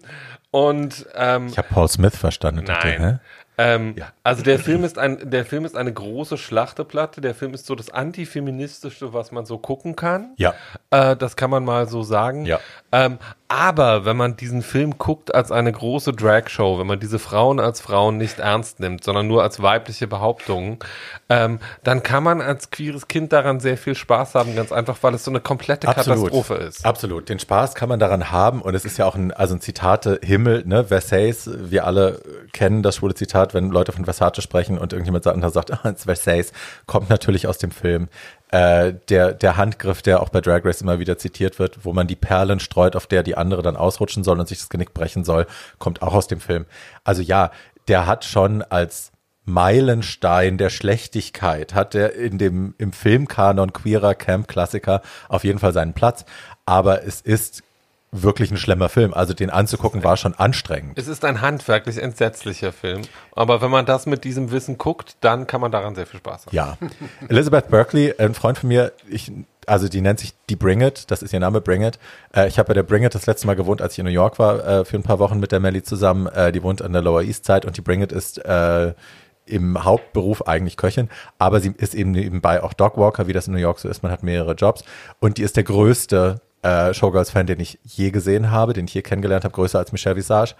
Speaker 3: und ähm,
Speaker 1: Ich habe Paul Smith verstanden. dachte,
Speaker 3: Nein.
Speaker 1: hä?
Speaker 3: Ähm,
Speaker 1: Ja.
Speaker 3: Also der Film ist ein, der Film ist eine große Schlachteplatte. Der Film ist so das antifeministischste, was man so gucken kann.
Speaker 1: Ja.
Speaker 3: Äh, das kann man mal so sagen.
Speaker 1: Ja.
Speaker 3: Ähm, aber wenn man diesen Film guckt als eine große Drag-Show, wenn man diese Frauen als Frauen nicht ernst nimmt, sondern nur als weibliche Behauptungen, ähm, dann kann man als queeres Kind daran sehr viel Spaß haben, ganz einfach, weil es so eine komplette Katastrophe ist.
Speaker 1: Absolut. Den Spaß kann man daran haben und es ist ja auch ein, also ein Zitate Himmel, ne? Versailles. Wir alle kennen das schwule Zitat, wenn Leute von Versace sprechen und irgendjemand sagt, sagt ah, Versailles, kommt natürlich aus dem Film. Äh, der, der Handgriff, der auch bei Drag Race immer wieder zitiert wird, wo man die Perlen streut, auf der die andere dann ausrutschen soll und sich das Genick brechen soll, kommt auch aus dem Film. Also ja, der hat schon als Meilenstein der Schlechtigkeit, hat er in dem, im Filmkanon queerer Camp-Klassiker auf jeden Fall seinen Platz. Aber es ist wirklich ein schlimmer Film. Also den anzugucken war schon anstrengend.
Speaker 3: Es ist ein handwerklich entsetzlicher Film. Aber wenn man das mit diesem Wissen guckt, dann kann man daran sehr viel Spaß haben.
Speaker 1: Ja. Elizabeth Berkley, ein Freund von mir, ich, also die nennt sich die Bring It, das ist ihr Name, Bring It. Äh, ich habe bei der Bring It das letzte Mal gewohnt, als ich in New York war, äh, für ein paar Wochen mit der Melly zusammen. Äh, die wohnt an der Lower East Side und die Bring It ist äh, im Hauptberuf eigentlich Köchin, aber sie ist eben nebenbei auch Dogwalker, wie das in New York so ist. Man hat mehrere Jobs und die ist der größte äh, Showgirls-Fan, den ich je gesehen habe, den ich je kennengelernt habe, größer als Michelle Visage.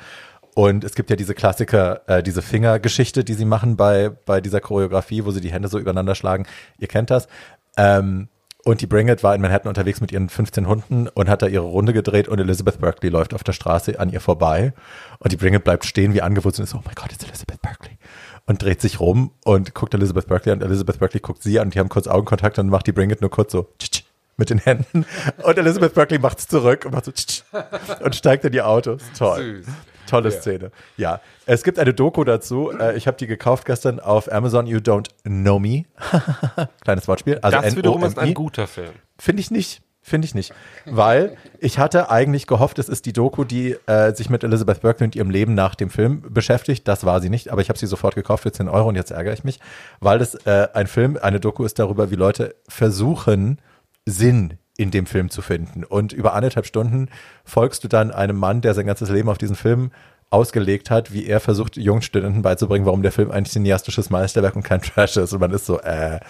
Speaker 1: Und es gibt ja diese Klassiker, äh, diese Fingergeschichte, die sie machen bei, bei dieser Choreografie, wo sie die Hände so übereinander schlagen. Ihr kennt das. Ähm, und die Bring It war in Manhattan unterwegs mit ihren 15 Hunden und hat da ihre Runde gedreht und Elizabeth Berkley läuft auf der Straße an ihr vorbei. Und die Bring It bleibt stehen wie angewurzelt und ist, oh mein Gott, it's Elizabeth Berkley. Und dreht sich rum und guckt Elizabeth Berkley an. Elizabeth Berkley guckt sie an und die haben kurz Augenkontakt und macht die Bring It nur kurz so tsch, tsch, mit den Händen. Und Elizabeth Berkley macht's zurück und macht so tsch, tsch, und steigt in die Autos. Toll.
Speaker 2: Süß.
Speaker 1: Tolle
Speaker 2: Ja.
Speaker 1: Szene. Ja, es gibt eine Doku dazu. Äh, Ich habe die gekauft gestern auf Amazon. You Don't Know Me. Kleines Wortspiel. Also
Speaker 3: das wiederum ist ein guter Film.
Speaker 1: Finde ich nicht. Finde ich nicht. Weil ich hatte eigentlich gehofft, es ist die Doku, die äh, sich mit Elizabeth Berkley und ihrem Leben nach dem Film beschäftigt. Das war sie nicht, aber ich habe sie sofort gekauft für 10 Euro und jetzt ärgere ich mich, weil das äh, ein Film, eine Doku ist darüber, wie Leute versuchen, Sinn in dem Film zu finden. Und über anderthalb Stunden folgst du dann einem Mann, der sein ganzes Leben auf diesen Film ausgelegt hat, wie er versucht, jungen Studenten beizubringen, warum der Film ein cineastisches Meisterwerk und kein Trash ist. Und man ist so, äh,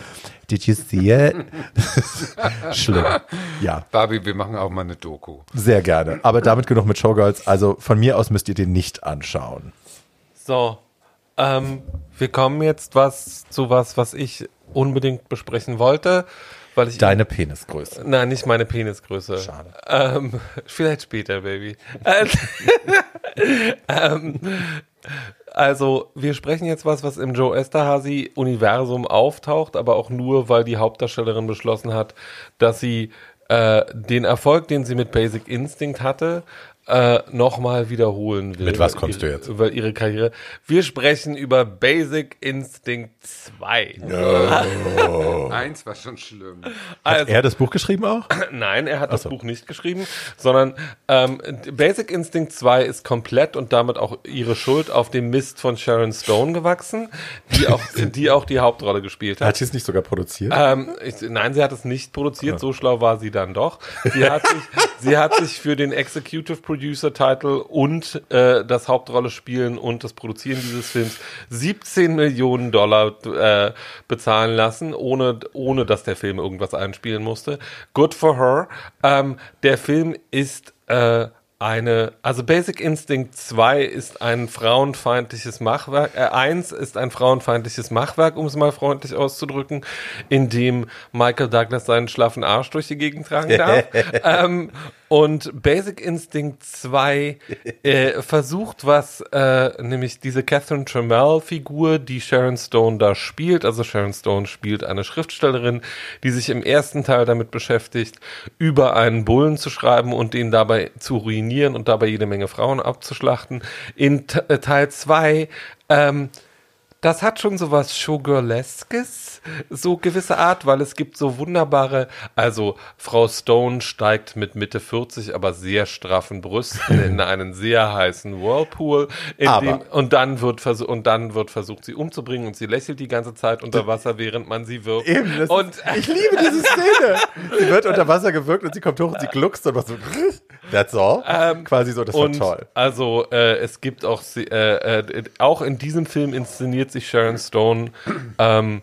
Speaker 1: did you see it? Schlimm. Ja,
Speaker 2: Barbie, wir machen auch mal eine Doku.
Speaker 1: sehr gerne. Aber damit genug mit Showgirls. Also von mir aus müsst ihr den nicht anschauen.
Speaker 3: So, ähm, wir kommen jetzt was zu was, was ich unbedingt besprechen wollte, weil ich
Speaker 1: Deine Penisgröße.
Speaker 3: Nein, nicht meine Penisgröße.
Speaker 1: Schade.
Speaker 3: Ähm, vielleicht später, Baby. Äh, ähm, also, wir sprechen jetzt was, was im Joe Esterhazy-Universum auftaucht, aber auch nur, weil die Hauptdarstellerin beschlossen hat, dass sie äh, den Erfolg, den sie mit Basic Instinct hatte, äh, nochmal wiederholen will.
Speaker 1: Mit was kommst
Speaker 3: ihre,
Speaker 1: du jetzt?
Speaker 3: Über ihre Karriere. Wir sprechen über Basic Instinct 2.
Speaker 2: Eins war schon schlimm.
Speaker 1: Hat
Speaker 3: Also,
Speaker 1: er das Buch geschrieben auch?
Speaker 3: Nein, er hat das
Speaker 1: so.
Speaker 3: Buch nicht geschrieben, sondern ähm, Basic Instinct 2 ist komplett und damit auch ihre Schuld auf dem Mist von Sharon Stone gewachsen, die auch, die, auch die Hauptrolle gespielt hat.
Speaker 1: Hat sie es nicht sogar produziert?
Speaker 3: Ähm, ich, nein, sie hat es nicht produziert, so schlau war sie dann doch. Sie hat sich, sie hat sich für den Executive Producer Title und äh, das Hauptrolle spielen und das Produzieren dieses Films 17 Millionen Dollar äh, bezahlen lassen, ohne, ohne dass der Film irgendwas einspielen musste. Good for her. Ähm, der Film ist äh, eine, also Basic Instinct 2 ist ein frauenfeindliches Machwerk, äh, 1 ist ein frauenfeindliches Machwerk, um es mal freundlich auszudrücken, in dem Michael Douglas seinen schlaffen Arsch durch die Gegend tragen darf. ähm, und Basic Instinct 2 äh, versucht was, äh, nämlich diese Catherine Trammell-Figur, die Sharon Stone da spielt. Also Sharon Stone spielt eine Schriftstellerin, die sich im ersten Teil damit beschäftigt, über einen Bullen zu schreiben und den dabei zu ruinieren und dabei jede Menge Frauen abzuschlachten. In T äh, Teil 2 ähm, das hat schon so was Showgirleskes, so gewisse Art, weil es gibt so wunderbare, also Frau Stone steigt mit Mitte 40, aber sehr straffen Brüsten in einen sehr heißen Whirlpool, dem, und dann wird versucht, und dann wird versucht, sie umzubringen und sie lächelt die ganze Zeit unter Wasser, während man sie wirkt.
Speaker 1: Eben,
Speaker 3: und
Speaker 1: ist, ich liebe diese Szene. Sie wird unter Wasser gewirkt und sie kommt hoch und sie gluckst und was so. That's all. Quasi so, das war toll.
Speaker 3: also äh, es gibt auch äh, äh, auch in diesem Film inszeniert sich Sharon Stone. Ähm,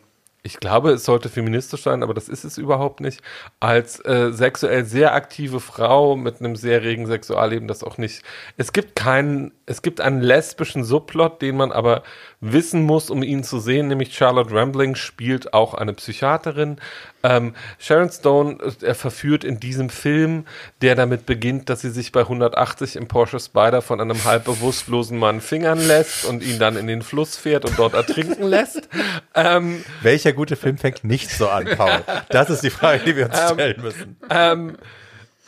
Speaker 3: ich glaube, es sollte feministisch sein, aber das ist es überhaupt nicht. Als äh, sexuell sehr aktive Frau mit einem sehr regen Sexualleben, das auch nicht. Es gibt keinen, es gibt einen lesbischen Subplot, den man aber wissen muss, um ihn zu sehen, nämlich Charlotte Rambling spielt auch eine Psychiaterin. Ähm, Sharon Stone äh, verführt in diesem Film, der damit beginnt, dass sie sich bei 180 im Porsche Spider von einem halb bewusstlosen Mann fingern lässt und ihn dann in den Fluss fährt und dort ertrinken lässt. Ähm,
Speaker 1: Welcher gute Film fängt nicht so an, Paul? Das ist die Frage, die wir uns
Speaker 3: Ähm,
Speaker 1: stellen müssen.
Speaker 3: ähm,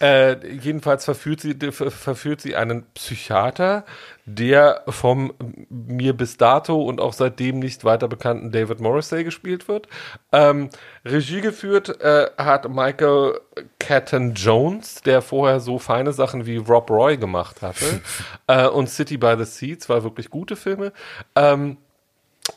Speaker 3: äh, jedenfalls verführt sie, ver- verführt sie einen Psychiater, der vom mir bis dato und auch seitdem nicht weiter bekannten David Morrissey gespielt wird. Ähm, Regie geführt äh, hat Michael Catton Jones, der vorher so feine Sachen wie Rob Roy gemacht hatte äh, und City by the Sea, zwei wirklich gute Filme. Ähm,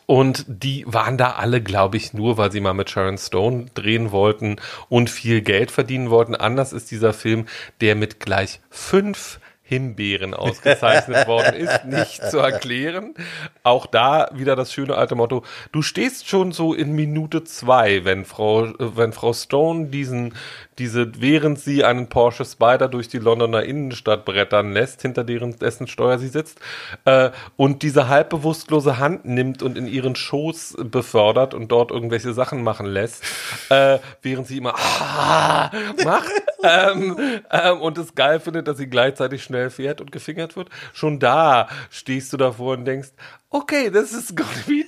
Speaker 3: und die waren da alle, glaube ich, nur, weil sie mal mit Sharon Stone drehen wollten und viel Geld verdienen wollten. Anders ist dieser Film, der mit gleich fünf Himbeeren ausgezeichnet worden ist, nicht zu erklären. Auch da wieder das schöne alte Motto, du stehst schon so in Minute zwei, wenn Frau, äh, wenn Frau Stone diesen, diese, während sie einen Porsche Spider durch die Londoner Innenstadt brettern lässt, hinter deren, dessen Steuer sie sitzt, äh, und diese halb bewusstlose Hand nimmt und in ihren Schoß befördert und dort irgendwelche Sachen machen lässt, äh, während sie immer ah, macht ähm, ähm, und es geil findet, dass sie gleichzeitig schnell fährt und gefingert wird. Schon da stehst du davor und denkst, okay, this is gonna be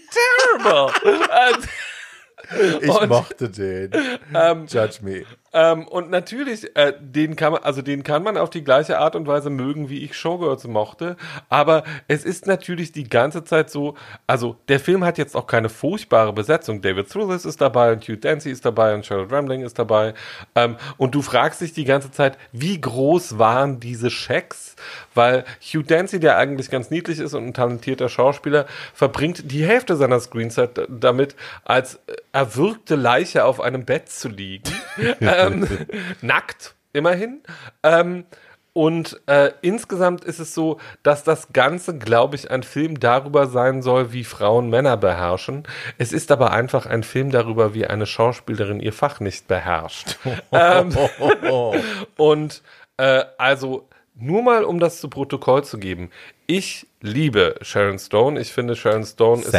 Speaker 3: terrible. Ähm,
Speaker 1: Ich
Speaker 3: und-
Speaker 1: mochte den. Judge me.
Speaker 3: Ähm, und natürlich, äh, den kann man, also den kann man auf die gleiche Art und Weise mögen, wie ich Showgirls mochte. Aber es ist natürlich die ganze Zeit so, also der Film hat jetzt auch keine furchtbare Besetzung. David Thewlis ist dabei und Hugh Dancy ist dabei und Charlotte Rambling ist dabei. Ähm, und du fragst dich die ganze Zeit, wie groß waren diese Schecks? Weil Hugh Dancy, der eigentlich ganz niedlich ist und ein talentierter Schauspieler, verbringt die Hälfte seiner Screenzeit damit, als äh, erwürgte Leiche auf einem Bett zu liegen. Ähm, nackt, immerhin. Ähm, und äh, insgesamt ist es so, dass das Ganze, glaube ich, ein Film darüber sein soll, wie Frauen Männer beherrschen. Es ist aber einfach ein Film darüber, wie eine Schauspielerin ihr Fach nicht beherrscht. ähm, und äh, also nur mal, um das zu Protokoll zu geben. Ich liebe Sharon Stone. Ich finde, Sharon Stone ist,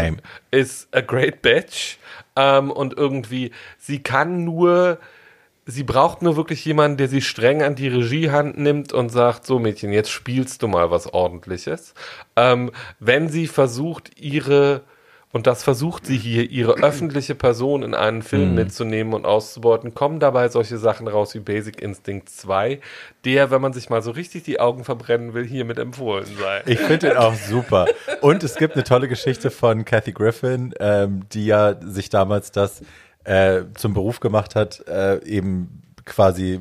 Speaker 3: ist a great bitch. Ähm, und irgendwie, sie kann nur, sie braucht nur wirklich jemanden, der sie streng an die Regiehand nimmt und sagt, so Mädchen, jetzt spielst du mal was ordentliches. Ähm, wenn sie versucht, ihre und das versucht sie hier, ihre öffentliche Person in einen Film
Speaker 1: Mhm.
Speaker 3: mitzunehmen und auszubeuten, kommen dabei solche Sachen raus wie Basic Instinct 2, der, wenn man sich mal so richtig die Augen verbrennen will, hiermit empfohlen sei.
Speaker 1: Ich finde ihn auch super. Und es gibt eine tolle Geschichte von Kathy Griffin, ähm, die ja sich damals das äh, zum Beruf gemacht hat, äh, eben quasi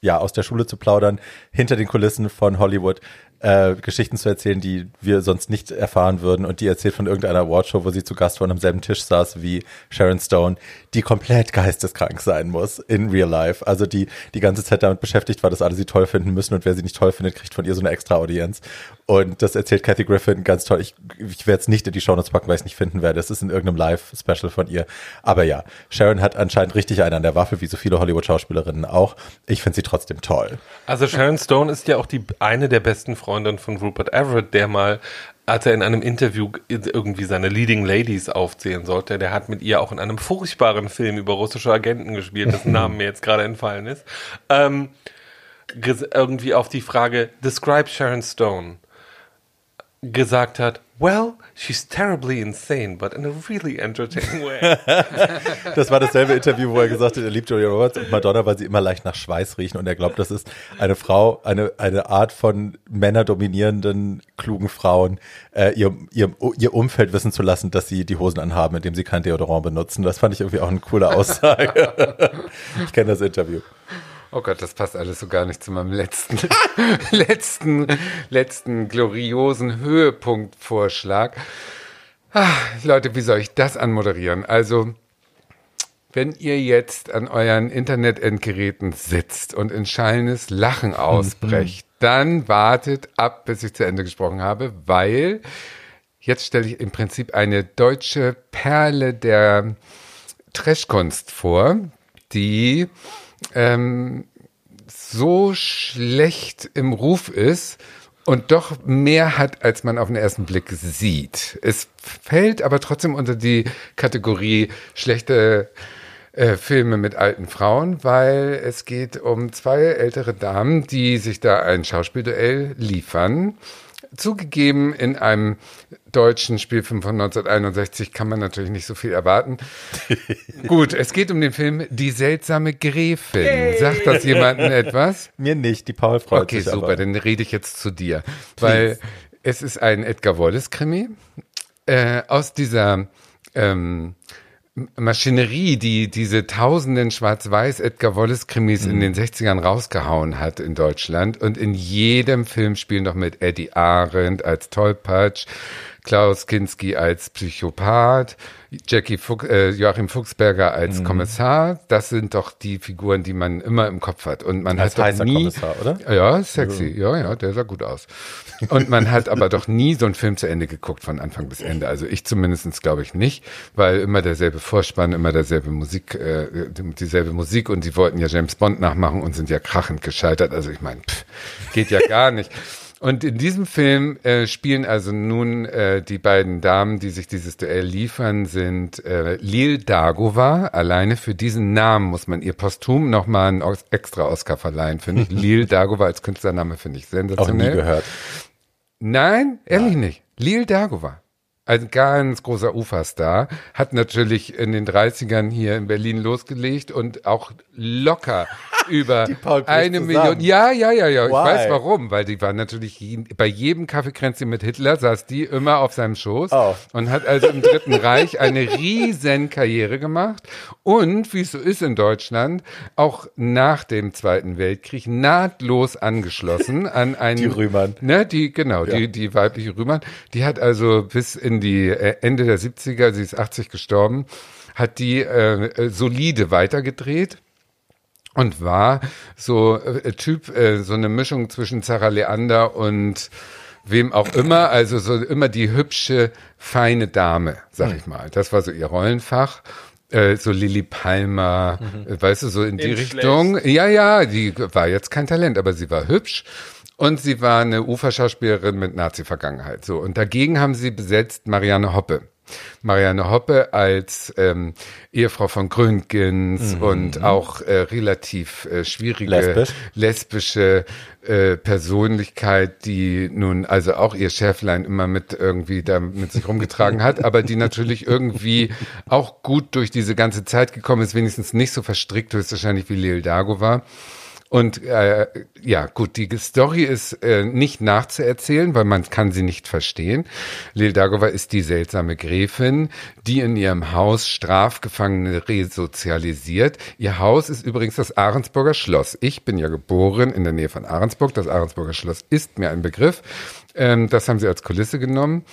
Speaker 1: ja aus der Schule zu plaudern, hinter den Kulissen von Hollywood äh, Geschichten zu erzählen, die wir sonst nicht erfahren würden. Und die erzählt von irgendeiner Awardshow, wo sie zu Gast war und am selben Tisch saß wie Sharon Stone, die komplett geisteskrank sein muss in real life. Also die die ganze Zeit damit beschäftigt war, dass alle sie toll finden müssen und wer sie nicht toll findet, kriegt von ihr so eine extra Audienz. Und das erzählt Kathy Griffin ganz toll. Ich, ich werde es nicht in die Shownotes packen, weil ich es nicht finden werde. Es ist in irgendeinem Live-Special von ihr. Aber ja, Sharon hat anscheinend richtig einen an der Waffel, wie so viele Hollywood-Schauspielerinnen auch. Ich finde sie trotzdem toll.
Speaker 3: Also Sharon Stone ist ja auch die eine der besten Freundinnen von Rupert Everett, der mal, als er in einem Interview irgendwie seine Leading Ladies aufzählen sollte, der hat mit ihr auch in einem furchtbaren Film über russische Agenten gespielt, dessen Name mir jetzt gerade entfallen ist. Ähm, irgendwie auf die Frage Describe Sharon Stone gesagt hat, well, she's terribly insane, but in a really entertaining way.
Speaker 1: Das war dasselbe Interview, wo er gesagt hat, er liebt Julia Roberts und Madonna, weil sie immer leicht nach Schweiß riechen und er glaubt, das ist eine Frau, eine, eine Art von männerdominierenden, klugen Frauen, äh, ihr, ihr, ihr Umfeld wissen zu lassen, dass sie die Hosen anhaben, indem sie kein Deodorant benutzen. Das fand ich irgendwie auch eine coole Aussage. ich kenne das Interview.
Speaker 2: Oh Gott, das passt alles so gar nicht zu meinem letzten, letzten, letzten gloriosen Höhepunktvorschlag. Ah, Leute, wie soll ich das anmoderieren? Also, wenn ihr jetzt an euren Internetendgeräten sitzt und in schallendes Lachen ausbrecht, dann wartet ab, bis ich zu Ende gesprochen habe, weil jetzt stelle ich im Prinzip eine deutsche Perle der Trashkunst vor, die ähm, so schlecht im Ruf ist und doch mehr hat, als man auf den ersten Blick sieht. Es fällt aber trotzdem unter die Kategorie schlechte äh, Filme mit alten Frauen, weil es geht um zwei ältere Damen, die sich da ein Schauspielduell liefern. Zugegeben, in einem deutschen Spielfilm von 1961 kann man natürlich nicht so viel erwarten. Gut, es geht um den Film Die seltsame Gräfin. Sagt das jemandem etwas?
Speaker 1: Mir nicht, die Paul freut
Speaker 2: Okay,
Speaker 1: sich
Speaker 2: super,
Speaker 1: aber.
Speaker 2: dann rede ich jetzt zu dir. Weil es ist ein Edgar Wallace-Krimi. Äh, aus dieser ähm, Maschinerie, die diese tausenden schwarz-weiß Edgar Wallace-Krimis in den 60ern rausgehauen hat in Deutschland. Und in jedem Film spielen doch mit Eddie Arendt als Tollpatsch, Klaus Kinski als Psychopath, Jackie Fuch, äh, Joachim Fuchsberger als Kommissar. Das sind doch die Figuren, die man immer im Kopf hat. Und man
Speaker 1: Als
Speaker 2: hat doch nie,
Speaker 1: Kommissar, oder?
Speaker 2: ja, sexy. Ja, ja, der sah gut aus. Und man hat aber doch nie so einen Film zu Ende geguckt, von Anfang bis Ende. Also ich zumindestens glaube ich nicht, weil immer derselbe Vorspann, immer derselbe Musik, äh, dieselbe Musik und die wollten ja James Bond nachmachen und sind ja krachend gescheitert. Also ich meine, geht ja gar nicht. Und in diesem Film äh, spielen also nun äh, die beiden Damen, die sich dieses Duell liefern, sind äh, Lil Dagova. Alleine für diesen Namen muss man ihr posthum nochmal einen Os- extra Oscar verleihen, finde ich. Lil Dagova als Künstlername finde ich
Speaker 1: Auch nie
Speaker 2: sensationell.
Speaker 1: gehört.
Speaker 2: Nein, ehrlich nicht. Lil Dagova. Ein ganz großer Ufa-Star, hat natürlich in den 30ern hier in Berlin losgelegt und auch locker über eine
Speaker 1: zusammen.
Speaker 2: Million. Ja, ja, ja, ja. Ich
Speaker 1: Why?
Speaker 2: weiß warum, weil die war natürlich bei jedem Kaffeekränzchen mit Hitler saß die immer auf seinem Schoß
Speaker 1: Oh.
Speaker 2: und hat also im Dritten Reich eine riesen Karriere gemacht und wie es so ist in Deutschland auch nach dem Zweiten Weltkrieg nahtlos angeschlossen an einen
Speaker 1: Die Rühmann.
Speaker 2: Ne, die, genau, die, die weibliche Rühmann, die hat also bis in die äh, Ende der 70er, sie ist 80 gestorben, hat die äh, solide weitergedreht und war so äh, Typ, äh, so eine Mischung zwischen Sarah Leander und wem auch immer, also so immer die hübsche, feine Dame, sag ich mal. Das war so ihr Rollenfach. Äh, so Lily Palmer, äh, weißt du, so in die
Speaker 3: In
Speaker 2: Richtung. Ja, ja, die war jetzt kein Talent, aber sie war hübsch. Und sie war eine Uferschauspielerin mit Nazi-Vergangenheit. So. Und dagegen haben sie besetzt Marianne Hoppe. Marianne Hoppe als ähm, Ehefrau von Gründgens
Speaker 1: Mhm.
Speaker 2: und auch äh, relativ äh, schwierige
Speaker 1: Lesbisch.
Speaker 2: lesbische äh, Persönlichkeit, die nun also auch ihr Schäflein immer mit irgendwie da mit sich rumgetragen hat, aber die natürlich irgendwie auch gut durch diese ganze Zeit gekommen ist, wenigstens nicht so verstrickt höchstwahrscheinlich wie Lil Dago war. Und äh, ja, gut, die Story ist äh, nicht nachzuerzählen, weil man kann sie nicht verstehen. Lil Dagova ist die seltsame Gräfin, die in ihrem Haus Strafgefangene resozialisiert. Ihr Haus ist übrigens das Ahrensburger Schloss. Ich bin ja geboren in der Nähe von Ahrensburg. Das Ahrensburger Schloss ist mir ein Begriff. Ähm, das haben sie als Kulisse genommen.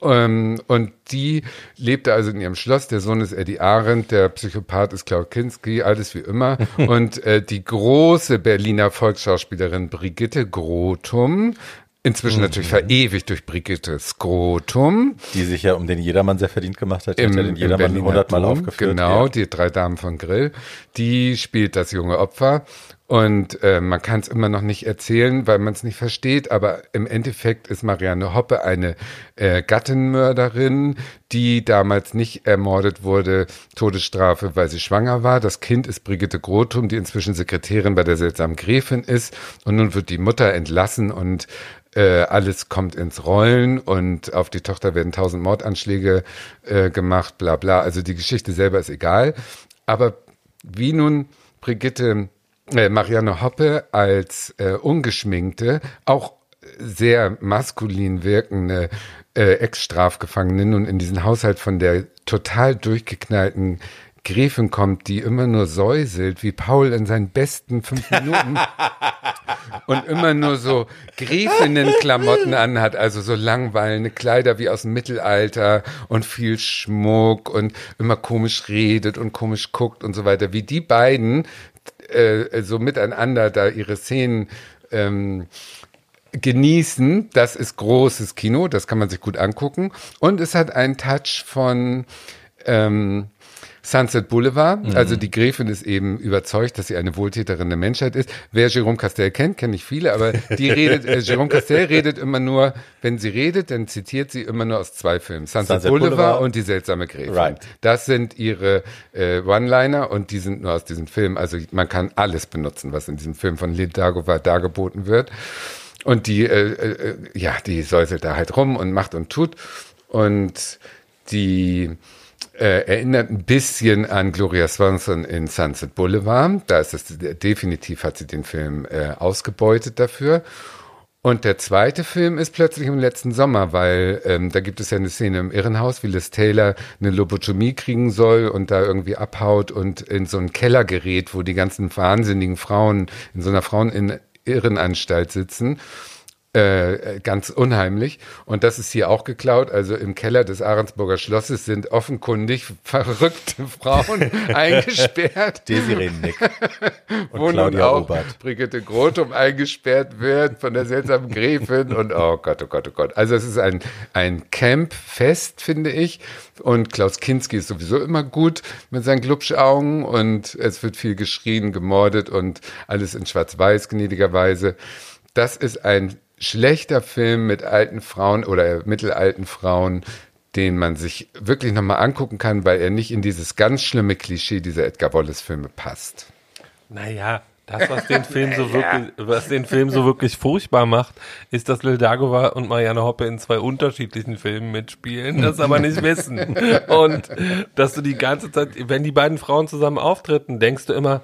Speaker 2: Ähm, und die lebte also in ihrem Schloss. Der Sohn ist Eddie Arendt, der Psychopath ist Klaus Kinski, alles wie immer. und äh, die große Berliner Volksschauspielerin Brigitte Grotum, inzwischen natürlich verewigt durch Brigitte Skrotum,
Speaker 1: Die sich ja um den Jedermann sehr verdient gemacht hat. Die
Speaker 2: im,
Speaker 1: hat ja den Jedermann hundertmal aufgeführt.
Speaker 2: Genau,
Speaker 1: Ja.
Speaker 2: die drei Damen von Grill. Die spielt das junge Opfer. Und äh, man kann es immer noch nicht erzählen, weil man es nicht versteht. Aber im Endeffekt ist Marianne Hoppe eine äh, Gattenmörderin, die damals nicht ermordet wurde, Todesstrafe, weil sie schwanger war. Das Kind ist Brigitte Grotum, die inzwischen Sekretärin bei der seltsamen Gräfin ist. Und nun wird die Mutter entlassen und äh, alles kommt ins Rollen und auf die Tochter werden tausend Mordanschläge äh, gemacht, bla bla. Also die Geschichte selber ist egal. Aber wie nun Brigitte, äh, Marianne Hoppe als äh, ungeschminkte, auch sehr maskulin wirkende äh, Ex-Strafgefangene nun in diesen Haushalt von der total durchgeknallten Gräfin kommt, die immer nur säuselt, wie Paul in seinen besten fünf Minuten und immer nur so Gräfinnenklamotten anhat, also so langweilende Kleider wie aus dem Mittelalter und viel Schmuck und immer komisch redet und komisch guckt und so weiter, wie die beiden äh, so miteinander da ihre Szenen ähm, genießen. Das ist großes Kino, das kann man sich gut angucken. Und es hat einen Touch von ähm, Sunset Boulevard. Also die Gräfin ist eben überzeugt, dass sie eine Wohltäterin der Menschheit ist. Wer Jérôme Castel kennt, kenne ich viele, aber die redet, äh, Jérôme Castel redet immer nur, wenn sie redet, dann zitiert sie immer nur aus zwei Filmen. Sunset,
Speaker 1: Sunset
Speaker 2: Boulevard,
Speaker 1: Boulevard
Speaker 2: und die seltsame Gräfin.
Speaker 1: Right.
Speaker 2: Das sind ihre äh, One-Liner und die sind nur aus diesem Film. Also man kann alles benutzen, was in diesem Film von Lil Dagobah dargeboten wird. Und die, äh, äh, ja, die säuselt da halt rum und macht und tut. Und die äh, erinnert ein bisschen an Gloria Swanson in Sunset Boulevard. Da ist es definitiv hat sie den Film äh, ausgebeutet dafür. Und der zweite Film ist plötzlich im letzten Sommer, weil ähm, da gibt es ja eine Szene im Irrenhaus, wie Liz Taylor eine Lobotomie kriegen soll und da irgendwie abhaut und in so einen Keller gerät, wo die ganzen wahnsinnigen Frauen in so einer Frauen-Irrenanstalt sitzen. Äh, ganz unheimlich. Und das ist hier auch geklaut. Also im Keller des Ahrensburger Schlosses sind offenkundig verrückte Frauen eingesperrt,
Speaker 1: Desiree Nick und
Speaker 2: wo nun auch
Speaker 1: Obert.
Speaker 2: Brigitte Grotum eingesperrt wird von der seltsamen Gräfin. Und oh Gott, oh Gott, oh Gott. Also es ist ein, ein Camp-Fest, finde ich. Und Klaus Kinski ist sowieso immer gut mit seinen Glubschaugen. Und es wird viel geschrien, gemordet und alles in schwarz-weiß, gnädigerweise. Das ist ein schlechter Film mit alten Frauen oder mittelalten Frauen, den man sich wirklich nochmal angucken kann, weil er nicht in dieses ganz schlimme Klischee dieser Edgar Wallace-Filme passt.
Speaker 3: Naja, das, was den Film so wirklich, was den Film so wirklich furchtbar macht, ist, dass Lil Dagova und Marianne Hoppe in zwei unterschiedlichen Filmen mitspielen, das aber nicht wissen. Und dass du die ganze Zeit, wenn die beiden Frauen zusammen auftreten, denkst du immer,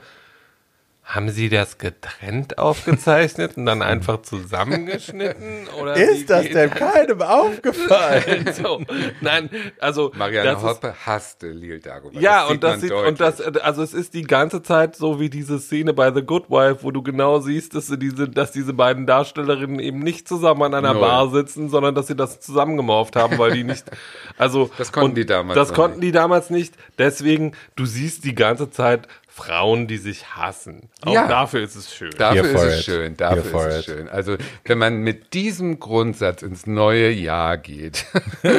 Speaker 3: haben sie das getrennt aufgezeichnet und dann einfach zusammengeschnitten? Oder
Speaker 1: Ist das denn keinem aufgefallen?
Speaker 3: so, nein, also
Speaker 2: Marianne
Speaker 3: das ist-
Speaker 2: Hoppe hasste Lil Dagobah.
Speaker 3: ja,
Speaker 2: sieht
Speaker 3: und das sieht,
Speaker 2: deutlich.
Speaker 3: und das, also es ist die ganze Zeit so wie diese Szene bei The Good Wife, wo du genau siehst, dass sie diese, dass diese beiden Darstellerinnen eben nicht zusammen an einer
Speaker 2: Null.
Speaker 3: Bar sitzen, sondern dass sie das zusammengemorft haben, weil die nicht, also.
Speaker 2: Das konnten die damals
Speaker 3: Das konnten
Speaker 2: nicht.
Speaker 3: die damals nicht. Deswegen, du siehst die ganze Zeit Frauen, die sich hassen. Auch
Speaker 2: Ja.
Speaker 3: dafür ist es schön.
Speaker 2: Dafür
Speaker 1: Here
Speaker 2: ist es
Speaker 1: it.
Speaker 2: schön, dafür ist es schön. Also, wenn man mit diesem Grundsatz ins neue Jahr geht,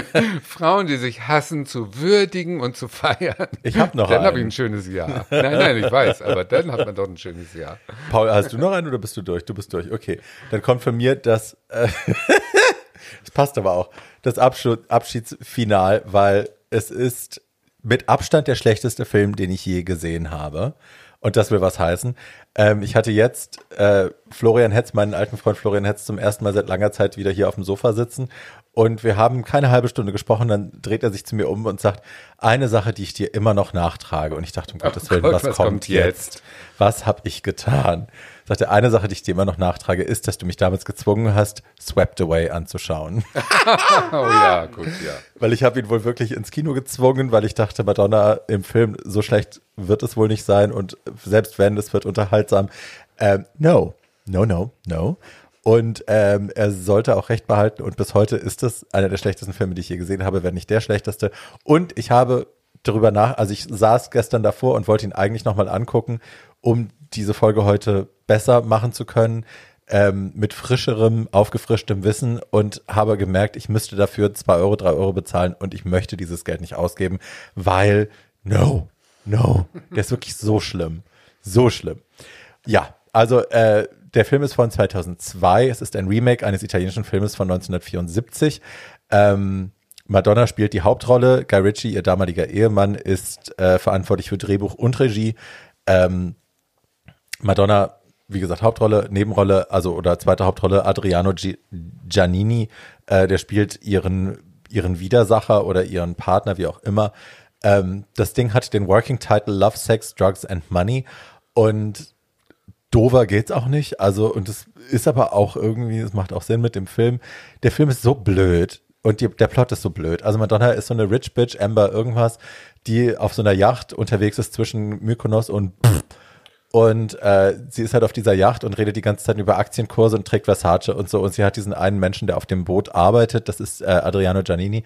Speaker 2: Frauen, die sich hassen, zu würdigen und zu feiern,
Speaker 1: Ich hab noch
Speaker 2: dann habe ich ein schönes Jahr. Nein, nein, ich weiß, aber dann hat man doch ein schönes Jahr.
Speaker 1: Paul, hast du noch einen oder bist du durch? Du bist durch. Okay. Dann kommt von mir das, äh, Es passt aber auch. Das Abschied, Abschiedsfinal, weil es ist mit Abstand der schlechteste Film, den ich je gesehen habe. Und das will was heißen. Ähm, ich hatte jetzt äh, Florian Hetz, meinen alten Freund Florian Hetz, zum ersten Mal seit langer Zeit wieder hier auf dem Sofa sitzen. Und wir haben keine halbe Stunde gesprochen. Dann dreht er sich zu mir um und sagt, eine Sache, die ich dir immer noch nachtrage. Und ich dachte, um oh Gottes Willen, Gott, was, was, kommt, kommt jetzt? jetzt? Was habe ich getan? Sagte, eine Sache, die ich dir immer noch nachtrage, ist, dass du mich damals gezwungen hast, Swept Away anzuschauen.
Speaker 2: oh ja, gut, ja.
Speaker 1: Weil ich habe ihn wohl wirklich ins Kino gezwungen, weil ich dachte, Madonna im Film, so schlecht wird es wohl nicht sein und selbst wenn, es wird unterhaltsam. Ähm, no, no, no, no. Und ähm, er sollte auch recht behalten. Und bis heute ist es einer der schlechtesten Filme, die ich je gesehen habe, wenn nicht der schlechteste. Und ich habe darüber nach, also ich saß gestern davor und wollte ihn eigentlich nochmal angucken, um diese Folge heute besser machen zu können, ähm, mit frischerem, aufgefrischtem Wissen und habe gemerkt, ich müsste dafür zwei Euro, drei Euro bezahlen und ich möchte dieses Geld nicht ausgeben, weil no, no, der ist wirklich so schlimm, so schlimm. Ja, also äh, der Film ist von 2002, es ist ein Remake eines italienischen Filmes von 1974. Ähm, Madonna spielt die Hauptrolle. Guy Ritchie, ihr damaliger Ehemann, ist äh, verantwortlich für Drehbuch und Regie. Ähm, Madonna, wie gesagt, Hauptrolle, Nebenrolle, also oder zweite Hauptrolle, Adriano Giannini, äh, der spielt ihren, ihren Widersacher oder ihren Partner, wie auch immer. Ähm, das Ding hat den Working Title Love, Sex, Drugs and Money und dover geht's auch nicht. Also, und es ist aber auch irgendwie, es macht auch Sinn mit dem Film. Der Film ist so blöd und die, der Plot ist so blöd. Also Madonna ist so eine Rich Bitch, Amber irgendwas, die auf so einer Yacht unterwegs ist zwischen Mykonos und pff, und äh, sie ist halt auf dieser Yacht und redet die ganze Zeit über Aktienkurse und trägt Versace und so. Und sie hat diesen einen Menschen, der auf dem Boot arbeitet, das ist äh, Adriano Giannini.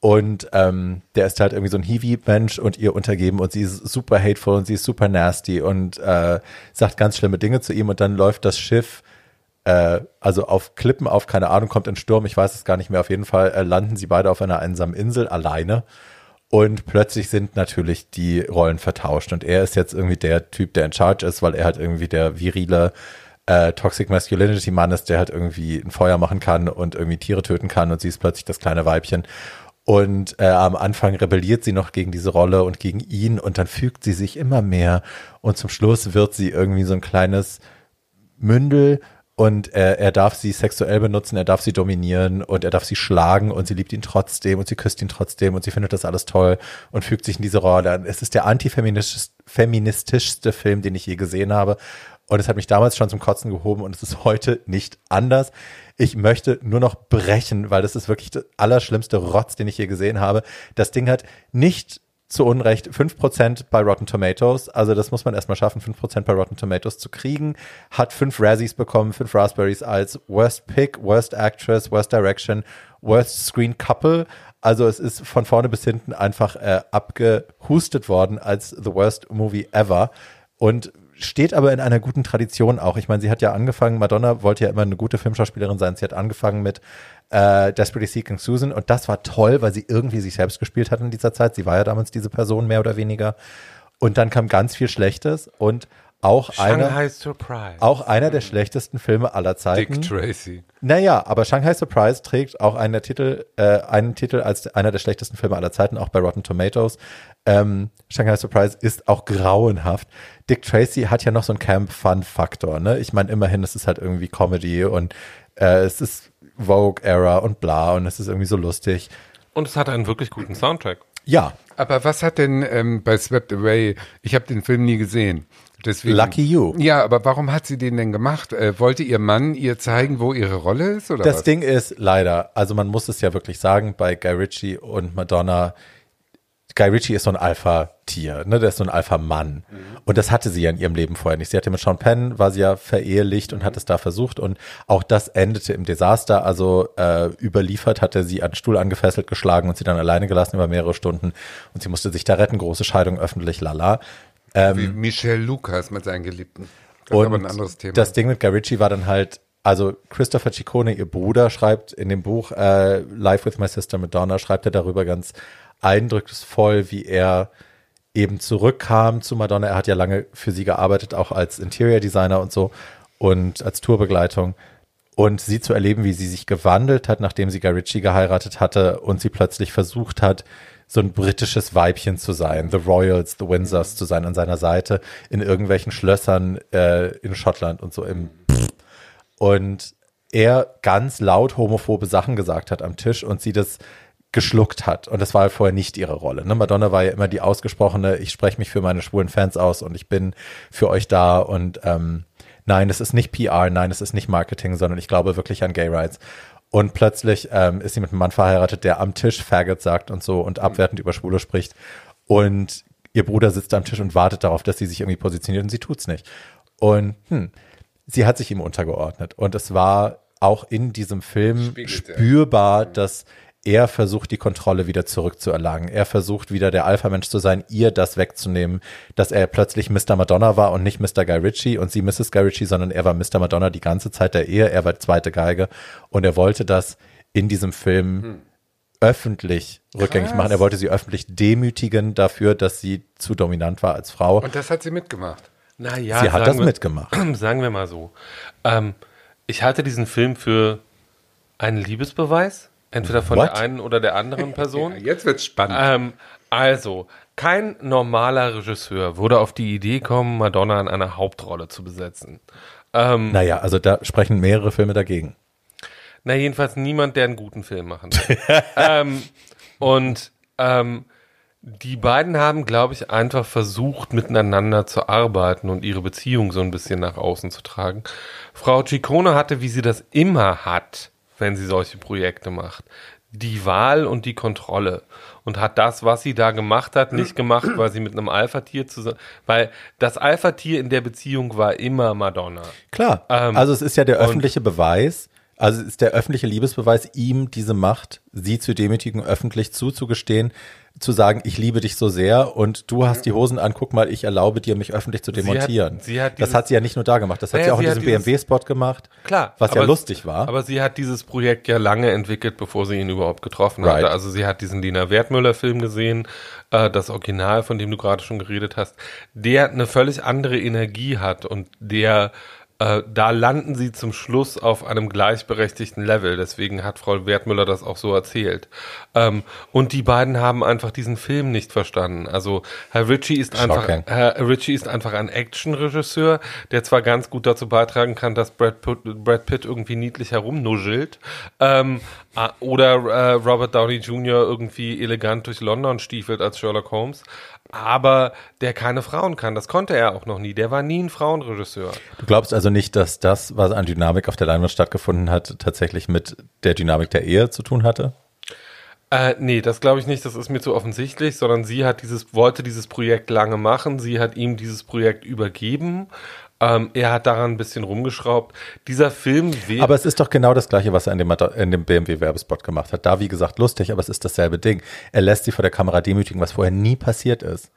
Speaker 1: Und ähm, der ist halt irgendwie so ein Hiwi-Mensch und ihr untergeben. Und sie ist super hateful und sie ist super nasty und äh, sagt ganz schlimme Dinge zu ihm. Und dann läuft das Schiff äh, also auf Klippen auf, keine Ahnung, kommt ein Sturm, ich weiß es gar nicht mehr, auf jeden Fall äh, landen sie beide auf einer einsamen Insel alleine und plötzlich sind natürlich die Rollen vertauscht. Und er ist jetzt irgendwie der Typ, der in Charge ist, weil er halt irgendwie der virile äh, Toxic Masculinity Mann ist, der halt irgendwie ein Feuer machen kann und irgendwie Tiere töten kann. Und sie ist plötzlich das kleine Weibchen. Und äh, am Anfang rebelliert sie noch gegen diese Rolle und gegen ihn und dann fügt sie sich immer mehr. Und zum Schluss wird sie irgendwie so ein kleines Mündel und er, er darf sie sexuell benutzen, er darf sie dominieren und er darf sie schlagen und sie liebt ihn trotzdem und sie küsst ihn trotzdem und sie findet das alles toll und fügt sich in diese Rolle. Es ist der antifeministischste Film, den ich je gesehen habe und es hat mich damals schon zum Kotzen gehoben und es ist heute nicht anders. Ich möchte nur noch brechen, weil das ist wirklich der allerschlimmste Rotz, den ich je gesehen habe. Das Ding hat nicht zu Unrecht 5% bei Rotten Tomatoes. Also das muss man erstmal schaffen, 5% bei Rotten Tomatoes zu kriegen. Hat fünf Razzies bekommen, fünf Raspberries als Worst Pick, Worst Actress, Worst Direction, Worst Screen Couple. Also es ist von vorne bis hinten einfach äh, abgehustet worden als The Worst Movie Ever. Und steht aber in einer guten Tradition auch. Ich meine, sie hat ja angefangen, Madonna wollte ja immer eine gute Filmschauspielerin sein. Sie hat angefangen mit äh, Desperately Seeking Susan und das war toll, weil sie irgendwie sich selbst gespielt hat in dieser Zeit. Sie war ja damals diese Person mehr oder weniger. Und dann kam ganz viel Schlechtes und auch Shanghai einer,
Speaker 2: Surprise.
Speaker 1: auch einer der schlechtesten Filme aller Zeiten.
Speaker 2: Dick Tracy.
Speaker 1: Naja, aber Shanghai Surprise trägt auch einen Titel, äh, einen Titel als einer der schlechtesten Filme aller Zeiten, auch bei Rotten Tomatoes. Ähm, Shanghai Surprise ist auch grauenhaft. Dick Tracy hat ja noch so einen Camp-Fun-Faktor, ne? Ich meine, immerhin, es ist halt irgendwie Comedy und äh, es ist Vogue-Era und bla und es ist irgendwie so lustig.
Speaker 3: Und es hat einen wirklich guten Soundtrack.
Speaker 1: Ja.
Speaker 2: Aber was hat denn ähm, bei Swept Away, ich habe den Film nie gesehen. Deswegen,
Speaker 1: Lucky you.
Speaker 2: Ja, aber warum hat sie den denn gemacht? Äh, wollte ihr Mann ihr zeigen, wo ihre Rolle ist? Oder
Speaker 1: das
Speaker 2: was?
Speaker 1: Ding ist leider, also man muss es ja wirklich sagen, bei Guy Ritchie und Madonna, Guy Ritchie ist so ein Alpha-Tier, ne? Der ist so ein Alpha-Mann. Mhm. Und das hatte sie ja in ihrem Leben vorher nicht. Sie hatte mit Sean Penn, war sie ja verehelicht und hat es da versucht. Und auch das endete im Desaster. Also äh, überliefert hatte sie an den Stuhl angefesselt, geschlagen und sie dann alleine gelassen über mehrere Stunden. Und sie musste sich da retten. Große Scheidung, öffentlich, lala.
Speaker 2: Ähm, Wie Michelle Lucas mit seinen Geliebten.
Speaker 1: Das und ist aber ein anderes Thema. Das Ding mit Guy Ritchie war dann halt, also Christopher Ciccone, ihr Bruder, schreibt in dem Buch äh, Life with My Sister Madonna, schreibt er darüber ganz eindrucksvoll, wie er eben zurückkam zu Madonna. Er hat ja lange für sie gearbeitet, auch als Interior Designer und so und als Tourbegleitung. und sie zu erleben, wie sie sich gewandelt hat, nachdem sie Guy Ritchie geheiratet hatte und sie plötzlich versucht hat, so ein britisches Weibchen zu sein, The Royals, The Windsors zu sein an seiner Seite in irgendwelchen Schlössern äh, in Schottland und so im und er ganz laut homophobe Sachen gesagt hat am Tisch und sie das geschluckt hat. Und das war halt vorher nicht ihre Rolle. Ne? Madonna war ja immer die ausgesprochene, ich spreche mich für meine schwulen Fans aus und ich bin für euch da und ähm, nein, es ist nicht PR, nein, es ist nicht Marketing, sondern ich glaube wirklich an Gay Rights. Und plötzlich ähm, ist sie mit einem Mann verheiratet, der am Tisch Faggot sagt und so und abwertend über Schwule spricht. Und ihr Bruder sitzt am Tisch und wartet darauf, dass sie sich irgendwie positioniert und sie tut's nicht. Und hm, sie hat sich ihm untergeordnet. Und es war auch in diesem Film
Speaker 2: Spiegelt,
Speaker 1: spürbar, dass er versucht, die Kontrolle wieder zurückzuerlangen. Er versucht, wieder der Alpha-Mensch zu sein, ihr das wegzunehmen, dass er plötzlich Mr. Madonna war und nicht Mr. Guy Ritchie und sie Mrs. Guy Ritchie, sondern er war Mr. Madonna die ganze Zeit der Ehe. Er war zweite Geige und er wollte das in diesem Film
Speaker 2: Hm.
Speaker 1: öffentlich rückgängig machen. Er wollte sie öffentlich demütigen dafür, dass sie zu dominant war als Frau.
Speaker 2: Und das hat sie mitgemacht.
Speaker 3: Naja,
Speaker 1: sie hat das
Speaker 3: wir-
Speaker 1: mitgemacht.
Speaker 3: Sagen wir mal so. Ähm, ich halte diesen Film für einen Liebesbeweis, entweder von
Speaker 1: What?
Speaker 3: der einen oder der anderen Person.
Speaker 2: Ja, jetzt wird's spannend.
Speaker 3: Ähm, also, kein normaler Regisseur würde auf die Idee kommen, Madonna in einer Hauptrolle zu besetzen. Ähm,
Speaker 1: Naja, also da sprechen mehrere Filme dagegen.
Speaker 3: na, jedenfalls niemand, der einen guten Film machen will. ähm, und ähm, die beiden haben, glaube ich, einfach versucht, miteinander zu arbeiten und ihre Beziehung so ein bisschen nach außen zu tragen. Frau Ciccone hatte, wie sie das immer hat, wenn sie solche Projekte macht, die Wahl und die Kontrolle und hat das, was sie da gemacht hat, nicht gemacht, weil sie mit einem Alpha-Tier zusammen, weil das Alpha-Tier in der Beziehung war immer Madonna.
Speaker 1: Klar.
Speaker 3: Ähm,
Speaker 1: also es ist ja der öffentliche Beweis, also es ist der öffentliche Liebesbeweis, ihm diese Macht, sie zu demütigen, öffentlich zuzugestehen, zu sagen, ich liebe dich so sehr und du hast die Hosen an, guck mal, ich erlaube dir, mich öffentlich zu
Speaker 3: Sie hat-
Speaker 1: demontieren.
Speaker 3: sie hat
Speaker 1: das
Speaker 3: dieses-
Speaker 1: hat sie ja nicht nur da gemacht, das hat
Speaker 3: Naja,
Speaker 1: sie auch in
Speaker 3: sie hat
Speaker 1: diesem BMW-Spot gemacht.
Speaker 3: Klar.
Speaker 1: Was ja
Speaker 3: aber-
Speaker 1: lustig war.
Speaker 3: Aber sie hat dieses Projekt ja lange entwickelt, bevor sie ihn überhaupt getroffen
Speaker 1: Right.
Speaker 3: hatte. Also sie hat diesen Lina Wertmüller-Film gesehen, äh, das Original, von dem du gerade schon geredet hast, der eine völlig andere Energie hat und der äh, da landen sie zum Schluss auf einem gleichberechtigten Level. Deswegen hat Frau Wertmüller das auch so erzählt. Ähm, und die beiden haben einfach diesen Film nicht verstanden. Also Herr Ritchie ist einfach. Herr Ritchie ist einfach ein Actionregisseur, der zwar ganz gut dazu beitragen kann, dass Brad Pitt, Brad Pitt irgendwie niedlich herumnuschelt, ähm, ah, oder äh, Robert Downey Jr. irgendwie elegant durch London stiefelt als Sherlock Holmes, aber der keine Frauen kann. Das konnte er auch noch nie. Der war nie ein Frauenregisseur.
Speaker 1: Du glaubst also nicht, dass das, was an Dynamik auf der Leinwand stattgefunden hat, tatsächlich mit der Dynamik der Ehe zu tun hatte?
Speaker 3: Äh, nee, das glaube ich nicht, das ist mir zu offensichtlich, sondern sie hat dieses, wollte dieses Projekt lange machen, sie hat ihm dieses Projekt übergeben, ähm, er hat daran ein bisschen rumgeschraubt. Dieser Film
Speaker 1: Aber es ist doch genau das Gleiche, was er in dem, in dem BMW-Werbespot gemacht hat. Da, wie gesagt, lustig, aber es ist dasselbe Ding. Er lässt sie vor der Kamera demütigen, was vorher nie passiert ist.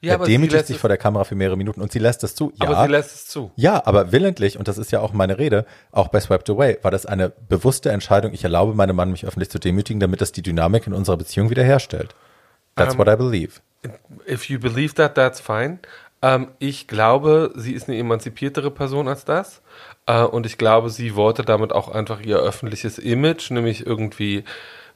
Speaker 3: ja,
Speaker 1: er demütigt
Speaker 3: lässt
Speaker 1: sich vor der Kamera für mehrere Minuten und sie lässt es zu. Ja,
Speaker 3: aber sie lässt es zu.
Speaker 1: ja, aber willentlich, und das ist ja auch meine Rede, auch bei Swept Away, war das eine bewusste Entscheidung, ich erlaube meinem Mann, mich öffentlich zu demütigen, damit das die Dynamik in unserer Beziehung wiederherstellt. That's
Speaker 3: Ähm,
Speaker 1: what I believe.
Speaker 3: If you believe that, that's fine. Ähm, ich glaube, sie ist eine emanzipiertere Person als das. Äh, und ich glaube, sie wollte damit auch einfach ihr öffentliches Image, nämlich irgendwie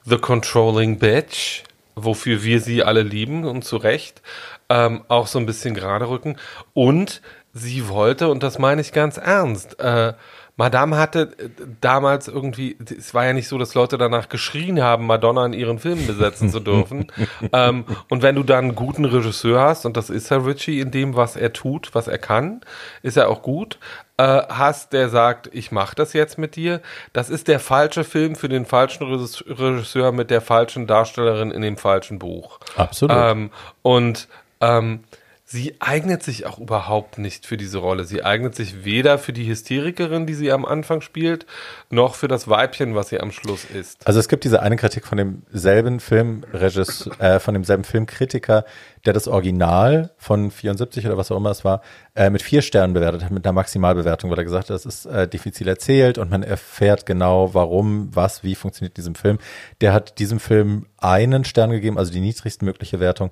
Speaker 3: the controlling bitch, wofür wir sie alle lieben und zu Recht, ähm, auch so ein bisschen gerade rücken. Und sie wollte, und das meine ich ganz ernst, äh, Madame hatte äh, damals irgendwie, es war ja nicht so, dass Leute danach geschrien haben, Madonna in ihren Filmen besetzen zu dürfen. ähm, und wenn du dann einen guten Regisseur hast, und das ist Herr Ritchie in dem, was er tut, was er kann, ist er auch gut, äh, hast, der sagt, ich mache das jetzt mit dir, das ist der falsche Film für den falschen Regis- Regisseur mit der falschen Darstellerin in dem falschen Buch.
Speaker 1: Absolut.
Speaker 3: Ähm, und ähm, sie eignet sich auch überhaupt nicht für diese Rolle. Sie eignet sich weder für die Hysterikerin, die sie am Anfang spielt, noch für das Weibchen, was sie am Schluss ist.
Speaker 1: Also es gibt diese eine Kritik von demselben Filmregisseur, äh, von demselben Filmkritiker, der das Original von 74 oder was auch immer es war, äh, mit vier Sternen bewertet hat, mit einer Maximalbewertung, weil er gesagt hat, das ist äh, diffizil erzählt und man erfährt genau, warum, was, wie funktioniert diesem Film. Der hat diesem Film einen Stern gegeben, also die niedrigstmögliche Wertung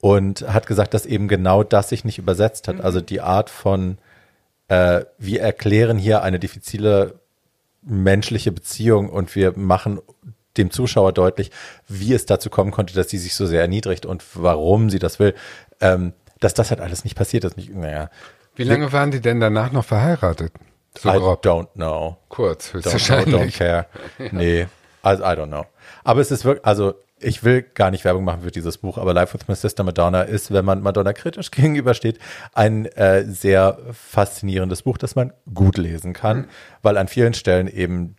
Speaker 1: und hat gesagt, dass eben genau das sich nicht übersetzt hat. Also die Art von, äh, wir erklären hier eine diffizile menschliche Beziehung und wir machen dem Zuschauer deutlich, wie es dazu kommen konnte, dass sie sich so sehr erniedrigt und warum sie das will, ähm, dass das halt alles nicht passiert ist. Nicht, naja,
Speaker 2: Wie lange waren die denn danach noch verheiratet? So
Speaker 1: I
Speaker 2: grob.
Speaker 1: don't know.
Speaker 2: Kurz,
Speaker 1: Don't know, don't
Speaker 2: höchstwahrscheinlich.
Speaker 1: care. Nee, also I don't know. Aber es ist wirklich, also ich will gar nicht Werbung machen für dieses Buch, aber Life with My Sister Madonna ist, wenn man Madonna kritisch gegenübersteht, ein äh, sehr faszinierendes Buch, das man gut lesen kann, weil an vielen Stellen eben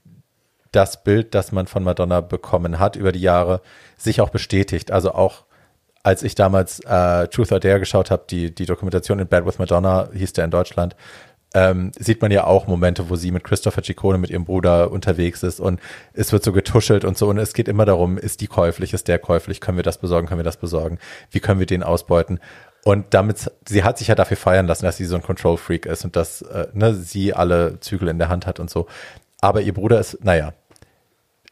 Speaker 1: das Bild, das man von Madonna bekommen hat über die Jahre, sich auch bestätigt. Also auch als ich damals äh, Truth or Dare geschaut habe, die, die Dokumentation in Bad with Madonna hieß der in Deutschland, ähm, sieht man ja auch Momente, wo sie mit Christopher Ciccone, mit ihrem Bruder unterwegs ist und es wird so getuschelt und so. Und es geht immer darum, ist die käuflich, ist der käuflich, können wir das besorgen, können wir das besorgen, wie können wir den ausbeuten? Und damit, sie hat sich ja dafür feiern lassen, dass sie so ein Control-Freak ist und dass äh, ne, sie alle Zügel in der Hand hat und so, aber ihr Bruder ist, naja,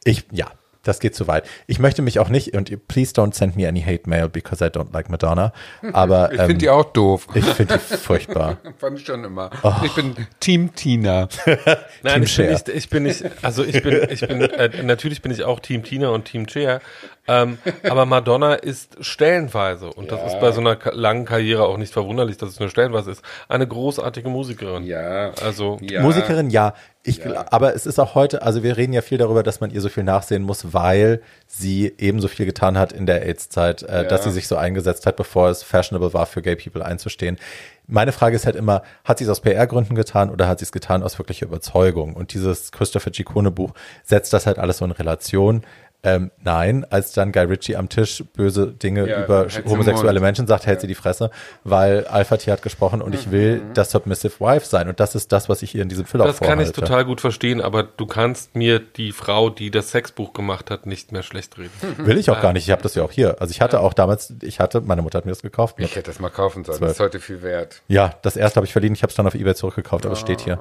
Speaker 1: ich, ja, das geht zu weit. Ich möchte mich auch nicht, und please don't send me any hate mail because I don't like Madonna, aber
Speaker 2: Ich
Speaker 1: ähm,
Speaker 2: finde die auch doof.
Speaker 1: ich finde die furchtbar.
Speaker 2: Fand ich schon immer.
Speaker 1: Oh.
Speaker 2: Ich bin Team Tina.
Speaker 3: Nein,
Speaker 1: Team
Speaker 3: ich bin, nicht, ich bin nicht, also ich bin, ich bin, äh, natürlich bin ich auch Team Tina und Team Cher, ähm, aber Madonna ist stellenweise, und das ist bei so einer langen Karriere auch nicht verwunderlich, dass es nur stellenweise ist, eine großartige Musikerin.
Speaker 2: Ja.
Speaker 3: Also,
Speaker 2: Ja.
Speaker 1: Musikerin, ja. Ich, Aber es ist auch heute, also wir reden ja viel darüber, dass man ihr so viel nachsehen muss, weil sie ebenso viel getan hat in der AIDS-Zeit, äh, dass sie sich so eingesetzt hat, bevor es fashionable war, für Gay People einzustehen. Meine Frage ist halt immer, hat sie es aus PR-Gründen getan oder hat sie es getan aus wirklicher Überzeugung? Und dieses Christopher Ciccone-Buch setzt das halt alles so in Relation. Ähm, nein, als dann Guy Ritchie am Tisch böse Dinge
Speaker 2: Ja,
Speaker 1: über homosexuelle. Menschen sagt, hält sie die Fresse, weil Alpha T hat gesprochen und ich will das Submissive Wife sein. Und das ist das, was ich hier in diesem Film
Speaker 3: das kann ich total gut verstehen, aber du kannst mir die Frau, die das Sexbuch gemacht hat, nicht mehr schlecht reden.
Speaker 1: Will ich auch gar nicht. Ich habe das ja auch hier. Also ich hatte auch damals, ich hatte, meine Mutter hat mir das gekauft.
Speaker 2: Ich hätte das mal kaufen sollen.
Speaker 1: Zwölf.
Speaker 2: Das ist heute viel wert.
Speaker 1: Ja, das erste habe ich verliehen. Ich habe es dann auf eBay zurückgekauft, aber es steht hier.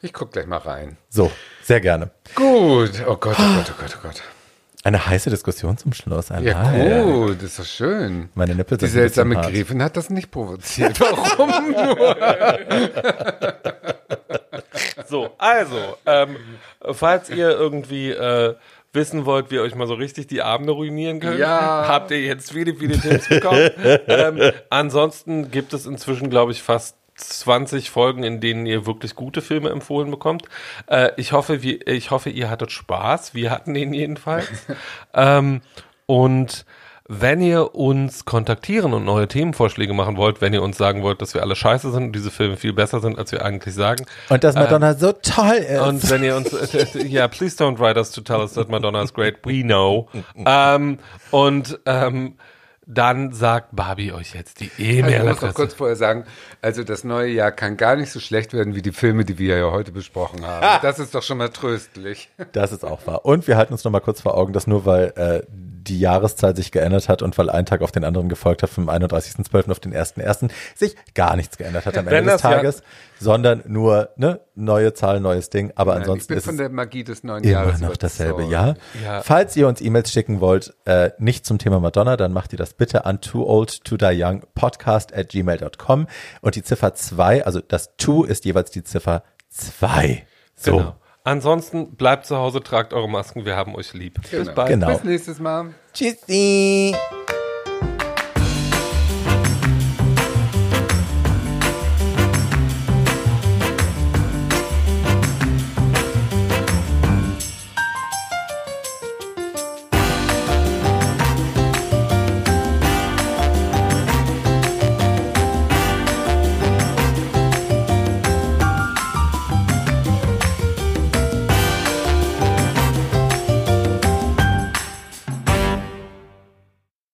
Speaker 2: Ich guck gleich mal rein.
Speaker 1: So, sehr gerne.
Speaker 2: Gut. Oh Gott, oh Gott, oh Gott, oh Gott.
Speaker 1: Eine heiße Diskussion zum Schluss. Ein
Speaker 2: Ja,
Speaker 1: Hi.
Speaker 2: gut, das ist doch schön.
Speaker 1: Meine Nippel
Speaker 2: Die seltsame. Gräfin hat das nicht provoziert. Warum nur?
Speaker 3: So, also, ähm, falls ihr irgendwie äh, wissen wollt, wie ihr euch mal so richtig die Abende ruinieren könnt,
Speaker 2: Ja.
Speaker 3: habt ihr jetzt viele, viele Tipps bekommen. ähm, ansonsten gibt es inzwischen, glaube ich, fast 20 Folgen, in denen ihr wirklich gute Filme empfohlen bekommt. Äh, ich, hoffe, wir, ich hoffe, ihr hattet Spaß. Wir hatten ihn jedenfalls. ähm, und wenn ihr uns kontaktieren und neue Themenvorschläge machen wollt, wenn ihr uns sagen wollt, dass wir alle scheiße sind und diese Filme viel besser sind, als wir eigentlich sagen,
Speaker 1: Und dass Madonna so toll ist.
Speaker 3: und wenn ihr uns, äh, ja, please don't write us to tell us that Madonna is great. We know. ähm, und ähm, dann sagt Barbie euch jetzt die
Speaker 2: Also ich muss noch kurz vorher sagen, also das neue Jahr kann gar nicht so schlecht werden wie die Filme, die wir ja heute besprochen haben. Das ist doch schon mal tröstlich.
Speaker 1: Das ist auch wahr. Und wir halten uns noch mal kurz vor Augen, dass nur weil äh, die Jahreszahl sich geändert hat und weil ein Tag auf den anderen gefolgt hat, vom 31.12. auf den 1.1., sich gar nichts geändert hat am
Speaker 3: Wenn
Speaker 1: Ende des
Speaker 3: das ja-
Speaker 1: Tages, sondern nur ne, neue Zahl, neues Ding. Aber
Speaker 2: ich
Speaker 1: ansonsten
Speaker 2: bin
Speaker 1: ist
Speaker 2: von der Magie des neuen
Speaker 1: immer
Speaker 2: Jahres
Speaker 1: noch dasselbe,
Speaker 2: überzeugt.
Speaker 1: ja?
Speaker 3: Ja.
Speaker 1: Falls ihr uns E-Mails schicken wollt, äh, nicht zum Thema Madonna, dann macht ihr das bitte an too old to die young podcast at gmail.com und die Ziffer 2, also das to ist jeweils die Ziffer 2. So.
Speaker 3: Genau. Ansonsten bleibt zu Hause, tragt eure Masken, wir haben euch lieb. Bis bald.
Speaker 1: Genau.
Speaker 2: Bis nächstes Mal.
Speaker 1: Tschüssi.